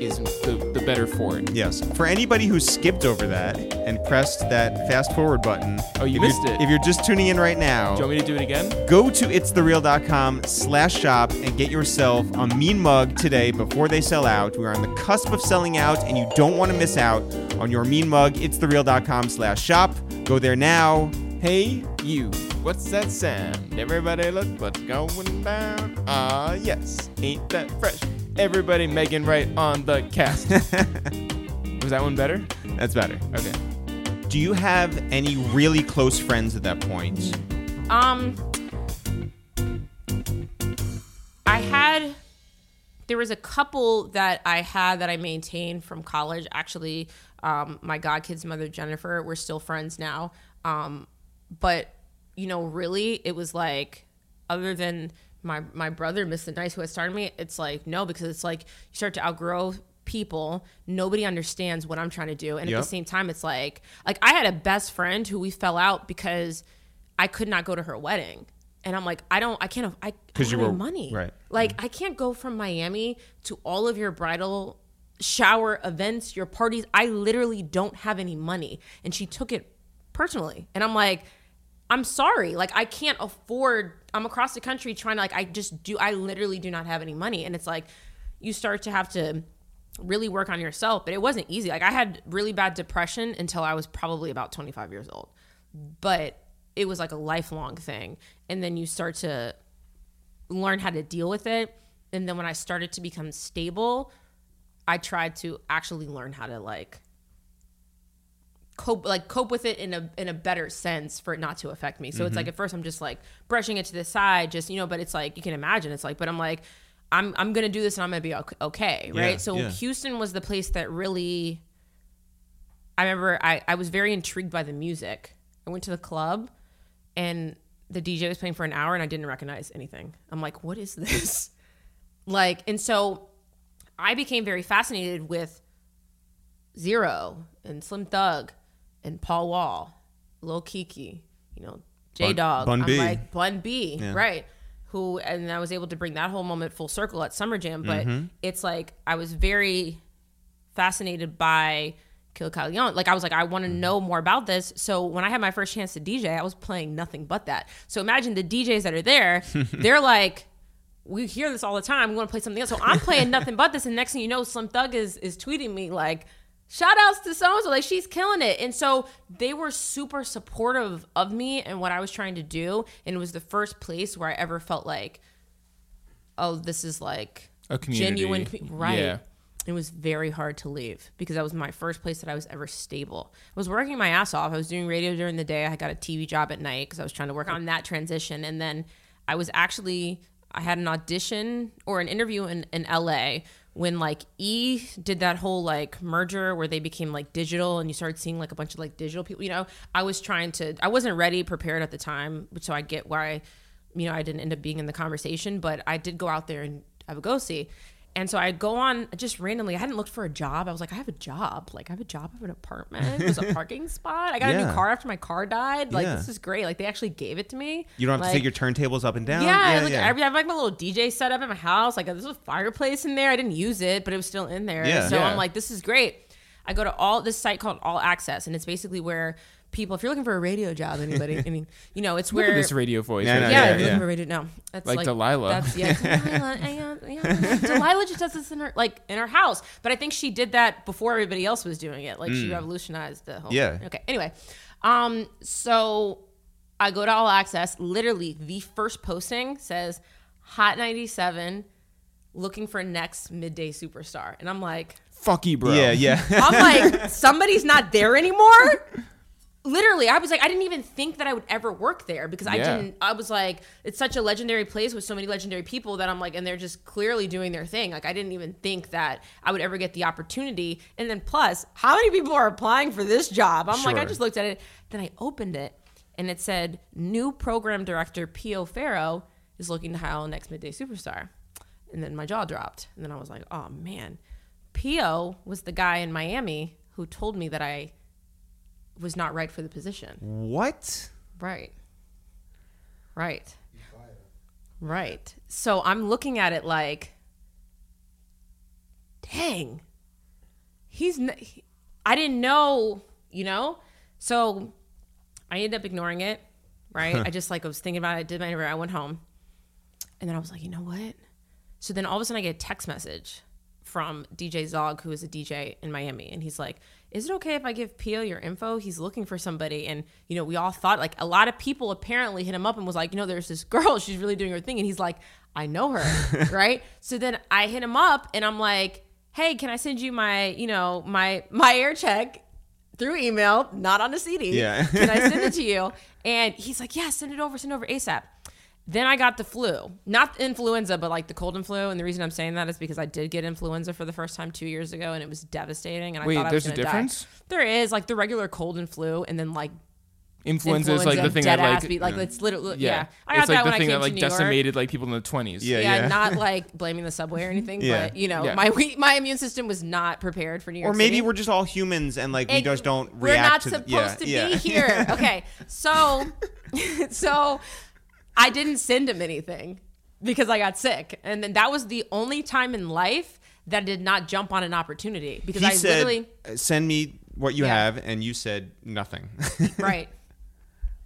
is the, the better for it. Yes. For anybody who skipped over that and pressed that fast forward button. Oh, you missed it. If you're just tuning in right now, Do you want me to do it again? go to itsthereal.com slash shop and get yourself a mean mug today before they sell out. We're on the cusp of selling out and you don't want to miss out on your mean mug. Itsthereal.com slash shop. Go there now. Hey, you. What's that sound? Everybody look what's going down. Ah, yes. Ain't that fresh? Everybody Megan Ryte on the cast. Was that one better? That's better. Okay. Do you have any really close friends at that point? Um, I had there was a couple that I had that I maintained from college. Actually, um, my god kid's mother Jennifer, we're still friends now. Um, but you know, really, it was like other than my my brother, Mr. Nice, who had started me, it's like no, because it's like you start to outgrow people. Nobody understands what I'm trying to do, and at the same time, it's like like I had a best friend who we fell out because I could not go to her wedding. And I'm like, I don't, I can't, I, because you have were- money. right. Like, I can't go from Miami to all of your bridal shower events, your parties. I literally don't have any money. And she took it personally. And I'm like, I'm sorry. Like, I can't afford, I'm across the country trying to, like, I just do, I literally do not have any money. And it's like, you start to have to really work on yourself. But it wasn't easy. Like, I had really bad depression until I was probably about 25 years old. But it was like a lifelong thing. And then you start to learn how to deal with it. And then when I started to become stable, I tried to actually learn how to like cope like cope with it in a in a better sense for it not to affect me. So it's like mm-hmm. at first I'm just like brushing it to the side, just you know, but it's like you can imagine it's like, but I'm like I'm I'm gonna do this and I'm gonna be ok- okay, right? Yeah, so yeah. Houston was the place that really. I remember I I was very intrigued by the music. I went to the club, and the DJ was playing for an hour, and I didn't recognize anything. I'm like, what is this? like, and so I became very fascinated with Z-Ro and Slim Thug and Paul Wall, Lil' Keke, you know, J Bun- Dog. Bun I'm B. like Bun B, Yeah. right? Who and I was able to bring that whole moment full circle at Summer Jam. But Mm-hmm. it's like I was very fascinated by kill Kyle Like I was like, I want to know more about this. So when I had my first chance to DJ, I was playing nothing but that. So imagine the DJs that are there, they're like, we hear this all the time. We want to play something else. So I'm playing nothing but this, and next thing you know, Slim Thug is is tweeting me like, shout outs to so and so, like she's killing it. And so they were super supportive of me and what I was trying to do. And it was the first place where I ever felt like, oh, this is like A community. genuine, right? Yeah. It was very hard to leave because that was my first place that I was ever stable. I was working my ass off. I was doing radio during the day. I got a TV job at night because I was trying to work on that transition. And then I was actually I had an audition or an interview in, in LA when like E did that whole like merger where they became like digital and you started seeing like a bunch of like digital people. You know, I was trying to I wasn't ready, prepared at the time, so I get why you know I didn't end up being in the conversation, but I did go out there and have a go see. And so I'd go on just randomly. I hadn't looked for a job. I was like, I have a job. Like, I have a job. I have an apartment. There's a parking spot. I got a new car after my car died. Like, Yeah. this is great. Like, they actually gave it to me. You don't have Like, to take your turntables up and down. yeah, like I have like my little DJ set up in my house. Like there's a fireplace in there. I didn't use it, but it was still in there. Yeah. So Yeah. I'm like, this is great. I go to all this site called All Access, and it's basically where people, if you're looking for a radio job, anybody, I mean, you know, it's Look where at this radio voice. Yeah, right know, yeah, there. if you're yeah. looking for radio. No, that's Like like, Delilah. That's yeah, Delilah. I, uh, yeah, Delilah just does this in her like in her house, but I think she did that before everybody else was doing it. Like she revolutionized the whole. Mm. Yeah. Okay. Anyway, um, so I go to All Access. Literally, the first posting says Hot 97 looking for next midday superstar, and I'm like, Fuck you, bro. Yeah, yeah. I'm like, somebody's not there anymore. Literally, I was like, I didn't even think that I would ever work there because I Yeah. didn't. I was like, it's such a legendary place with so many legendary people that I'm like, and they're just clearly doing their thing. Like, I didn't even think that I would ever get the opportunity. And then, plus, how many people are applying for this job? I'm like, I just looked at it. Then I opened it, and it said, new program director Pio Ferro is looking to hire next midday superstar. And then my jaw dropped. And then I was like, oh man. Pio was the guy in Miami who told me that I was not right for the position. what? Right. Right. Right. So I'm looking at it like, dang, he's. N- he- I didn't know, you know. So I ended up ignoring it. Right. I just like I was thinking about it. Did my interview. I went home, and then I was like, you know what? So then all of a sudden I get a text message from DJ Zog, who is a DJ in Miami, and he's like, "Is it okay if I give Pio your info? He's looking for somebody." And you know, we all thought like a lot of people apparently hit him up and was like, "You know, there's this girl, she's really doing her thing," and he's like, "I know her, right?" So then I hit him up, and I'm like, "Hey, can I send you my, you know, my my air check?" Through email, not on a CD. Yeah. Can I send it to you? And he's like, Yeah, send it over, send it over ASAP. Then I got the flu, not influenza, but like the cold and flu. And the reason I'm saying that is because I did get influenza for the first time two years ago, and it was devastating. And I Wait, thought I was there's a gonna die. difference? There is like the regular cold and flu, and then like Influenza is like the thing dead that ass like beat. Like it's literally yeah. yeah, I got it's like that the when thing I came that like to New York. decimated like people in the twenties. Yeah. Yeah, not like blaming the subway or anything, Yeah. but you know, Yeah. my we, my immune system was not prepared for New York. Or maybe City. we're just all humans and like we Ex- just don't react. We're react not to supposed yeah, to yeah. be here. Okay, so so I didn't send him anything because I got sick, and then that was the only time in life that I did not jump on an opportunity because he I said, literally "Uh, "Send me what you Yeah. have," and you said nothing. right.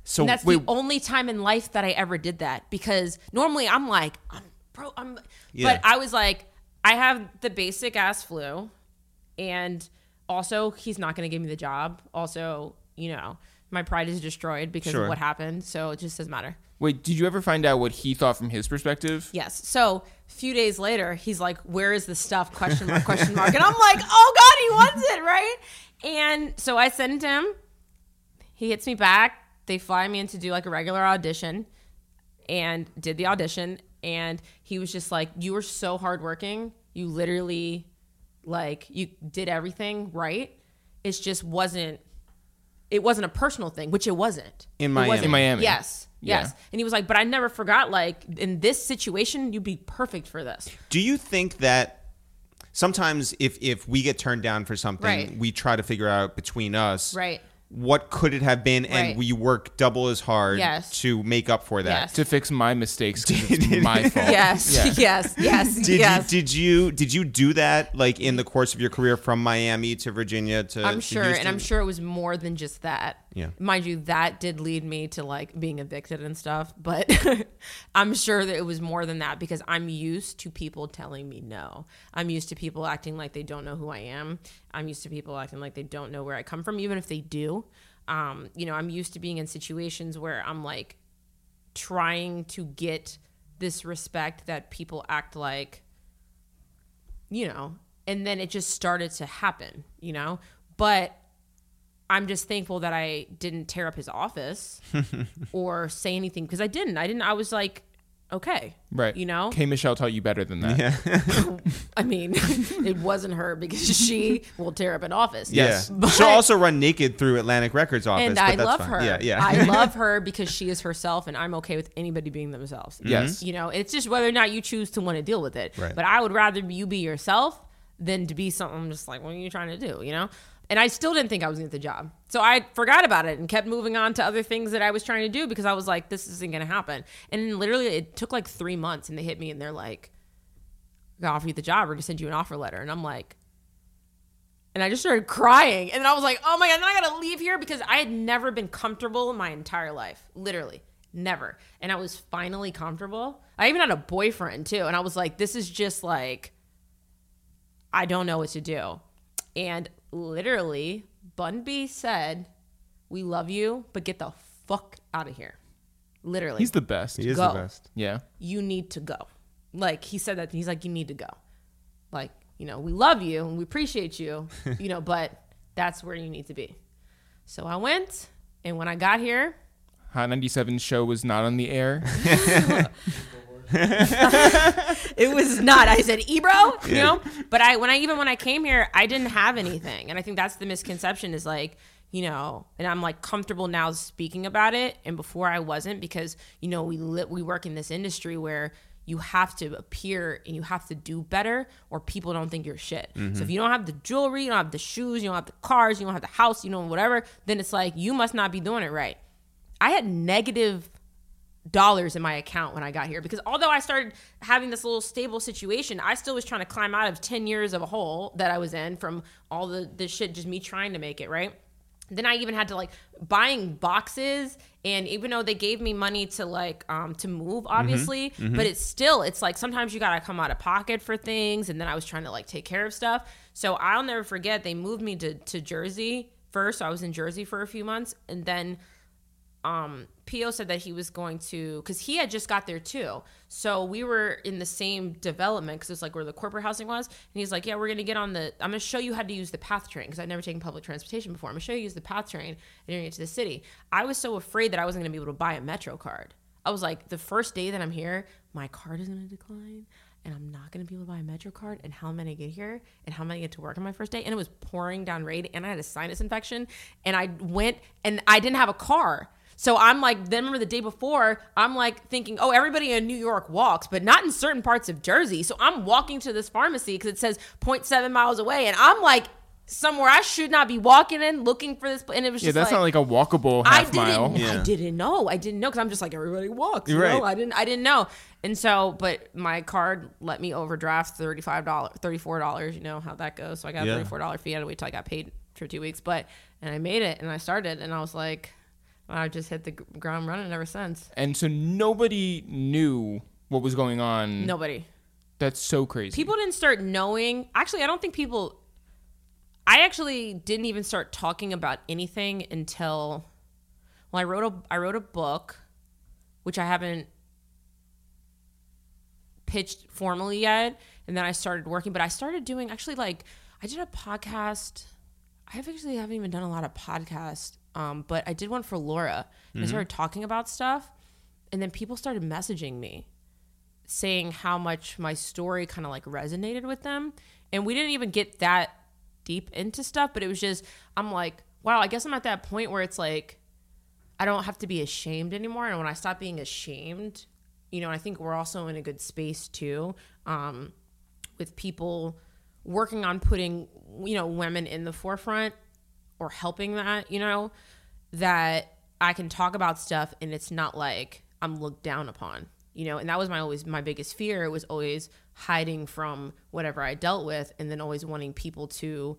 so And that's wait, the only time in life that I ever did that because normally I'm like, I'm bro, I'm, Yeah. but I was like, I have the basic ass flu, and also he's not going to give me the job. Also, you know, my pride is destroyed because Sure. of what happened, so it just doesn't matter. Wait, did you ever find out what he thought from his perspective? Yes. So a few days later, he's like, "Where is the stuff?" Question mark? Question mark? And I'm like, "Oh God, he wants it, right?" And so I send him. He hits me back. They fly me in to do like a regular audition, and did the audition. And he was just like, "You were so hardworking. You literally, like, you did everything right. It just wasn't. It wasn't a personal thing, which it wasn't In It Miami. wasn't. In Miami. Yes. Yes. Yeah. And he was like, but I never forgot, like, in this situation, you'd be perfect for this. do you think that sometimes if if we get turned down for something, Right. we try to figure out between us Right. what could it have been, and Right. we work double as hard Yes. to make up for that. Yes. to fix my mistakes 'cause it's my fault. Yes, Yeah. yes, yes, Did yes. you did you did you do that like in the course of your career from Miami to Virginia to? I'm to sure, and I'm sure it was more than just that. Yeah. Mind you, that did lead me to like being evicted and stuff, but I'm sure that it was more than that because I'm used to people telling me no. I'm used to people acting like they don't know who I am. I'm used to people acting like they don't know where I come from, even if they do. Um, you know, I'm used to being in situations where I'm like trying to get this respect that people act like you know, and then it just started to happen, you know? But I'm just thankful that I didn't tear up his office or say anything because I didn't. I didn't. I was like, okay. Right. You know? K. Michelle taught you better than that. I mean, it wasn't her because she will tear up an office. Yes. Yeah. But- She'll also run naked through Atlantic Records office. and but I that's love fine. her. Yeah, yeah. I love her because she is herself, and I'm okay with anybody being themselves. Mm-hmm. Yes. You know, it's just whether or not you choose to want to deal with it. Right. But I would rather you be yourself than to be something I'm just like, what are you trying to do? You know? And I still didn't think I was going to get the job. So I forgot about it and kept moving on to other things that I was trying to do because I was like, this isn't going to happen. And literally, it took like three months and they hit me and they're like, going to offer you the job or to send you an offer letter. And I'm like, and I just started crying. And then I was like, oh my God, then I gotta leave here because I had never been comfortable my entire life. Literally, never. And I was finally comfortable. I even had a boyfriend too. And I was like, this is just like, I don't know what to do. And literally, Bun B said, we love you, but get the fuck out of here. Literally He's the best. He is Go. the best. Yeah. you need to go. Like he said that he's like, you need to go. Like, you know, we love you and we appreciate you, you know, but that's where you need to be. So I went, and when I got here, Hot 97 show was not on the air. it was not. I said, Ebro, you know. But I, when I even when I came here, I didn't have anything, and I think that's the misconception is like, you know, and I'm like comfortable now speaking about it, and before I wasn't because you know we li- we work in this industry where you have to appear and you have to do better, or people don't think you're shit. So if mm-hmm. you don't have the jewelry, you don't have the shoes, you don't have the cars, you don't have the house, you know whatever, then it's like you must not be doing it right. I had negative dollars in my account when I got here because although I started having this little stable situation, I still was trying to climb out of 10 years of a hole that I was in from all the, the shit, just me trying to make it, right? Then I even had to like buying boxes and even though they gave me money to like um to move obviously, but it's still it's like sometimes you got to come out of pocket for things and then I was trying to like take care of stuff. So I'll never forget they moved me to to Jersey first. I was in Jersey for a few months and then um Pio said that he was going to because he had just got there too. So we were in the same development because it's like where the corporate housing was, and he's like, "Yeah, we're gonna get on the. I'm gonna show you how to use the path train because I've never taken public transportation before. I'm gonna show you use the path train and you're gonna get to the city." I was so afraid that I wasn't gonna be able to buy a Metro card. I was like, the first day that I'm here, my card is gonna decline. And I'm not gonna be able to buy a Metro card. And how am I gonna get here? And how am I gonna get to work on my first day? And it was pouring down rain, and I had a sinus infection. And I went, and I didn't have a car. So I'm like, then remember the day before, I'm like thinking, oh, everybody in New York walks, but not in certain parts of Jersey. So I'm walking to this pharmacy because it says 0.7 miles away. And I'm like, somewhere I should not be walking in looking for this. And it was Yeah, just that's like, not like a walkable half I didn't, mile. Yeah. I didn't know. I didn't know because I'm just like everybody walks. You Right. know? I didn't. I didn't know. And so, but my card let me overdraft thirty five dollars, thirty four dollars. You know how that goes. So I got a Yeah. thirty four dollar fee. I had to wait till I got paid for two weeks. But and I made it and I started and I was like, I just hit the gr- ground running ever since. And so nobody knew what was going on. Nobody. That's so crazy. People didn't start knowing. Actually, I don't think people. I actually didn't even start talking about anything until. Well, I wrote a I wrote a book, which I haven't pitched formally yet, and then I started working. But I started doing actually like I did a podcast. I have actually haven't even done a lot of podcasts, um, but I did one for Laura, and I started talking about stuff, and then people started messaging me saying how much my story kind of like resonated with them. And we didn't even get that deep into stuff, but it was just, I'm like, wow, I guess I'm at that point where it's like, I don't have to be ashamed anymore. And when I stop being ashamed, you know, I think we're also in a good space too, um, with people working on putting, you know, women in the forefront or helping that, you know, that I can talk about stuff and it's not like I'm looked down upon, you know, and that was my always my biggest fear. Was always hiding from whatever I dealt with and then always wanting people to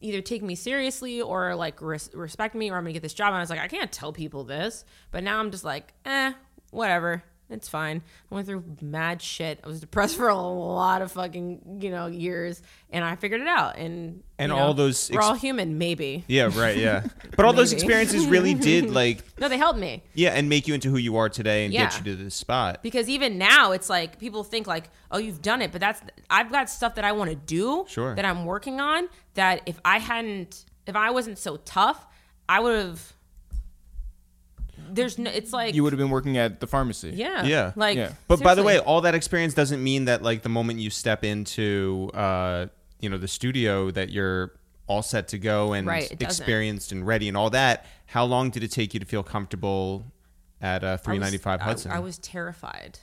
either take me seriously or like res- respect me or I'm gonna get this job. And I was like, I can't tell people this. But now I'm just like, eh, whatever. It's fine. I went through mad shit. I was depressed for a lot of fucking, you know, years and I figured it out. And And you know, all those we're all human, maybe. Yeah, right. Yeah, but all those Maybe. experiences really did like No, they helped me. yeah, and make you into who you are today and get you to this spot. because even now it's like people think like oh you've done it but that's i've got stuff that i want to do Sure. that i'm working on that if i hadn't if i wasn't so tough i would have there's no it's like You would have been working at the pharmacy. yeah Yeah. like Yeah. But by the way, seriously. all that experience doesn't mean that like the moment you step into uh, you know the studio that you're all set to go and Right, it doesn't. experienced and ready and all that. How long did it take you to feel comfortable at uh, I was- 395 I- Hudson? I, was terrified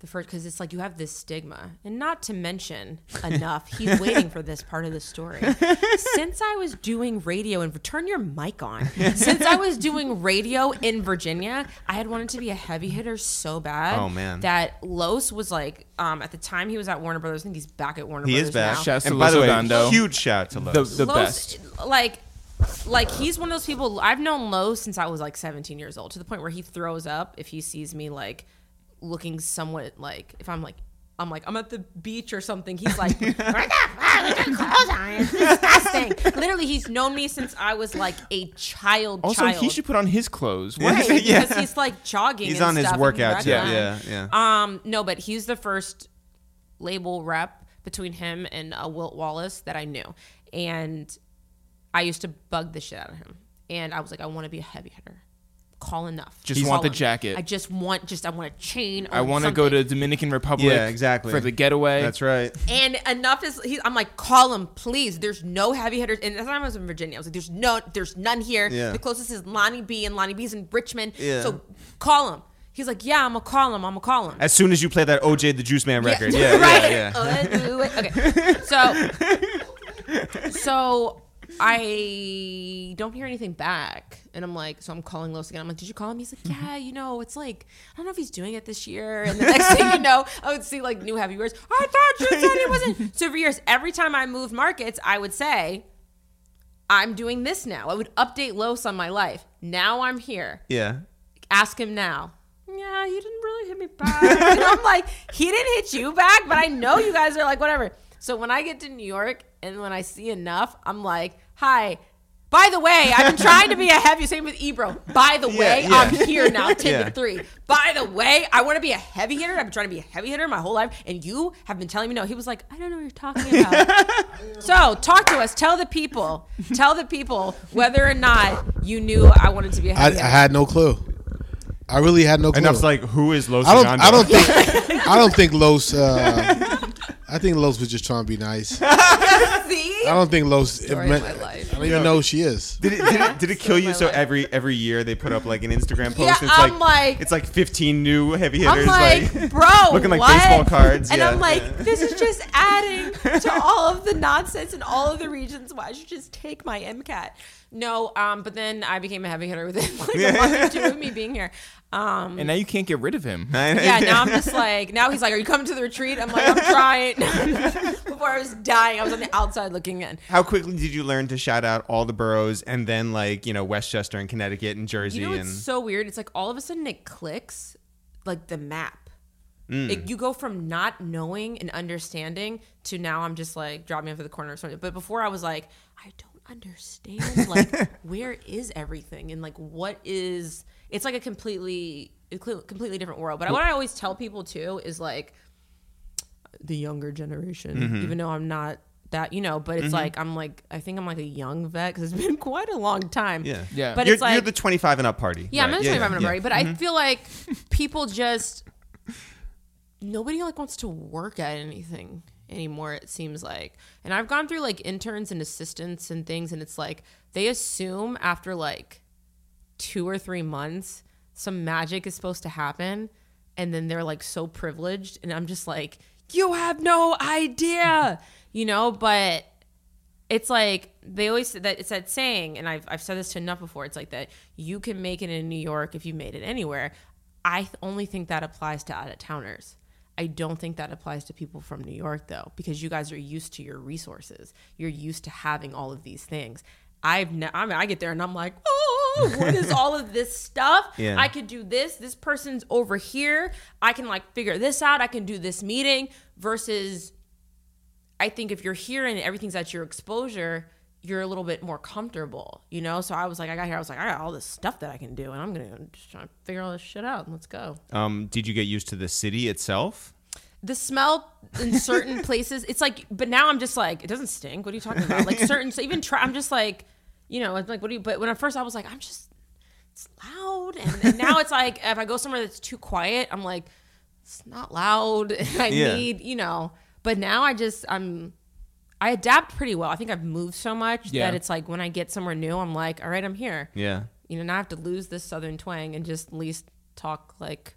the first because it's like you have this stigma and not to mention Enuff he's waiting for this part of the story since i was doing radio and turn your mic on since i was doing radio in virginia i had wanted to be a heavy hitter so bad Oh, man. that los was like um at the time he was at warner brothers i think he's back at warner he brothers is back. now. Shouts to and by the way, Los Odondo. huge shout to The, the Los, best. like like he's one of those people I've known Lowe since I was like 17 years old to the point where he throws up if he sees me like looking somewhat like if I'm like I'm like I'm at the beach or something. He's like, "What the fuck? Clothes on. It's disgusting." Literally, he's known me since I was like a child. Also, child. he should put on his clothes. right Yeah. because he's like jogging. He's on his stuff and workout too. wrecking Yeah, yeah. Um, no, but he's the first label rep between him and uh, Wilt Wallace that I knew, and I used to bug the shit out of him, and I was like, I want to be a heavy hitter. Call Enuff. Just Call want the him. jacket. I just want, just I want a chain. I want want to go to Dominican Republic. Yeah, exactly. For the getaway. That's right. and Enuff is he, I'm like, call him, please. There's no heavy hitters. And that's time I was in Virginia. I was like, there's no, there's none here. Yeah. The closest is Lonnie B, and Lonnie B's in Richmond. Yeah. So call him. He's like, yeah, I'm gonna call him. I'm gonna call him. As soon as you play that OJ the Juice Man record, yeah, right. yeah, yeah. Uh, do it. Okay. So, so I don't hear anything back, and I'm like, so I'm calling Los again. I'm like, did you call him? He's like, mm-hmm. yeah, you know, it's like I don't know if he's doing it this year. And the next thing you know, I would see like new heavy words. I thought you said he wasn't. So for years, every time I moved markets, I would say. I'm doing this now. I would update Los on my life. Now I'm here yeah. ask him now. Yeah, you didn't really hit me back. and I'm like, he didn't hit you back, but I know you guys are like, whatever. So when I get to New York and when I see Enuff, I'm like, hi. By the way, I've been trying to be a heavy. Same with Ebro. By the way, yeah. I'm here now, ten Yeah. to three. By the way, I want to be a heavy hitter. I've been trying to be a heavy hitter my whole life, and you have been telling me no. He was like, I don't know what you're talking about. so talk to us. Tell the people. Tell the people whether or not you knew I wanted to be a I, heavy I hitter. had no clue. I really had no clue. And I was like, who is Los I don't. Odondo? I don't think. I don't think Los. Uh, I think Los was just trying to be nice. See? I don't think Los. It Story of meant, my life. I don't even know who she is. Did it, did it, did it kill you? So life. every every year they put up like an Instagram post. Yeah, and it's I'm like, like- it's like 15 new heavy hitters. I'm like, like bro, looking like what? baseball cards. And yeah. I'm like, this is just adding to all of the nonsense and all of the reasons Why I should just take my MCAT? No, um, but then I became a heavy hitter within like a month or two of me being here. Um, and now you can't get rid of him. yeah, now I'm just like, now he's like, are you coming to the retreat? I'm like, I'm trying. Before I was dying, I was on the outside looking in. How quickly did you learn to shout out all the boroughs and then like you know Westchester and Connecticut and Jersey You know and what's so weird? It's like all of a sudden it clicks, like the map. It- you go from not knowing and understanding to now I'm just like drop me off the corner or something. But before I was like, I don't understand. Like, where is everything and like what is? It's like a completely, completely different world. But what I always tell people too is like the younger generation, mm-hmm. even though I'm not that, you know. But it's mm-hmm. like I'm like I think I'm like a young vet because it's been quite a long time. yeah Yeah. But you're, it's like you're the 25 and up party. yeah, I'm right? not saying I'm in a yeah. party, but I mm-hmm. feel like people just nobody like wants to work at anything anymore. It seems like, and I've gone through like interns and assistants and things, and it's like they assume after like two or three months some magic is supposed to happen, and then they're like so privileged, and I'm just like, you have no idea, you know, but. it's like they always that it's that saying, and I've I've said this to Enuff before. It's like that you can make it in New York if you made it anywhere. I only think that applies to out of towners. I don't think that applies to people from New York though, because you guys are used to your resources. You're used to having all of these things. I've ne- I mean, I get there and I'm like, oh, what is all of this stuff? Yeah. I could do this. This person's over here. I can like figure this out. I can do this meeting. Versus, I think if you're here and everything's at your exposure, you're a little bit more comfortable, you know. So I was like, I got here. I was like, I got all this stuff that I can do, and I'm gonna just try to figure all this shit out. and Let's go. Um, did you get used to the city itself? the smell in certain places it's like but now i'm just like it doesn't stink what are you talking about like certain so even try i'm just like you know it's like what do you but when at first i was like i'm just it's loud and, and now it's like if i go somewhere that's too quiet i'm like it's not loud i Yeah. need you know but now i just i'm i adapt pretty well i think i've moved so much Yeah. that it's like when i get somewhere new i'm like all right i'm here Yeah. you know, now I have to lose this southern twang and just at least talk like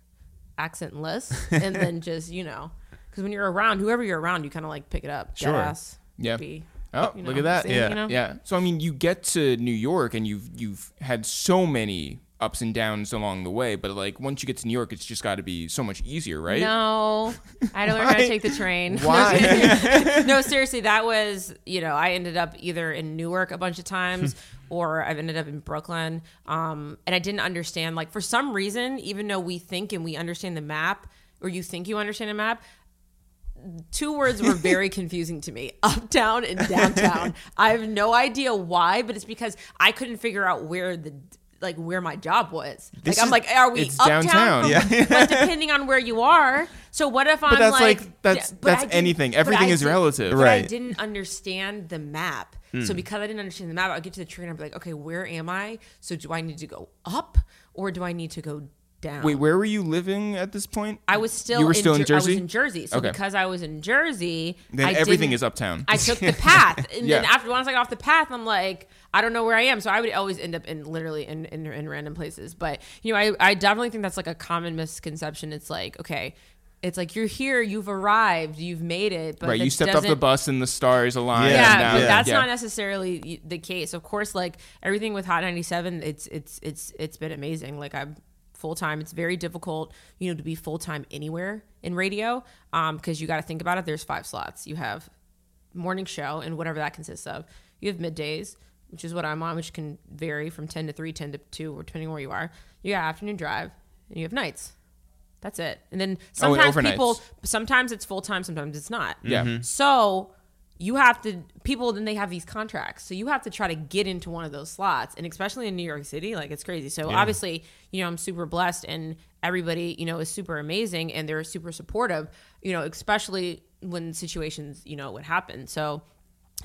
accentless and then just, you know, because when you're around, whoever you're around, you kind of like pick it up. Sure. Deadass, Yeah. be, Oh, you look at that. sing, Yeah. you know? Yeah. So I mean, you get to New York and you've you've had so many ups and downs along the way, but like once you get to New York, it's just got to be so much easier, right? No, I had to learn how to take the train. Why? no, seriously, that was, you know, I ended up either in Newark a bunch of times or I've ended up in Brooklyn. Um, and I didn't understand, like, for some reason, even though we think and we understand the map, or you think you understand a map, two words were very confusing to me uptown and downtown. I have no idea why, but it's because I couldn't figure out where the like where my job was. This like I'm is- like, are we it's uptown? downtown. Yeah. but depending on where you are. So what if I'm that's like, like- that's- Yeah, but that's I anything. Everything is relative. But I didn't understand the map. Hmm. So because I didn't understand the map, I'd get to the train and I'd be like, okay, where am I? So do I need to go up or do I need to go down? Wait, where were you living at this point? I was still You were still in Jer- I was in Jersey. So Okay. because I was in Jersey, Then I everything is uptown. I took the path, and then after once I got off the path, I'm like, I don't know where I am. So I would always end up in literally in, in, in random places. But you know, I I definitely think that's like a common misconception. It's like okay. It's like you're here, you've arrived, you've made it, but right, you stepped off the bus and the stars aligned. Yeah, yeah, but that's yeah. not necessarily the case. Of course, like everything with Hot 97, it's it's it's it's been amazing. Like I'm full time. It's very difficult, you know, to be full time anywhere in radio, um, because you got to think about it. There's five slots. You have morning show and whatever that consists of. You have middays, which is what I'm on, which can vary from 10 to 3, 10 to 2, or depending on where you are. You got afternoon drive, and you have nights. That's it. And then Oh, and sometimes overnights. people, sometimes it's full time, sometimes it's not. Yeah. So you have to people then they have these contracts. So you have to try to get into one of those slots. And especially in New York City, like it's crazy. So obviously, you know, I'm super blessed and everybody, you know, is super amazing and they're super supportive, you know, especially when situations, you know, would happen. So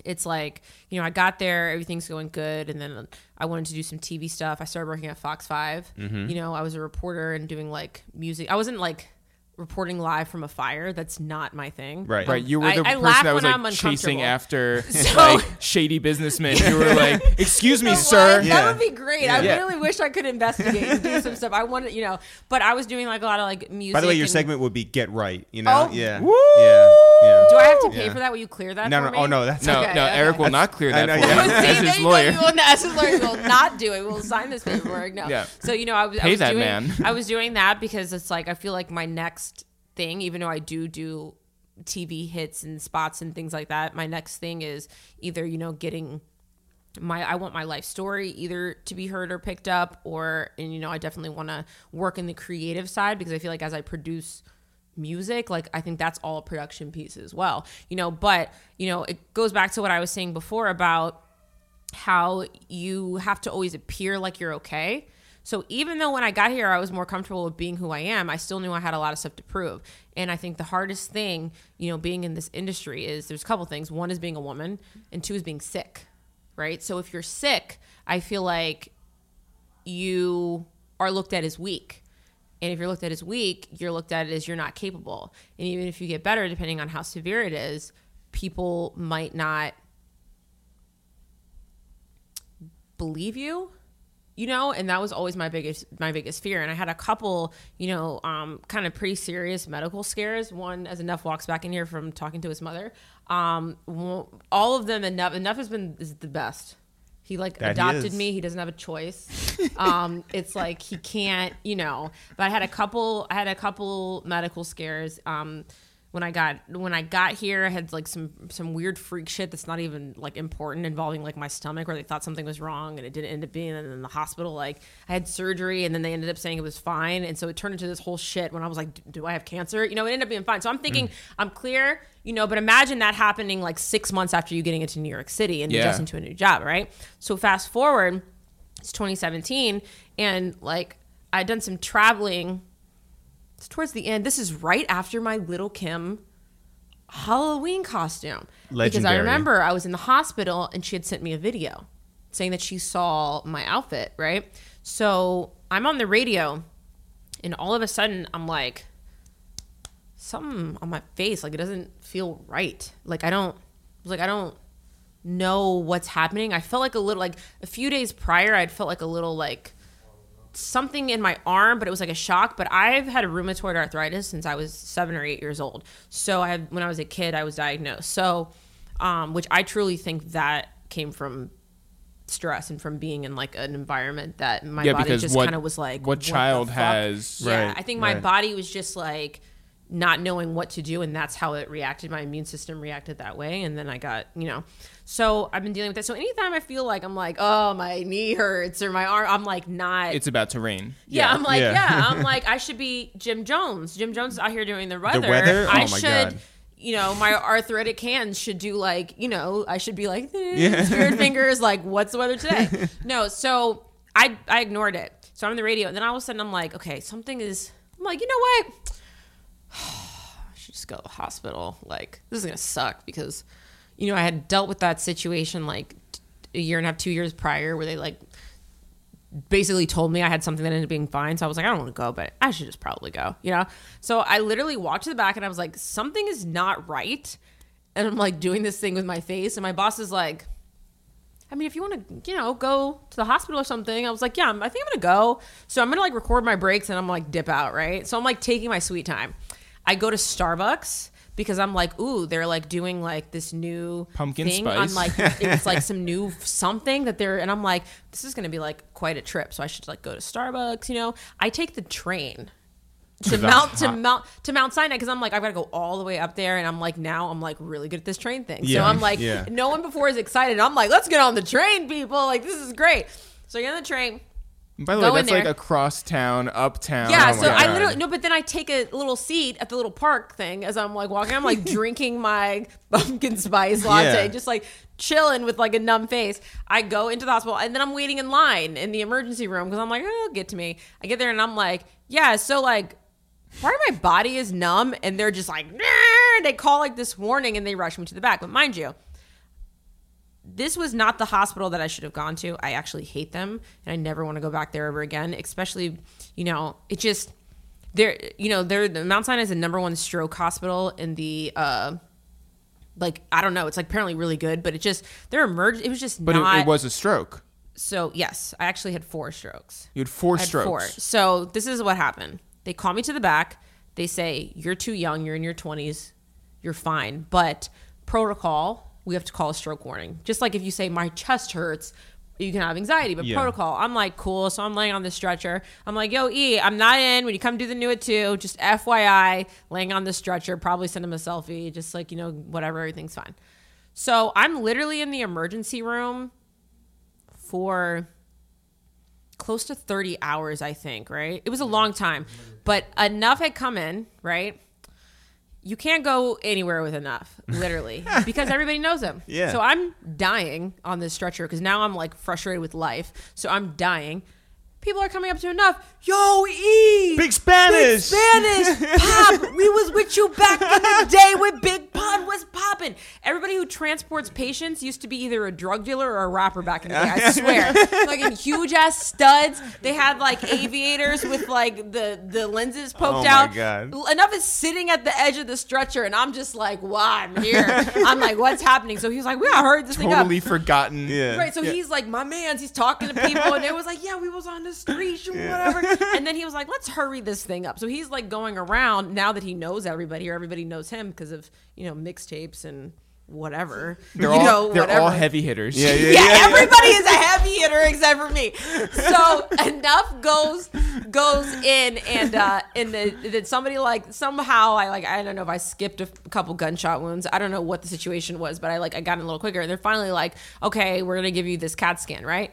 it's like you know i got there everything's going good and then i wanted to do some tv stuff i started working at fox 5 mm-hmm. you know i was a reporter and doing like music i wasn't like reporting live from a fire that's not my thing Right. Right, you were the I person that was like I'm chasing after So- like shady businessmen. You were like, "Excuse me, You sir." Yeah. That would be great. I Yeah. really wish I could investigate and do some stuff. I wanted, you know, but I was doing like a lot of like music. By the way, your and- segment would be "Get Right." You know, Oh. yeah, Woo! yeah, yeah. Do I have to pay Yeah. for that? Will you clear that? No, for no, me? oh no, that's No, Okay, no, okay. Eric will not clear that know, for yeah. you See, as his you go. lawyer. Will, as his lawyer, will not do it. We'll sign this paperwork. No. Yeah. So you know, I was, I Pay was that doing, man. I was doing that because it's like I feel like my next thing, even though I do do TV hits and spots and things like that, my next thing is either you know getting my I want my life story either to be heard or picked up or and you know I definitely want to work in the creative side because I feel like as I produce music like I think that's all production piece as well you know? But you know it goes back to what I was saying before about how you have to always appear like you're okay so even though when I got here I was more comfortable with being who I am, I still knew I had a lot of stuff to prove. And I think the hardest thing, you know, being in this industry is there's a couple things. One is being a woman, and two is being sick. Right? So if you're sick, I feel like you are looked at as weak. And if you're looked at as weak, you're looked at as you're not capable. And even if you get better, depending on how severe it is, people might not believe you you know and that was always my biggest my biggest fear. And i had a couple you know um, kind of pretty serious medical scares. One as Enuff walks back in here from talking to his mother um, all of them Enuff Enuff has been is the best. He like That adopted is. me. He doesn't have a choice. Um, it's like he can't you know. But i had a couple i had a couple medical scares. Um, when I got when I got here, I had like some some weird freak shit that's not even like important involving like my stomach, where they thought something was wrong and it didn't end up being. And in the hospital, like I had surgery, and then they ended up saying it was fine, and so it turned into this whole shit. When I was like, "Do I have cancer?" You know, it ended up being fine. So I'm thinking mm. I'm clear, you know. But imagine that happening like six months after you getting into New York City and Yeah. adjusting to a new job, right? So fast forward, it's 2017, and like I'd done some traveling it's towards the end. This is right after my little Kim Halloween costume. Because I remember I was in the hospital and she had sent me a video saying that she saw my outfit, right? So I'm on the radio and all of a sudden I'm like, something on my face, like it doesn't feel right. Like I don't, I like, I don't know what's happening. I felt like a little, like a few days prior, I'd felt like a little like, something in my arm, but it was like a shock. But I've had rheumatoid arthritis since I was seven or eight years old. So I had, when I was a kid, I was diagnosed. So, um, which I truly think that came from stress and from being in like an environment that my Yeah, body just kind of was like, what the child has- Yeah, Right, I think my right. body was just like not knowing what to do, and that's how it reacted. My immune system reacted that way, and then I got you know. So I've been dealing with that. So anytime I feel like I'm like, oh, my knee hurts or my arm, I'm like not. It's about to rain. Yeah, I'm like, Yeah. yeah. I'm like, I should be Jim Jones. Jim Jones is out here doing the weather. the weather? I Oh my should, God. you know, my arthritic hands should do like, you know, I should be like, eh, spirit fingers, like, what's the weather today? no, so I I ignored it. So I'm on the radio, and then all of a sudden I'm like, okay, something is. I'm like, you know what? I should just go to the hospital. Like, this is gonna suck because, you know, I had dealt with that situation like a year and a half, two years prior, where they like basically told me I had something that ended up being fine. So I was like, I don't want to go, but I should just probably go, you know? So I literally walked to the back and I was like, something is not right. And I'm like doing this thing with my face. And my boss is like, I mean, if you want to, you know, go to the hospital or something, I was like, yeah, I'm- I think I'm gonna go. So I'm gonna like record my breaks and I'm like dip out, right? So I'm like taking my sweet time. I go to Starbucks because I'm like, ooh, they're like doing like this new Pumpkin thing spice. on like it's like some new something that they're and I'm like, this is gonna be like quite a trip. So I should like go to Starbucks, you know. I take the train to Mount to Mount to Mount Sinai because I'm like I've got to go all the way up there, and I'm like now I'm like really good at this train thing. So I'm like yeah. no one before is excited. I'm like let's get on the train, people. Like this is great. So I get on the train. By the way, that's like there. across town, uptown. Yeah, Oh so I literally no, but then I take a little seat at the little park thing as I'm like walking. I'm like drinking my pumpkin spice latte, Yeah. just like chilling with like a numb face. I go into the hospital and then I'm waiting in line in the emergency room because I'm like, oh, get to me. I get there and I'm like, yeah, so like part of my body is numb and they're just like, "Nah." they call like this warning and they rush me to the back. But mind you, this was not the hospital that I should have gone to. I actually hate them and I never want to go back there ever again, especially, you know, it just there you know, they're the Mount Sinai is the number one stroke hospital in the uh like I don't know, it's like apparently really good, but it just their emerg it was just But not it, it was a stroke. so yes, I actually had four strokes. You had four had strokes. four. So this is what happened. They call me to the back. They say, You're too young. You're in your 20s. You're fine. But protocol, we have to call a stroke warning. Just like if you say, My chest hurts, you can have anxiety. But Yeah. protocol, I'm like, Cool. So I'm laying on the stretcher. I'm like, Yo, E, I'm not in. When you come do the new at two, just FYI, laying on the stretcher, probably send him a selfie. Just like, you know, whatever, everything's fine. So I'm literally in the emergency room for close to 30 hours, I think, right? It was a long time, but Enuff had come in, right? You can't go anywhere with Enuff, literally, because everybody knows him. Yeah. So I'm dying on this stretcher because now I'm like frustrated with life. So I'm dying. People are coming up to Enuff. Yo, E, Big Spanish. Big Spanish, Pop. We was with you back in the day when Big Pun was popping. Everybody who transports patients used to be either a drug dealer or a rapper back in the day. I swear. like in huge ass studs. They had like aviators with like the the lenses oh poked Oh my out. God. Enuff is sitting at the edge of the stretcher, and I'm just like, "Wow, I'm here." I'm like, "What's happening?" So he's like, "We hurry this thing up." Totally forgotten. Yeah. Right, so he's like, my man's, he's talking to people, and it was like, yeah, we was on the street, and whatever. And then he was like, let's hurry this thing up. So he's like going around now that he knows everybody, or everybody knows him because of you know mixtapes and whatever. They're you all know, they're all heavy hitters. Yeah, yeah, Yeah, yeah. everybody is a heavy hitter except for me. So Enuff goes goes in, and uh, and the, that somebody like somehow I like I don't know if I skipped a couple gunshot wounds. I don't know what the situation was, but I like I got in a little quicker, and they're finally like, okay, we're gonna give you this CAT scan, right?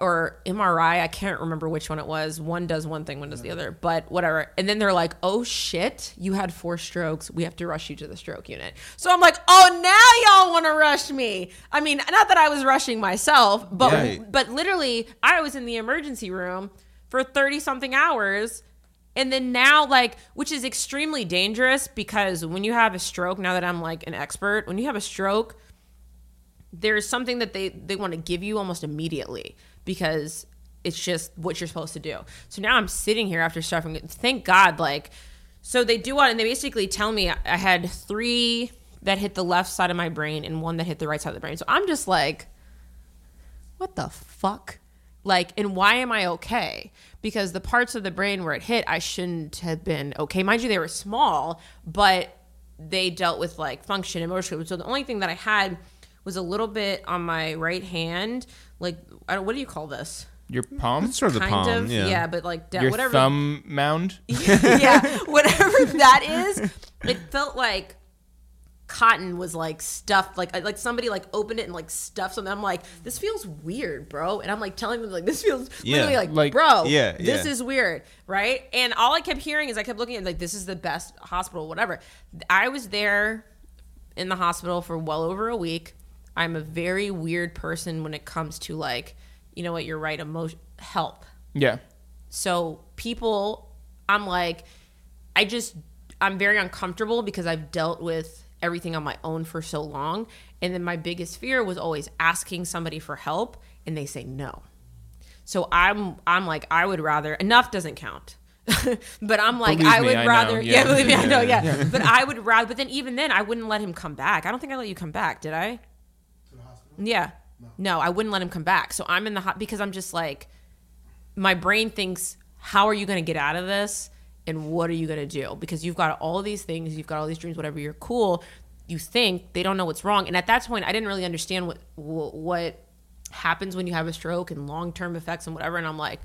Or MRI, I can't remember which one it was. One does one thing, one does the other, but whatever. And then they're like, "Oh shit, you had four strokes. We have to rush you to the stroke unit." So I'm like, "Oh, now y'all want to rush me?" I mean, not that I was rushing myself, but Right. but literally, I was in the emergency room for 30 something hours. And then now, like, which is extremely dangerous because when you have a stroke, now that I'm like an expert, when you have a stroke, there's something that they, they want to give you almost immediately because it's just what you're supposed to do. So now I'm sitting here after suffering. Thank God, like, so they do what, and they basically tell me I had three that hit the left side of my brain and one that hit the right side of the brain. So I'm just like, what the fuck? Like, and why am I okay? Because the parts of the brain where it hit, I shouldn't have been okay. Mind you, they were small, but they dealt with like function and motor. So the only thing that I had was a little bit on my right hand. Like, I don't, what do you call this? Your palm, Sort of the kind palm. of, yeah. but like da- your whatever. thumb mound. yeah, whatever that is. It felt like cotton was like stuffed like like somebody like opened it and like stuffed something i'm like this feels weird bro and i'm like telling them like this feels Yeah. literally like, Like- bro Yeah, this yeah. is weird right and all i kept hearing is i kept looking at like this is the best hospital whatever i was there in the hospital for well over a week i'm a very weird person when it comes to like you know what you're right emotion help Yeah. so people, I'm like, I just, I'm very uncomfortable because I've dealt with everything on my own for so long. And then my biggest fear was always asking somebody for help and they say no. So I'm, I'm like, I would rather, Enuff doesn't count. but I'm like, Believe I me, would I know, rather, yeah. yeah. believe me, I know, yeah. But I would rather, but then even then, I wouldn't let him come back. I don't think I let you come back, did I? Yeah. No. I wouldn't let him come back. So I'm in the hot because I'm just like, my brain thinks, how are you going to get out of this? And what are you going to do? Because you've got all these things, you've got all these dreams, whatever. You're cool. You think they don't know what's wrong. And at that point, I didn't really understand what what, what happens when you have a stroke and long term effects and whatever. And I'm like,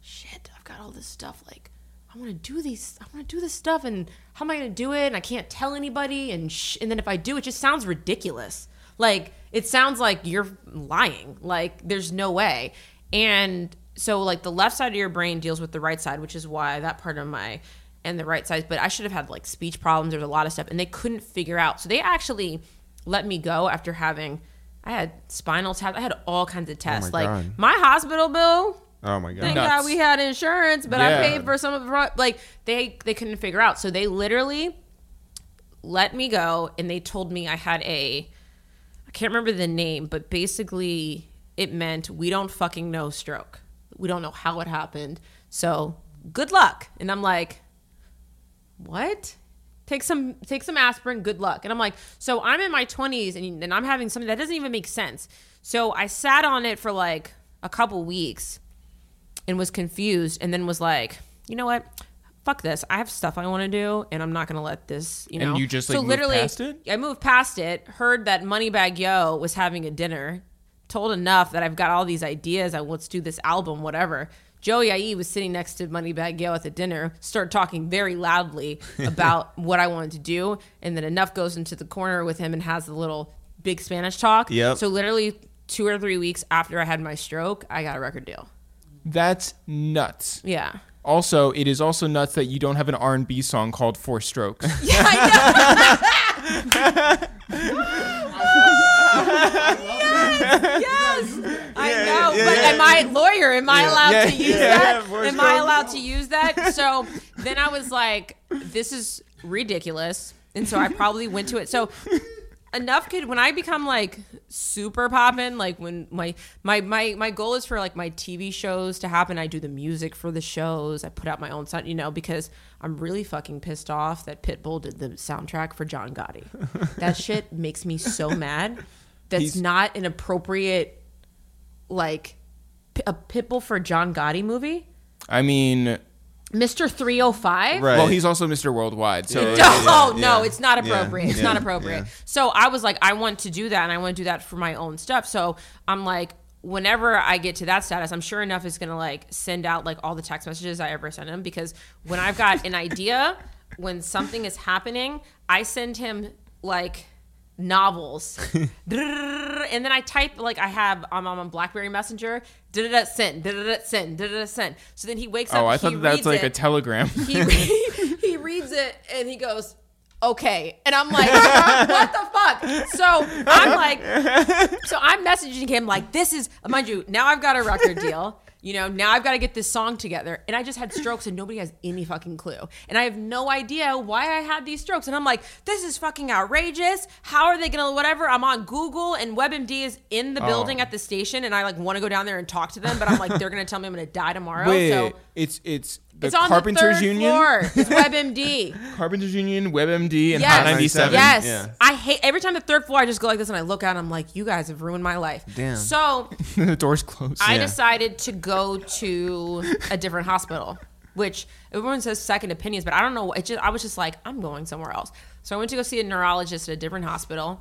shit, I've got all this stuff. Like, I want to do these. I want to do this stuff, and how am I going to do it? And I can't tell anybody. And sh- and then if I do, it just sounds ridiculous. Like it sounds like you're lying. Like there's no way. And so like the left side of your brain deals with the right side, which is why that part of my and the right side. But I should have had like speech problems. There's a lot of stuff, and they couldn't figure out. So they actually let me go after having. I had spinal tap. I had all kinds of tests. like God. my hospital bill Oh my god. Thank Nuts. God we had insurance, but Yeah. I paid for some of the like they they couldn't figure out. So they literally let me go and they told me I had a I can't remember the name, but basically it meant we don't fucking know stroke. We don't know how it happened. So good luck. And I'm like, what? Take some take some aspirin, good luck. And I'm like, so I'm in my 20s and, and I'm having something that doesn't even make sense. So I sat on it for like a couple weeks and was confused and then was like, you know what? Fuck this. I have stuff I want to do and I'm not going to let this, you know. And you just, like, moved past it? I moved past it, heard that Moneybagg Yo was having a dinner, told Enuff that I've got all these ideas. I let's do this album, whatever. Joey IE was sitting next to Moneybagg Yo at the dinner, started talking very loudly about what I wanted to do, and then Enuff goes into the corner with him and has the little big Spanish talk. Yep. So literally two or three weeks after I had my stroke, I got a record deal. That's nuts. Yeah. Also, it is also nuts that you don't have an R&B song called Four Strokes. Yeah, I know. yes, yes. I know. Yeah, but yeah, am I lawyer? Am I Yeah. allowed Yeah, to use yeah, that? yeah, Forrest am I allowed to use that? So then I was like, this is ridiculous. And so I probably went to it. So Enuff kid when I become like super poppin', like when my my my my goal is for like my TV shows to happen. I do the music for the shows. I put out my own sound, you know, because I'm really fucking pissed off that Pitbull did the soundtrack for John Gotti. that shit makes me so mad. That's He's- not an appropriate like a Pitbull for John Gotti movie. I mean, Mr. 305? Right. well, he's also Mr. Worldwide, so Yeah. Oh, no, Yeah, no, it's not Yeah, appropriate. It's yeah, not appropriate. yeah. So I was like, I want to do that, and I want to do that for my own stuff. So I'm like, whenever I get to that status, I'm sure Enuff is gonna like send out like all the text messages I ever send him because when I've got an idea, when something is happening, I send him like novels and then i type like i have i'm on blackberry messenger da-da-da, send da-da-da, send da-da-da, send so then he wakes up Oh, I thought that that's like a it telegram. he he reads it and he goes okay and i'm like what the fuck so i'm like so i'm messaging him like this is mind you now i've got a record deal you know now i've got to get this song together. And i just had strokes and nobody has any fucking clue. And i have no idea why i had these strokes. And i'm like this is fucking outrageous. How are they gonna whatever. I'm on google and webmd is in the oh. building Oh. at the station and i like want to go down there and talk to them but i'm like they're gonna tell me i'm gonna die tomorrow. Wait, so it's it's the it's Carpenters the Union, floor. It's WebMD. Carpenters Union, WebMD, and Yes. Hot 97. Yes. Yeah. I hate every time the third floor I just go like this and I look out and I'm like, you guys have ruined my life. Damn. So the doors closed. I Yeah. decided to go to a different hospital, which everyone says second opinions, but I don't know. It just I was just like, I'm going somewhere else. So I went to go see a neurologist at a different hospital.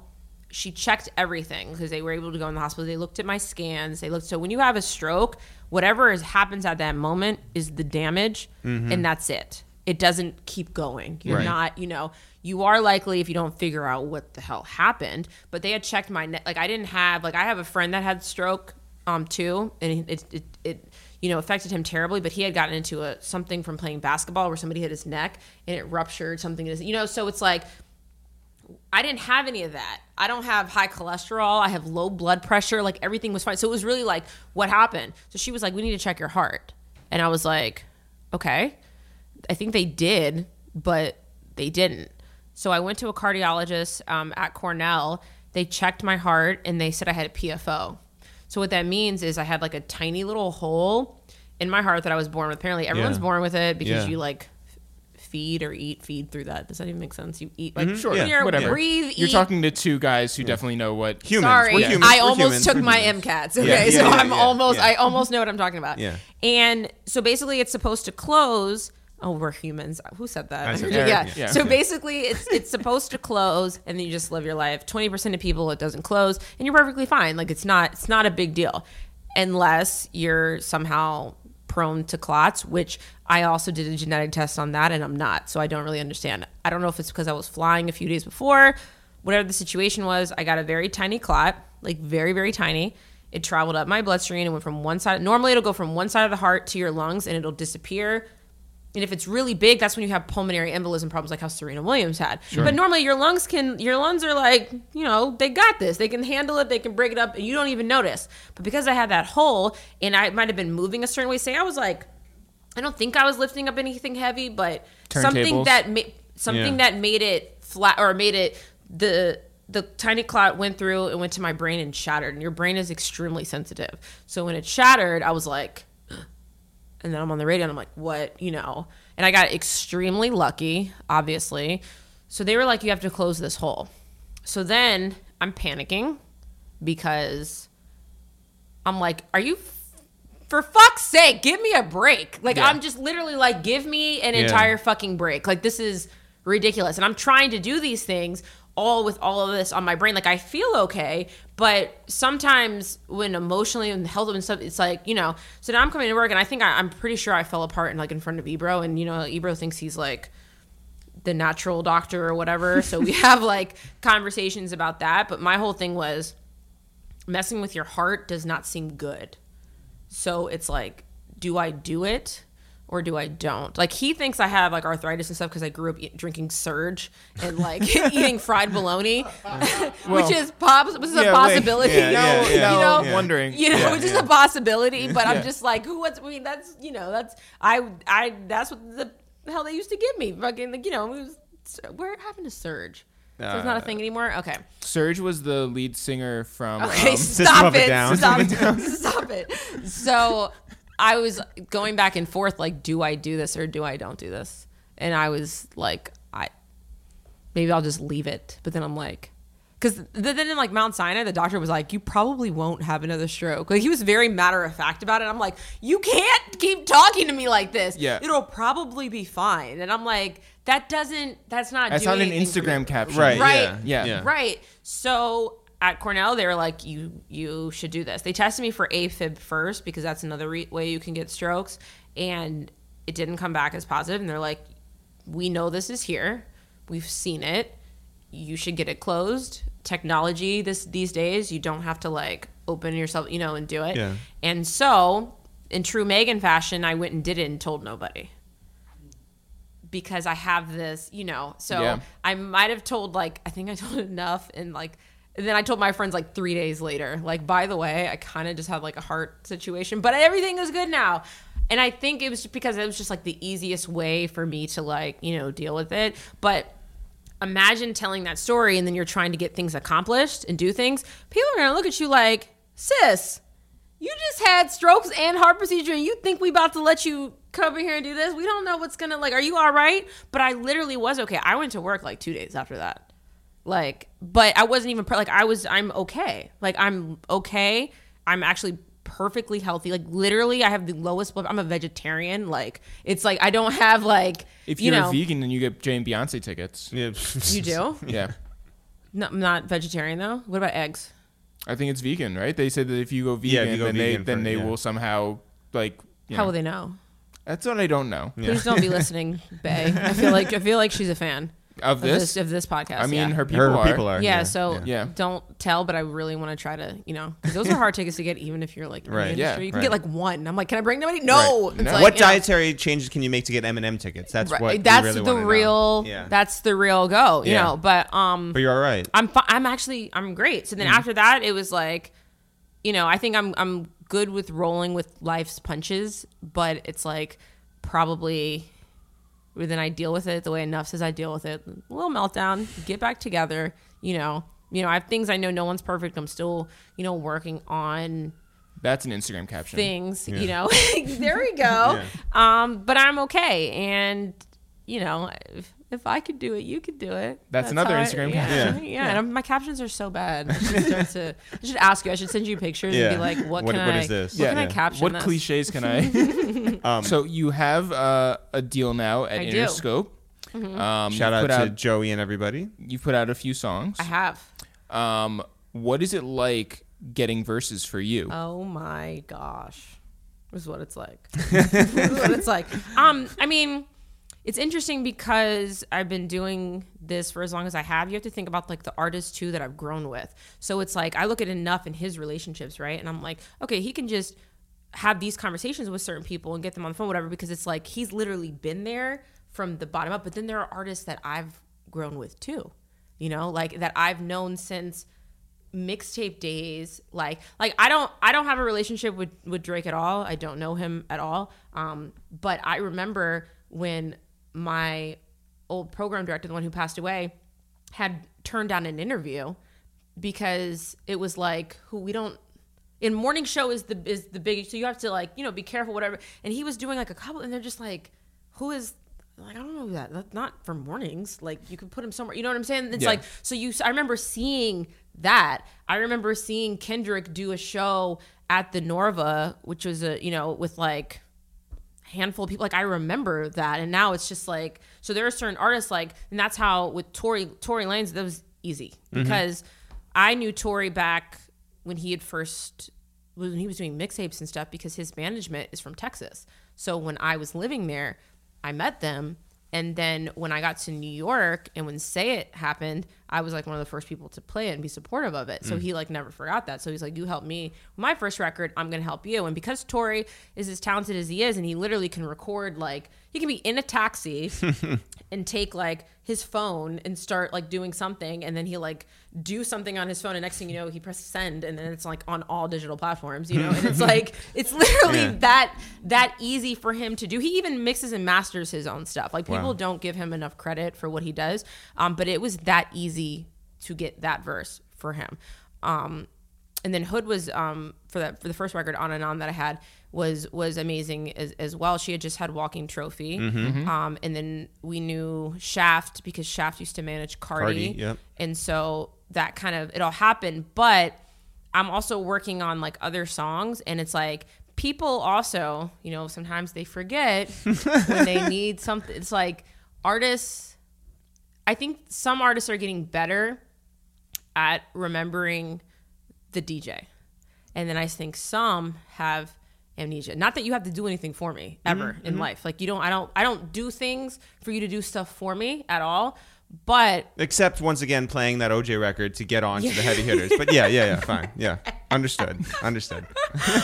She checked everything because they were able to go in the hospital. They looked at my scans. They looked. So when you have a stroke, whatever is, happens at that moment is the damage, and that's it. It doesn't keep going. You're Right. not, you know, you are likely if you don't figure out what the hell happened. But they had checked my neck. Like I didn't have like I have a friend that had stroke um too, and it it, it you know affected him terribly. But he had gotten into a something from playing basketball where somebody hit his neck and it ruptured something. in his- You know, so it's like I didn't have any of that. I don't have high cholesterol. I have low blood pressure. Like everything was fine. So it was really like, what happened? So she was like, we need to check your heart. And I was like, okay. I think they did, but they didn't. So I went to a cardiologist um, at Cornell. They checked my heart and they said I had a PFO. So what that means is I had like a tiny little hole in my heart that I was born with. Apparently, everyone's Yeah. born with it because Yeah. you like feed or eat feed through that. Does that even make sense? You eat like Sure, when Yeah. you're whatever. breathe. You're eat. talking to two guys who definitely know what. Humans. Sorry, We're humans. I We're almost humans. took We're my humans. MCATs. Okay, yeah, so yeah, I'm yeah, almost, yeah. I almost know what I'm talking about. Yeah. And so basically, it's supposed to close. Oh, we're humans. Who said that? Said yeah. that. Yeah. So basically, it's it's supposed to close, and then you just live your life. Twenty percent of people, it doesn't close, and you're perfectly fine. Like it's not it's not a big deal, unless you're somehow prone to clots, which I also did a genetic test on that, and I'm not. So I don't really understand. I don't know if it's because I was flying a few days before, whatever the situation was. I got a very tiny clot, like very very tiny. It traveled up my bloodstream and went from one side. Normally, it'll go from one side of the heart to your lungs, and it'll disappear. And if it's really big, that's when you have pulmonary embolism problems, like how Serena Williams had. But normally, your lungs can, your lungs are like, you know, they got this. They can handle it. They can break it up, and you don't even notice. But because I had that hole, and I might have been moving a certain way, say I was like, I don't think I was lifting up anything heavy, but something that made something Yeah. that made it flat or made it the the tiny clot went through and went to my brain and shattered. And your brain is extremely sensitive. So when it shattered, I was like, and then I'm on the radio and I'm like, what, you know? And I got extremely lucky, obviously. So they were like, you have to close this hole. So then I'm panicking because I'm like, are you, for fuck's sake, give me a break. Like, Yeah. I'm just literally like, give me an Yeah. entire fucking break. Like, this is ridiculous. And I'm trying to do these things all with all of this on my brain. Like, I feel okay, but sometimes when emotionally and health and stuff, it's like, you know, so now I'm coming to work and I think I, I'm pretty sure I fell apart and like in front of Ebro. And, you know, Ebro thinks he's like, the natural doctor or whatever. So we have like conversations about that. But my whole thing was messing with your heart does not seem good. So it's like, do I do it? Or do I don't? Like he thinks I have like arthritis and stuff because I grew up eat, drinking Surge and like eating fried bologna, which is which is yeah, a wait. possibility. Yeah, you know, yeah, you know, I'm wondering. you know, Yeah, which is a possibility. But Yeah. I'm just like, who? What's? I mean, that's you know, that's I I that's what the hell they used to give me. Fucking like you know, it was, where happened to Surge? So it's not a Uh, thing anymore. Okay. Surge was the lead singer from. Okay, um, stop of a it. Stop, stop it. So I was going back and forth like, do I do this or do I don't do this? And I was like, I maybe I'll just leave it. But then I'm like, because then in like Mount Sinai, the doctor was like, you probably won't have another stroke. Like he was very matter of fact about it. I'm like, you can't keep talking to me like this. Yeah. it'll probably be fine. And I'm like, that doesn't. That's not. That's doing not an anything for me. Instagram caption. Right. Right. Yeah. Yeah. Right. So at Cornell, they were like, "You you should do this." They tested me for AFib first because that's another re- way you can get strokes, and it didn't come back as positive. And they're like, "We know this is here. We've seen it. You should get it closed." Technology this these days, you don't have to like open yourself, you know, and do it. Yeah. And so, in true Megan fashion, I went and did it and told nobody because I have this, you know. So Yeah. I might have told like I think I told Enuff and like and then I told my friends like 3 days later. Like by the way, I kind of just had like a heart situation, but everything is good now. And I think it was because it was just like the easiest way for me to like, you know, deal with it. But imagine telling that story and then you're trying to get things accomplished and do things. People are going to look at you like, "Sis, you just had strokes and heart procedure and you think we about to let you come over here and do this we don't know what's gonna like are you all right but i literally was okay i went to work like two days after that like but i wasn't even pre- like i was i'm okay like i'm okay i'm actually perfectly healthy like literally i have the lowest blood i'm a vegetarian like it's like i don't have like If you you're know a vegan, then you get Jay and Beyonce tickets. Yeah. you do Yeah. no, I'm not vegetarian though what about eggs I think it's vegan, right? They said that if you go vegan, Yeah, you go then they vegan then they yeah. will somehow like. You how know. will they know That's what I don't know. please don't be listening Bey i feel like i feel like she's a fan Of of this, this of this podcast I mean, yeah. her people Her are. people are. yeah, so Yeah. don't tell, but I really want to try to, you know, because those are hard tickets to get, even if you're like in Right. the Yeah, industry. you can right. get like one. I'm like, can I bring nobody? No. Right. No. like, what you know, dietary changes can you make to get Eminem tickets? That's right, what. That's really the wanna know. real. Yeah. That's the real go. You Yeah. know, but um, but you're all right. I'm fi- I'm actually I'm great. So then Mm-hmm. after that, it was like, you know, I think I'm I'm good with rolling with life's punches, but it's like probably then I deal with it the way Enuff says I deal with it. A little meltdown, get back together. You know, you know, I have things I know no one's perfect. I'm still, you know, working on That's an Instagram caption. things. You know, there we go. Um, but I'm okay, and you know, if, if I could do it, you could do it. That's another how I- Instagram yeah, caption. Yeah, and I'm- my captions are so bad. I should, to, I should ask you. I should send you pictures and be like, what, What- can what I? is this? What Yeah. can I caption? What this? cliches can I? Um, so you have uh, a deal now at I do. Interscope. Um, Shout out to out, Joey and everybody. you put out a few songs. I have. Um, what is it like getting verses for you? Oh my gosh. This is what it's like. this is what it's like. Um, I mean, it's interesting because I've been doing this for as long as I have. You have to think about like the artists too that I've grown with. So it's like I look at Enuff in his relationships, right? And I'm like, okay, he can just have these conversations with certain people and get them on the phone, whatever, because it's like he's literally been there from the bottom up. But then there are artists that I've grown with too, you know, like that I've known since mixtape days like like i don't i don't have a relationship with with drake at all i don't know him at all um but i remember when my old program director the one who passed away had turned down an interview because it was like who we don't in morning show is the is the big so you have to like you know be careful whatever. And he was doing like a couple and they're just like who is like I don't know that that's not for mornings. Like you could put him somewhere you know what I'm saying? It's Yeah. like so you I remember seeing that. I remember seeing Kendrick do a show at the Norva which was a you know with like handful of people. Like I remember that, and now it's just like so. There are certain artists like, and that's how with Tory Tory Lanez that was easy mm-hmm. because I knew Tory back when he had first when he was doing mixtapes and stuff because his management is from Texas. So when I was living there, I met them and then when I got to New York and when Say It happened, I was like one of the first people to play it and be supportive of it. So Mm. he like never forgot that. So he's like, "You helped me my first record. I'm gonna help you." And because Tory is as talented as he is, and he literally can record like he can be in a taxi and take like his phone and start like doing something, and then he like do something on his phone, and next thing you know, he presses send, and then it's like on all digital platforms, you know. and it's like it's literally Yeah. that that easy for him to do. He even mixes and masters his own stuff. Like people Wow. don't give him enough credit for what he does, um, but it was that easy to get that verse for him. Um, and then Hood was um, for that for the first record on and on that I had was was amazing as, as well. She had just had Walking Trophy, um, and then we knew Shaft because Shaft used to manage Cardi, Cardi, yep. and so that kind of it all happened. But I'm also working on like other songs, and it's like people also, you know, sometimes they forget when they need something. It's like artists. I think some artists are getting better at remembering the DJ. And then I think some have amnesia. Not that you have to do anything for me ever Mm-hmm, in life. Like you don't I don't I don't do things for you to do stuff for me at all. But Except once again playing that OJ record to get on to the heavy hitters. But yeah, yeah, yeah, fine. Yeah. Understood. Understood.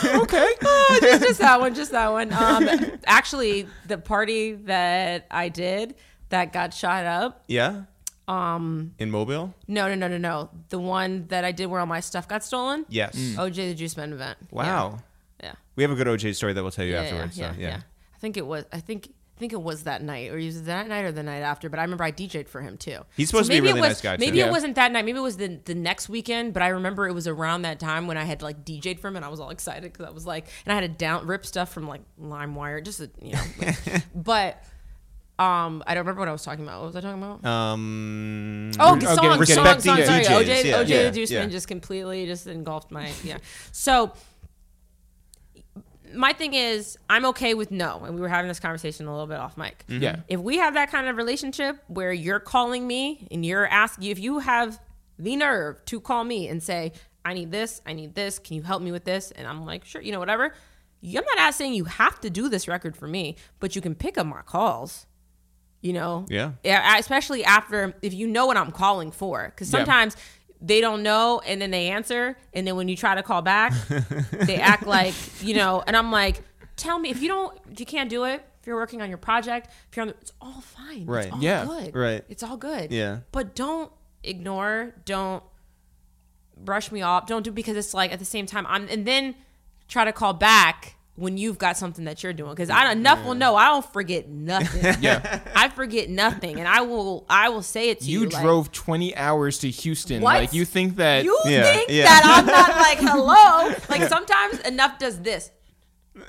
Okay. just, just that one, just that one. Um actually the party that I did that got shot up. Yeah? Um in Mobile? No, no, no, no, no. The one that I did where all my stuff got stolen. Yes. OJ the Juice Man event. Wow. Yeah. We have a good OJ story that we'll tell you yeah, afterwards. Yeah, so, yeah, yeah. I think it was. I think. I think it was that night, or was it that night or the night after? But I remember I DJ'd for him too. He's supposed to be a maybe it really was- nice guy, too. Maybe Yeah. it wasn't that night. Maybe it was the the next weekend. But I remember it was around that time when I had like DJ'd for him, and I was all excited because I was like, and I had to down rip stuff from like LimeWire, just a, you know. but um, I don't remember what I was talking about. What was I talking about? Um Oh, Re- song, oh, song, song, sorry. DJs, OJ, yeah, OJ yeah, the Juice yeah. Man just completely just engulfed my yeah. So my thing is, I'm okay with no, and we were having this conversation a little bit off mic. Yeah. If we have that kind of relationship where you're calling me and you're asking, if you have the nerve to call me and say, "I need this, I need this, can you help me with this?" and I'm like, "Sure," you know, whatever. I'm not asking you have to do this record for me, but you can pick up my calls you know Yeah. yeah especially after if you know what i'm calling for because Yeah. sometimes they don't know and then they answer and then when you try to call back they act like you know and i'm like tell me if you don't if you can't do it if you're working on your project if you're on the, it's all fine Right. it's all Yeah. good Right. it's all good Yeah. but don't ignore don't brush me off don't do because it's like at the same time i'm and then try to call back when you've got something that you're doing because I Enuff will know I don't forget nothing. Yeah. I forget nothing, and I will I will say it to you. You like, drove 20 hours to Houston. What? Like you think that You Yeah, think yeah. that I'm not like hello? Like sometimes Enuff does this. but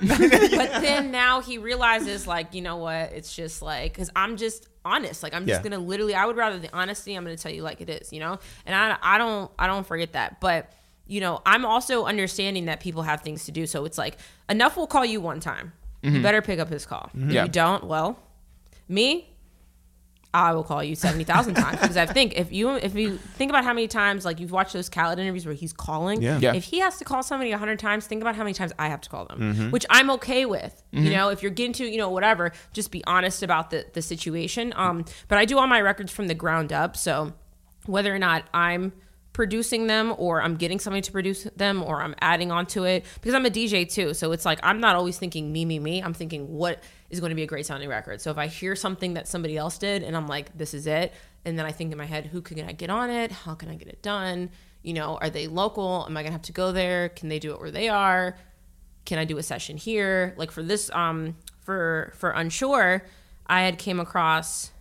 then now he realizes like you know what it's just like because i'm just honest like i'm just Yeah. gonna literally i would rather the honesty i'm gonna tell you like it is you know and i i don't i don't forget that but you know i'm also understanding that people have things to do so it's like Enuff will call you one time you mm-hmm. better pick up his call mm-hmm. if Yeah. you don't well me I will call you seventy thousand times because I think if you if you think about how many times like you've watched those Khaled interviews where he's calling, Yeah. Yeah. if he has to call somebody a hundred times, think about how many times I have to call them, mm-hmm. which I'm okay with. You know, if you're getting to you know whatever, just be honest about the the situation. Um, but I do all my records from the ground up, so whether or not I'm producing them or I'm getting somebody to produce them or I'm adding onto it because I'm a DJ too. So it's like I'm not always thinking me, me, me. I'm thinking what is going to be a great sounding record. So if I hear something that somebody else did and I'm like, this is it, and then I think in my head, who can I get on it? How can I get it done? You know, are they local? Am I gonna have to go there? Can they do it where they are? Can I do a session here? Like for this, um, for for unsure, I had came across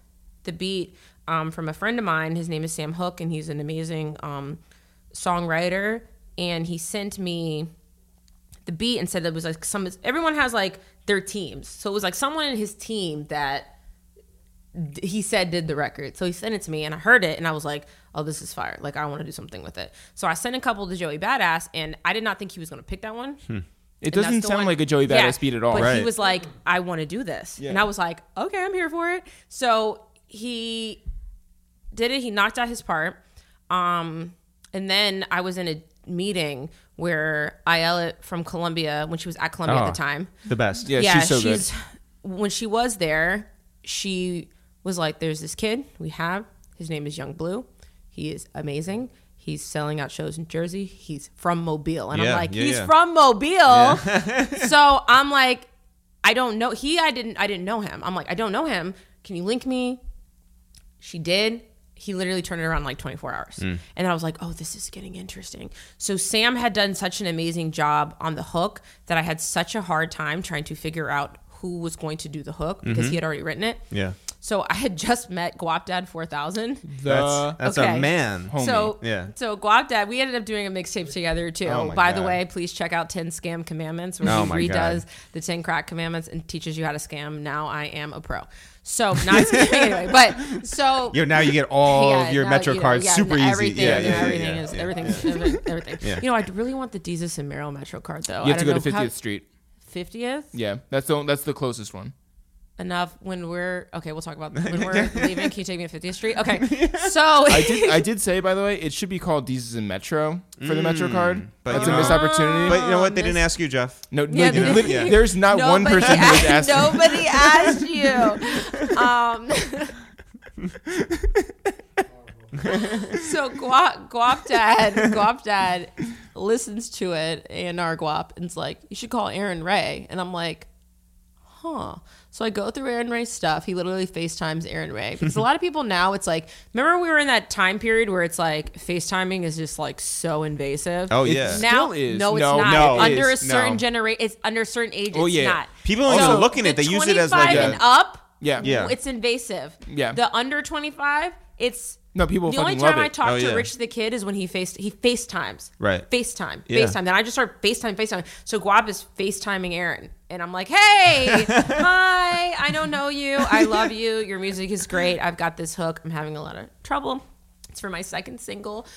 the beat um, from a friend of mine. His name is Sam Hook, and he's an amazing um, songwriter. And he sent me the beat and said it was like some. Everyone has like their teams, so it was like someone in his team that he said did the record. So he sent it to me, and I heard it, and I was like, "Oh, this is fire! Like I want to do something with it." So I sent a couple to Joey Badass, and I did not think he was going to pick that one. it And doesn't sound one- like a Joey Badass Yeah, beat at all. But he was like, I want to do this. And I was like, okay, I'm here for it. So he did it. He knocked out his part. Um, and then I was in a meeting where Ayala from Columbia, when she was at Columbia at the time, The best. Yeah, she's so good. when she was there, she was like, "There's this kid we have. His name is Yung Bleu. He is amazing. He's selling out shows in Jersey. He's from Mobile." And Yeah, I'm like, yeah, "He's yeah. from Mobile." so I'm like, I don't know. He, I didn't, I didn't know him. I'm like, I don't know him. Can you link me? She did. He literally turned it around in like 24 hours. Mm. And I was like, oh, this is getting interesting. So Sam had done such an amazing job on the hook that I had such a hard time trying to figure out who was going to do the hook because Mm-hmm. he had already written it. Yeah. So I had just met Guapdad 4000. That's that's Okay. man. Homie. So Yeah. So Guapdad, we ended up doing a mixtape together too. Oh By the way, please check out Ten Scam Commandments, where Oh he redoes God. the Ten Crack Commandments and teaches you how to scam. Now I am a pro. So not anyway, but so Yo, now you get all yeah, of your Metro you know, cards yeah, super easy. Everything, yeah, yeah, yeah, everything yeah, is everything, everything. everything. Yeah. You know, I really want the Jesus and Merrill Metro card though. you have I to go don't to know 50th how- Street. 50th Yeah, that's the that's the closest one. Enough when we're okay. We'll talk about when we're leaving. Can you take me to 50th Street? Okay, so I did I did say by the way, it should be called Jesus and Metro for the Metro card. but That's you a know- missed opportunity. But you know what? They Miss- didn't ask you, Jeff. no, Yeah, like, they- lit- Yeah. there's not one Nobody person who has asked. me. Nobody asked you. Um, so Guap, Guapdad, Guap Dad listens to it and our Guap and's like, you should call Arin Ray. And I'm like, huh. So I go through Arin Ray's stuff. He literally FaceTimes Arin Ray. Because a lot of people now, it's like, remember we were in that time period where it's like FaceTiming is just like so invasive. Oh It yeah. still now, is. no, it's No, not. no, it under is. a certain No. generation, it's under a certain age. Oh, it's yeah. not. People aren't even So look in it. They use it as like 25 a and up. Yeah. Yeah. it's invasive. Yeah. the under twenty five, it's No, people the only fucking love time I it. talk Oh, to yeah. Rich the Kid is when he faced he FaceTimes. Right. FaceTime. Yeah. FaceTime. Then I just start FaceTime, FaceTime. So Guap is FaceTiming Arin. And I'm like, hey, hi, I don't know you. I love you. Your music is great. I've got this hook. I'm having a lot of trouble. It's for my second single.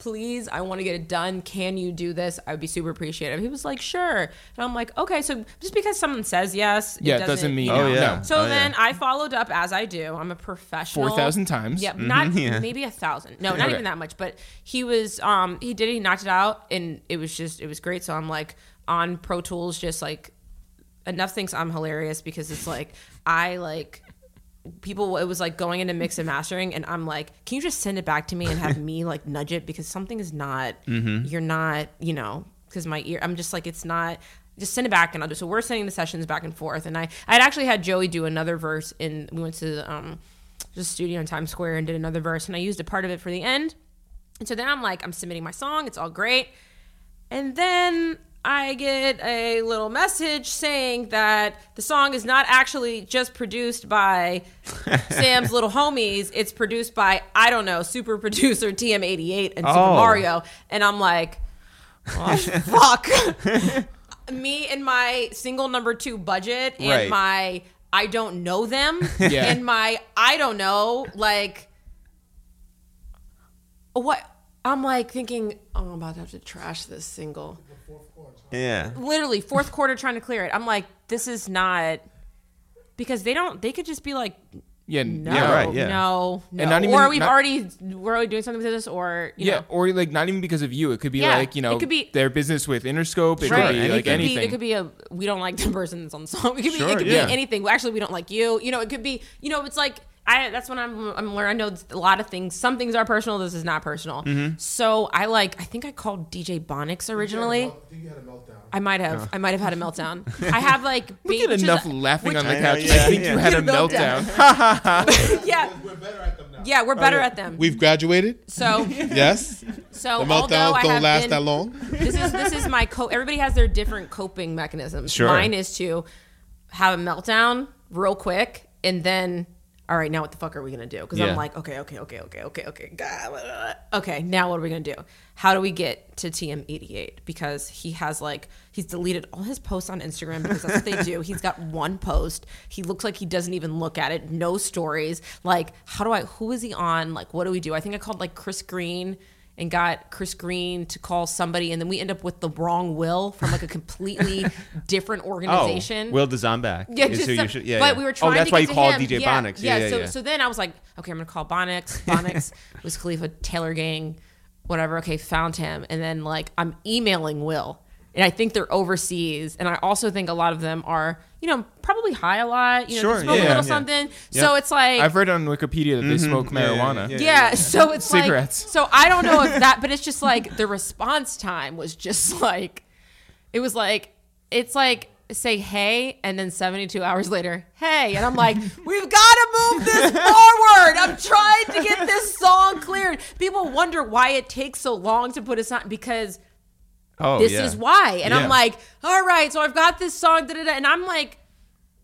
Please, I want to get it done. Can you do this? I would be super appreciative. He was like, sure. And I'm like, okay. So just because someone says yes, Yeah, it doesn't mean you Oh, know. yeah. no. So Oh, yeah. then I followed up as I do. I'm a professional. Four thousand times. Yep, not yeah. maybe a thousand. No, not Okay. even that much. But he was, um, he did. it, He knocked it out, and it was just, it was great. So I'm like on Pro Tools, just like Enuff thinks I'm hilarious because it's like I like people. It was like going into mix and mastering, and I'm like, can you just send it back to me and have me like nudge it because something is not. You're not, you know, because my ear. I'm just like it's not. Just send it back and I'll do. So we're sending the sessions back and forth, and I I'd actually had Joey do another verse, and we went to um just studio in Times Square and did another verse, and I used a part of it for the end. And so then I'm like, I'm submitting my song, it's all great. And then I get a little message saying that the song is not actually just produced by Sam's little homies. It's produced by, I don't know, super producer TM88 and Super Oh. Mario. And I'm like, oh, fuck. Me and my single number two budget and Right. my I don't know them Yeah. and my I don't know, like, what? I'm like thinking, oh, I'm about to have to trash this single. Yeah. Literally, fourth quarter trying to clear it. I'm like, this is not because they don't. They could just be like, Yeah. no, Yeah, right, yeah. no, no, not even- or we've not- already we're already doing something with this, or you Yeah, know, or like not even because of you. It could be Yeah, like you know it could be- their business with Interscope. It Right. could be like It could anything. be, it could be a we don't like the person that's on the song. It could be Sure, it could yeah. be anything. Well, actually, we don't like you. You know, it could be. You know, it's like I. That's when I'm. I'm learning. I know a lot of things. Some things are personal. This is not personal. Mm-hmm. So I like. I think I called DJ Bonics originally. I might have. I might have had a meltdown. I have like. Look ba- at which is Enuff laughing on the I know, couch. yeah, I think yeah. you had a meltdown. meltdown. yeah. We're better at them now. Yeah, we're better at them. We've graduated. So Yes. so The although meltdowns I don't have last been, that long. this is this is my co everybody has their different coping mechanisms Sure. mine is to have a meltdown real quick and then all right now what the fuck are we gonna do? Because Yeah. i'm like okay okay okay okay okay okay God, okay now what are we gonna do? How do we get to tm88 because he has like he's deleted all his posts on instagram because that's what they do. He's got one post. He looks like he doesn't even look at it. No stories. Like how do i who is he on? Like what do we do? I think i called like chris green and got Chris Green to call somebody, and then we end up with the wrong Will from like a completely different organization. Oh. Will Dezombak. Yeah, is who you should- yeah, but yeah. we were trying Oh, that's to why you called him. DJ yeah, Bonics. Yeah, yeah, so, yeah. so then I was like, okay, I'm gonna call Bonics. Bonics was Khalifa Taylor Gang, whatever. Okay, found him, and then like I'm emailing Will, and I think they're overseas, and I also think a lot of them are, you know, probably high a lot. You know, Sure, they smoke yeah, a little yeah. something. So it's like I've read on Wikipedia that they smoke Mm-hmm. Yeah, yeah, marijuana. yeah. yeah, so it's Cigarettes. Like, so I don't know if that, but it's just like the response time was just like, it was like, it's like say hey, and then 72 hours later, hey, and I'm like, we've got to move this forward. I'm trying to get this song cleared. People wonder why it takes so long to put a song because Oh, this yeah. is why. And Yeah. I'm like, all right, so I've got this song, da, da, da. and I'm like,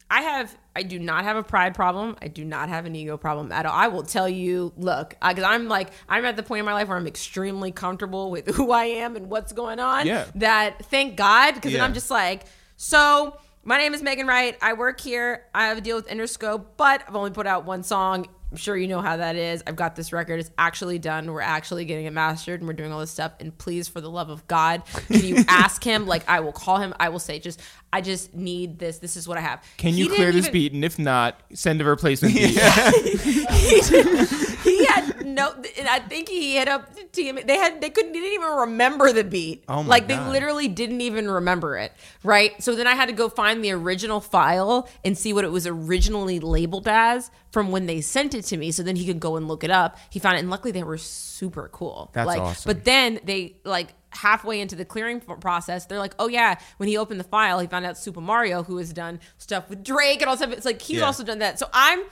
I have, I do not have a pride problem. I do not have an ego problem at all. I will tell you, look, because I'm like, I'm at the point in my life where I'm extremely comfortable with who I am and what's going on. Yeah. That thank God, because then I'm just like, so my name is Megan Ryte. I work here. I have a deal with Interscope, but I've only put out one song. I'm sure you know how that is. I've got this record. It's actually done. We're actually getting it mastered and we're doing all this stuff. And please, for the love of God, can you ask him? Like, I will call him. I will say, just, I just need this. This is what I have. Can He you clear this even- beat? And if not, send a replacement beat. he, didn't- he had no, and I think he hit up TM. They had, they couldn't, they didn't even remember the beat. Oh my like God. they literally didn't even remember it. Right. So then I had to go find the original file and see what it was originally labeled as from when they sent it to me. So then he could go and look it up. He found it, and luckily they were super cool. That's like, awesome. But then they like halfway into the clearing process, they're like, "Oh yeah." When he opened the file, he found out Supah Mario, who has done stuff with Drake and all stuff. It's like he's Yeah. also done that. So I'm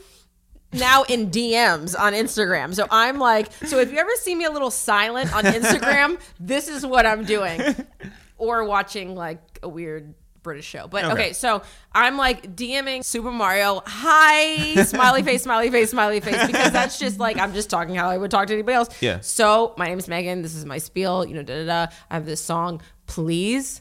now in DMs on Instagram. So I'm like, so if you ever see me a little silent on Instagram, this is what I'm doing, or watching like a weird. British show. But okay. Okay. so I'm like DMing Supah Mario, hi, smiley face, smiley face, smiley face, because that's just like I'm just talking how I would talk to anybody else. Yeah. So my name is Megan. This is my spiel. You know, da da da. I have this song. Please,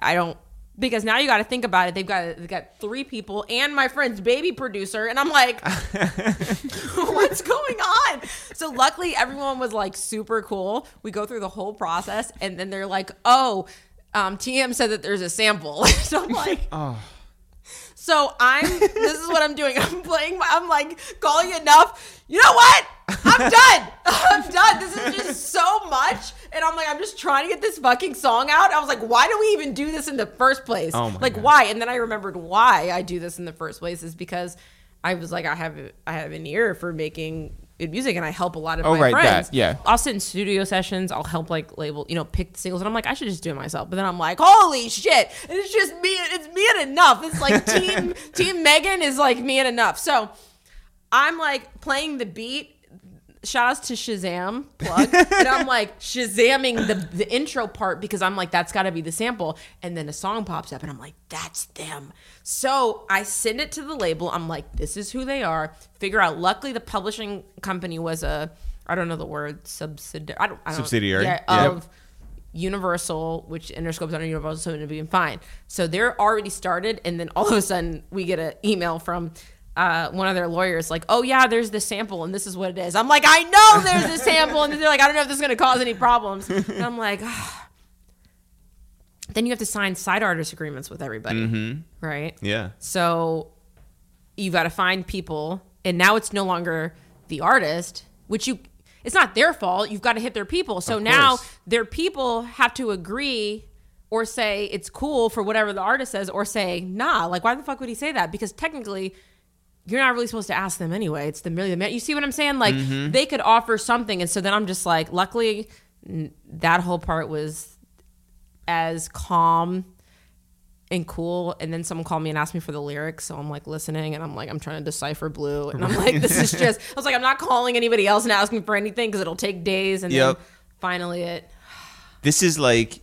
I don't because now you got to think about it. They've got they've got three people and my friend's baby producer, and I'm like, what's going on? So luckily, everyone was like super cool. We go through the whole process, and then they're like, oh. Um, TM said that there's a sample. so I'm like, so I'm. This is what I'm doing. I'm playing. I'm like calling Enuff. You know what? I'm done. I'm done. This is just so much, and I'm like, I'm just trying to get this fucking song out. I was like, why do we even do this in the first place? Oh like, God. why? And then I remembered why I do this in the first place is because I was like, I have I have an ear for making good music, and I help a lot of Oh, my right, friends. that, yeah. I'll sit in studio sessions. I'll help like label, you know, pick the singles, and I'm like, I should just do it myself. But then I'm like, holy shit! It's just me. It's me and Enuff. It's like team Team Megan is like me and Enuff. So I'm like playing the beat. Shout outs to Shazam plug, and I'm like Shazamming the the intro part because I'm like that's got to be the sample, and then a song pops up, and I'm like that's them. So I send it to the label. I'm like this is who they are. Figure out. Luckily, the publishing company was a I don't know the word subsidiary. I don't, I don't Subsidiary. Yeah, Yep. of Universal, which Interscope's under Universal, so it'd be fine. So they're already started, and then all of a sudden we get an email from uh, one of their lawyers, like, "Oh yeah, there's this sample, and this is what it is." I'm like, "I know there's this sample," and they're like, "I don't know if this is gonna cause any problems." And I'm like, ah. then you have to sign side artist agreements with everybody, right? Yeah. So you got to find people, and now it's no longer the artist, which you it's not their fault. You've got to hit their people. So now their people have to agree or say it's cool for whatever the artist says, or say nah. Like why the fuck would he say that? Because technically. You're not really supposed to ask them anyway. It's the merely the man. You see what I'm saying? Like mm-hmm. they could offer something, and so then I'm just like, luckily, that whole part was as calm and cool. And then someone called me and asked me for the lyrics. So I'm like listening and I'm like, I'm trying to decipher blue. And I'm like, this is just, I was like, I'm not calling anybody else and asking for anything because it'll take days. And Yep. then finally it. This is like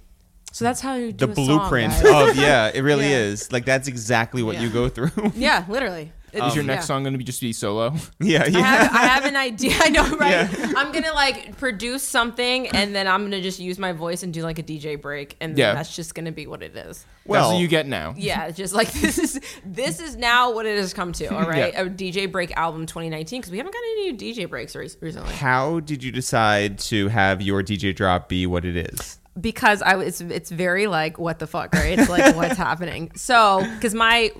So that's how you do the song, blueprint guys. of yeah, it really Yeah. is. Like that's exactly what Yeah. you go through. yeah, literally. It- Is your um, next yeah. song going to be just be solo? yeah, yeah. I have, I have an idea. I know, right? Yeah. I'm gonna like produce something, and then I'm gonna just use my voice and do like a DJ break, and Yeah. that's just gonna be what it is. Well, That's what you get now. Yeah, just like this is this is now what it has come to. All right, Yeah. a DJ break album 2019 because we haven't got any new DJ breaks re- recently. how did you decide to have your DJ drop be what it is? Because I was it's very like what the fuck, right? It's like what's happening. So because my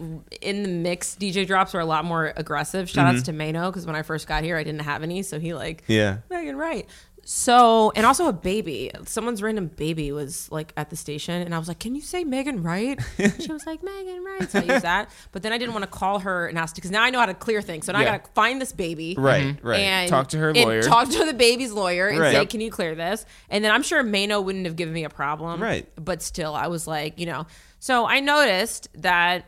in the mix DJ drops were a lot more aggressive. Shout outs mm-hmm. to Mano because when I first got here I didn't have any, so he like Yeah. Megan Ryte. So, and also a baby. Someone's random baby was like at the station, and I was like, "Can you say Megan Ryte?" she was like, "Megan Ryte." So I used that, but then I didn't want to call her and ask because now I know how to clear things. So now Yeah. I gotta find this baby, Right, right. And Talk to her and lawyer. Talk to the baby's lawyer and Right. say, Yep. "Can you clear this?" And then I'm sure Mano wouldn't have given me a problem, Right. But still, I was like, you know. So I noticed that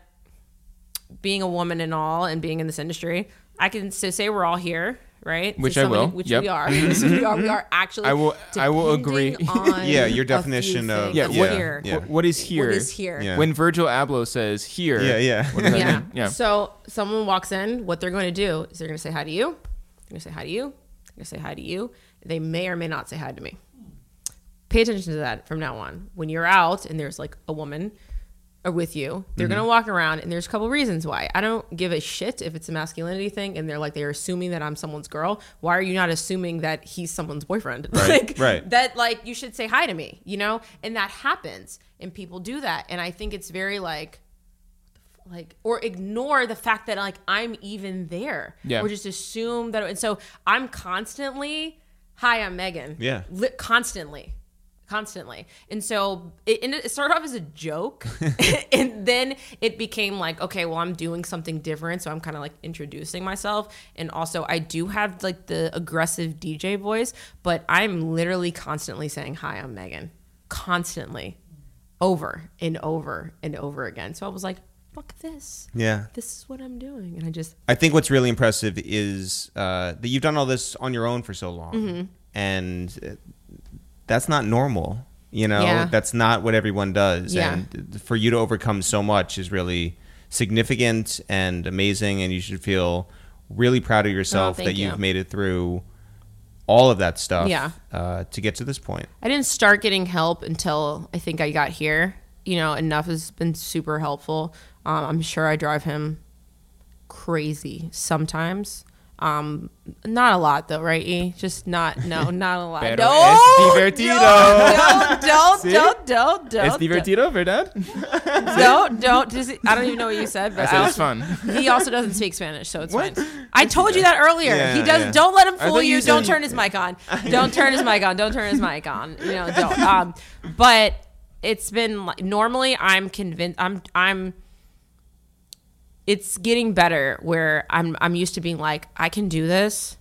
being a woman and all, and being in this industry, I can so say we're all here. Right, Which So I will. Which Yep. we are. Which we are. We are actually. I will- I will agree. on Yeah, your definition of- things. Yeah, here. yeah. What is here? What is here? Yeah. When Virgil Abloh says here. Yeah, yeah. What does that Yeah. mean? Yeah. So someone walks in, what they're going to do is they're going to say hi to you. They're going to say hi to you. They're going to say hi to you. They may or may not say hi to me. Pay attention to that from now on. When you're out and there's like a woman or with you, they're Mm-hmm. to walk around and there's a couple reasons why. I don't give a shit if it's a masculinity thing and they're like they're assuming that I'm someone's girl. Why are you not assuming that he's someone's boyfriend? Right, like right. that like you should say hi to me, you know? And that happens and people do that. And I think it's very like like or ignore the fact that like I'm even there. Yeah. Or just assume that and so I'm constantly hi, I'm Megan. Yeah. Li- constantly. Constantly. And so it, and it started off as a joke and then it became like, okay, well, I'm doing something different. So I'm kind of like introducing myself. And also, I do have like the aggressive DJ voice, but I'm literally constantly saying, hi, I'm Megan. Constantly. Over and over and over again. So I was like, fuck this. Yeah. This is what I'm doing. And I just, I think what's really impressive is uh, that you've done all this on your own for so long, Mm-hmm. and uh, that's not normal. You know, Yeah. that's not what everyone does. Yeah. And for you to overcome so much is really significant and amazing, and you should feel really proud of yourself Oh, that you've you. made it through all of that stuff Yeah. uh, to get to this point. I didn't start getting help until I think I got here. You know, Enuff has been super helpful. Um, I'm sure I drive him crazy sometimes. Um, not a lot though, right? E? Just not, no, not a lot. Pero no, es divertido. Don't, don't, See? don't, don't, don't, Es divertido, verdad? don't, don't. Just, I don't even know what you said, I but said I it's fun. he also doesn't speak Spanish, so it's What? fine. I told you that earlier. Yeah, he does. yeah. Don't let him fool you. you Don't turn his mic on. Don't turn his mic on. Don't turn his mic on. You know, don't. Um, but it's been like normally I'm convinced. I'm I'm. It's getting better where I'm I'm used to being like I can do this.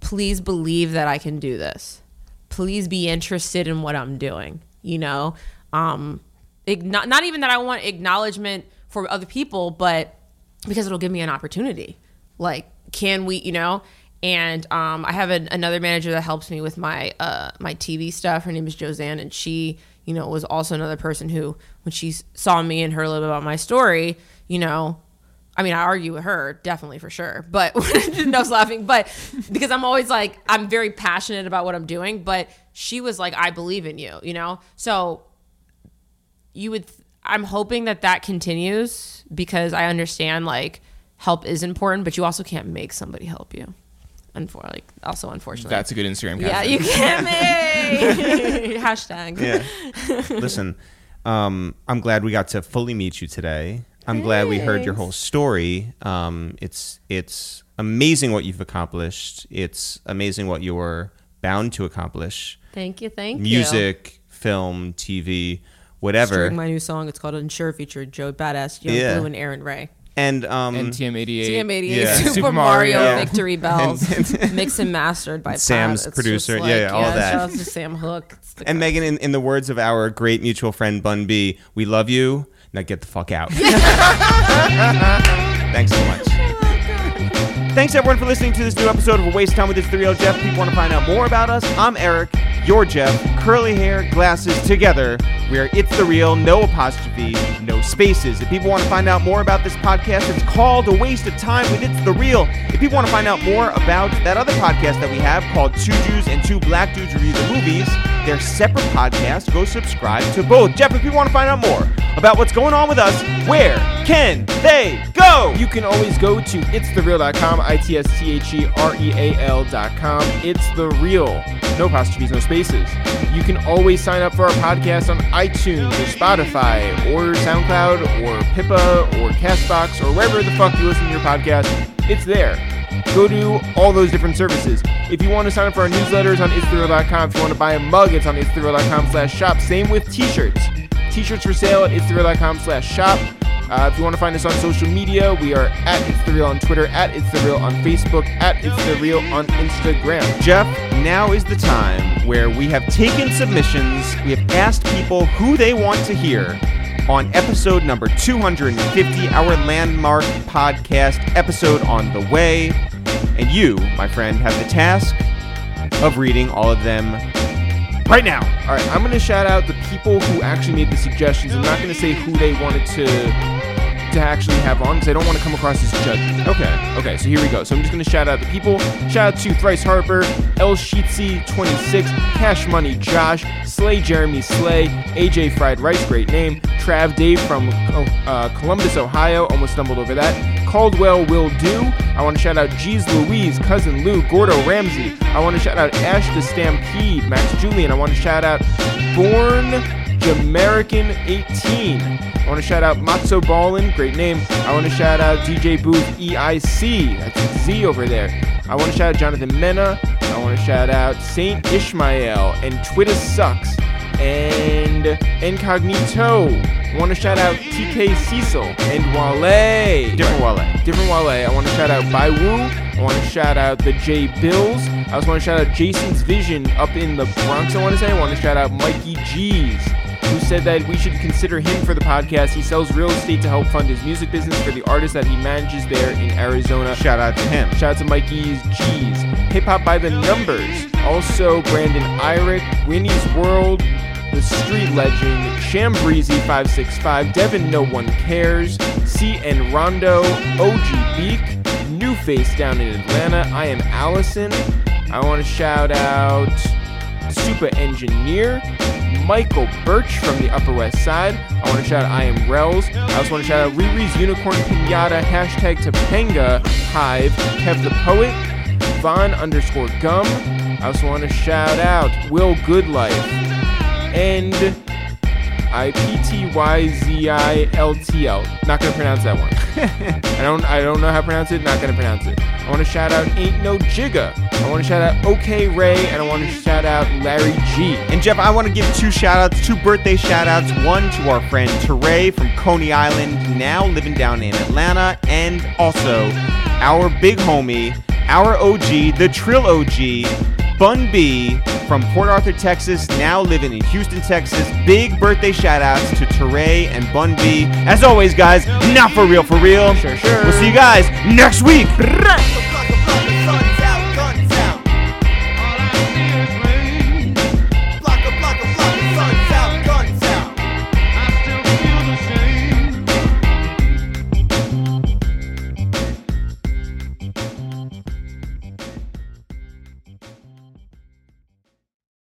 Please believe that I can do this. Please be interested in what I'm doing. You know, um, igno- not even that I want acknowledgement for other people, but because it'll give me an opportunity. Like, can we, you know? And um, I have an, another manager that helps me with my uh, my TV stuff. Her name is Josanne, and she, you know, was also another person who, when she saw me and heard a little bit about my story, you know, I mean, I argue with her, definitely for sure. But no, I was laughing. But because I'm always like, I'm very passionate about what I'm doing. But she was like, I believe in you, you know? So you would, I'm hoping that that continues because I understand like help is important, but you also can't make somebody help you. Unfor- like, also, unfortunately. That's a good Instagram yeah, you can't make. Hashtag. Yeah. Listen, um, I'm glad we got to fully meet you today. I'm glad we heard your whole story. Um, it's it's amazing what you've accomplished. It's amazing what you're bound to accomplish. Thank you. Thank you. Music, film, TV, whatever. During my new song, it's called Unsure, featured Joe Badass, Yung Yeah. Bleu, and Arin Ray. and um, And TM88. TM88 Yeah. Supah, Supah Mario, Mario. Yeah. Victory Bells, mixed and mastered by Pat. Sam's It's producer. just Yeah, yeah, all that. Shout out to Sam Hook. It's the and Megan, in, in the words of our great mutual friend Bun B, we love you. Now get the fuck out. Thanks so much. Thanks everyone for listening to this new episode of A Waste of Time with It's the Real Jeff. If people want to find out more about us, I'm Eric. You're Jeff. Curly hair, glasses, together. We are It's the Real, no apostrophe, no spaces. If people want to find out more about this podcast, it's called A Waste of Time with It's the Real. If people want to find out more about that other podcast that we have called Two Jews and Two Black Dudes Review the Movies, they're separate podcasts. Go subscribe to both. Jeff, if people want to find out more about what's going on with us, where can they go? You can always go to itsthereal.com, I T S T H E R E A L.com. It's the real. No apostrophes, no spaces. You can always sign up for our podcast on iTunes or Spotify or SoundCloud or Pippa or Castbox or wherever the fuck you listen to your podcast. It's there. go to all those different services. If you want to sign up for our newsletters on itsthereal.com, if you want to buy a mug, it's on itsthereal.com slash shop. Same with t-shirts. T-shirts for sale at itsthereal.com slash shop. Uh, if you want to find us on social media, we are at It's The Real on Twitter, at It's The Real on Facebook, at It's The Real on Instagram. Jeff, now is the time where we have taken submissions. We have asked people who they want to hear on episode number 250, our landmark podcast episode on the way. And you, my friend, have the task of reading all of them right now. All right, I'm going to shout out the people who actually made the suggestions. I'm not going to say who they wanted to to actually have on because I don't want to come across as judgy. Okay. Okay, so here we go. So I'm just going to shout out the people. Shout out to Thrice Harper, El Sheetsy 26, Cash Money Josh, Slay Jeremy Slay, AJ Fried Rice, great name, Trav Dave from oh, uh, Columbus, Ohio, almost stumbled over that. Caldwell Will Do. I want to shout out G's Louise, Cousin Lou, Gordo Ramsey. I want to shout out Ash the Stampede, Max Julian. I want to shout out Born Jamaican 18. I want to shout out Matzo Ballin, great name. I want to shout out DJ Booth EIC, that's Z over there. I want to shout out Jonathan Mena. I want to shout out Saint Ishmael and Twitter Sucks and Incognito. I want to shout out TK Cecil and Wale. Different Wale. Different Wale. I want to shout out Bai Wu. I want to shout out the J Bills. I also want to shout out Jason's Vision up in the Bronx. I want to say. I want to shout out Mikey G's, who said that we should consider him for the podcast. He sells real estate to help fund his music business for the artists that he manages there in Arizona. Shout out to him. Shout out to Mikey's G's. Hip Hop by the Numbers. Also, Brandon Irick, Winnie's World, The Street Legend, Shambreezy565, Devin No One Cares, C and Rondo, OG Beak, New Face down in Atlanta. I am Allison. I want to shout out Super Engineer, Michael Birch from the Upper West Side. I want to shout out I am Rels. I also want to shout out Riri's Unicorn Pinata, hashtag Topanga Hive, Kev the Poet, Von underscore Gum. I also want to shout out Will Goodlife and I P T Y Z I L T L. Not gonna pronounce that one. I don't I don't know how to pronounce it. Not gonna pronounce it. I want to shout out Ain't No Jigga. I want to shout out OK Ray, and I want to shout out Larry G. And Jeff, I want to give two shout outs, two birthday shout outs. One to our friend Teray from Coney Island, now living down in Atlanta, and also our big homie, our OG, the Trill OG, Bun B from Port Arthur, Texas, now living in Houston, Texas. Big birthday shout outs to Teray and Bun B. As always, guys, not for real, for real. Sure, sure. We'll see you guys next week.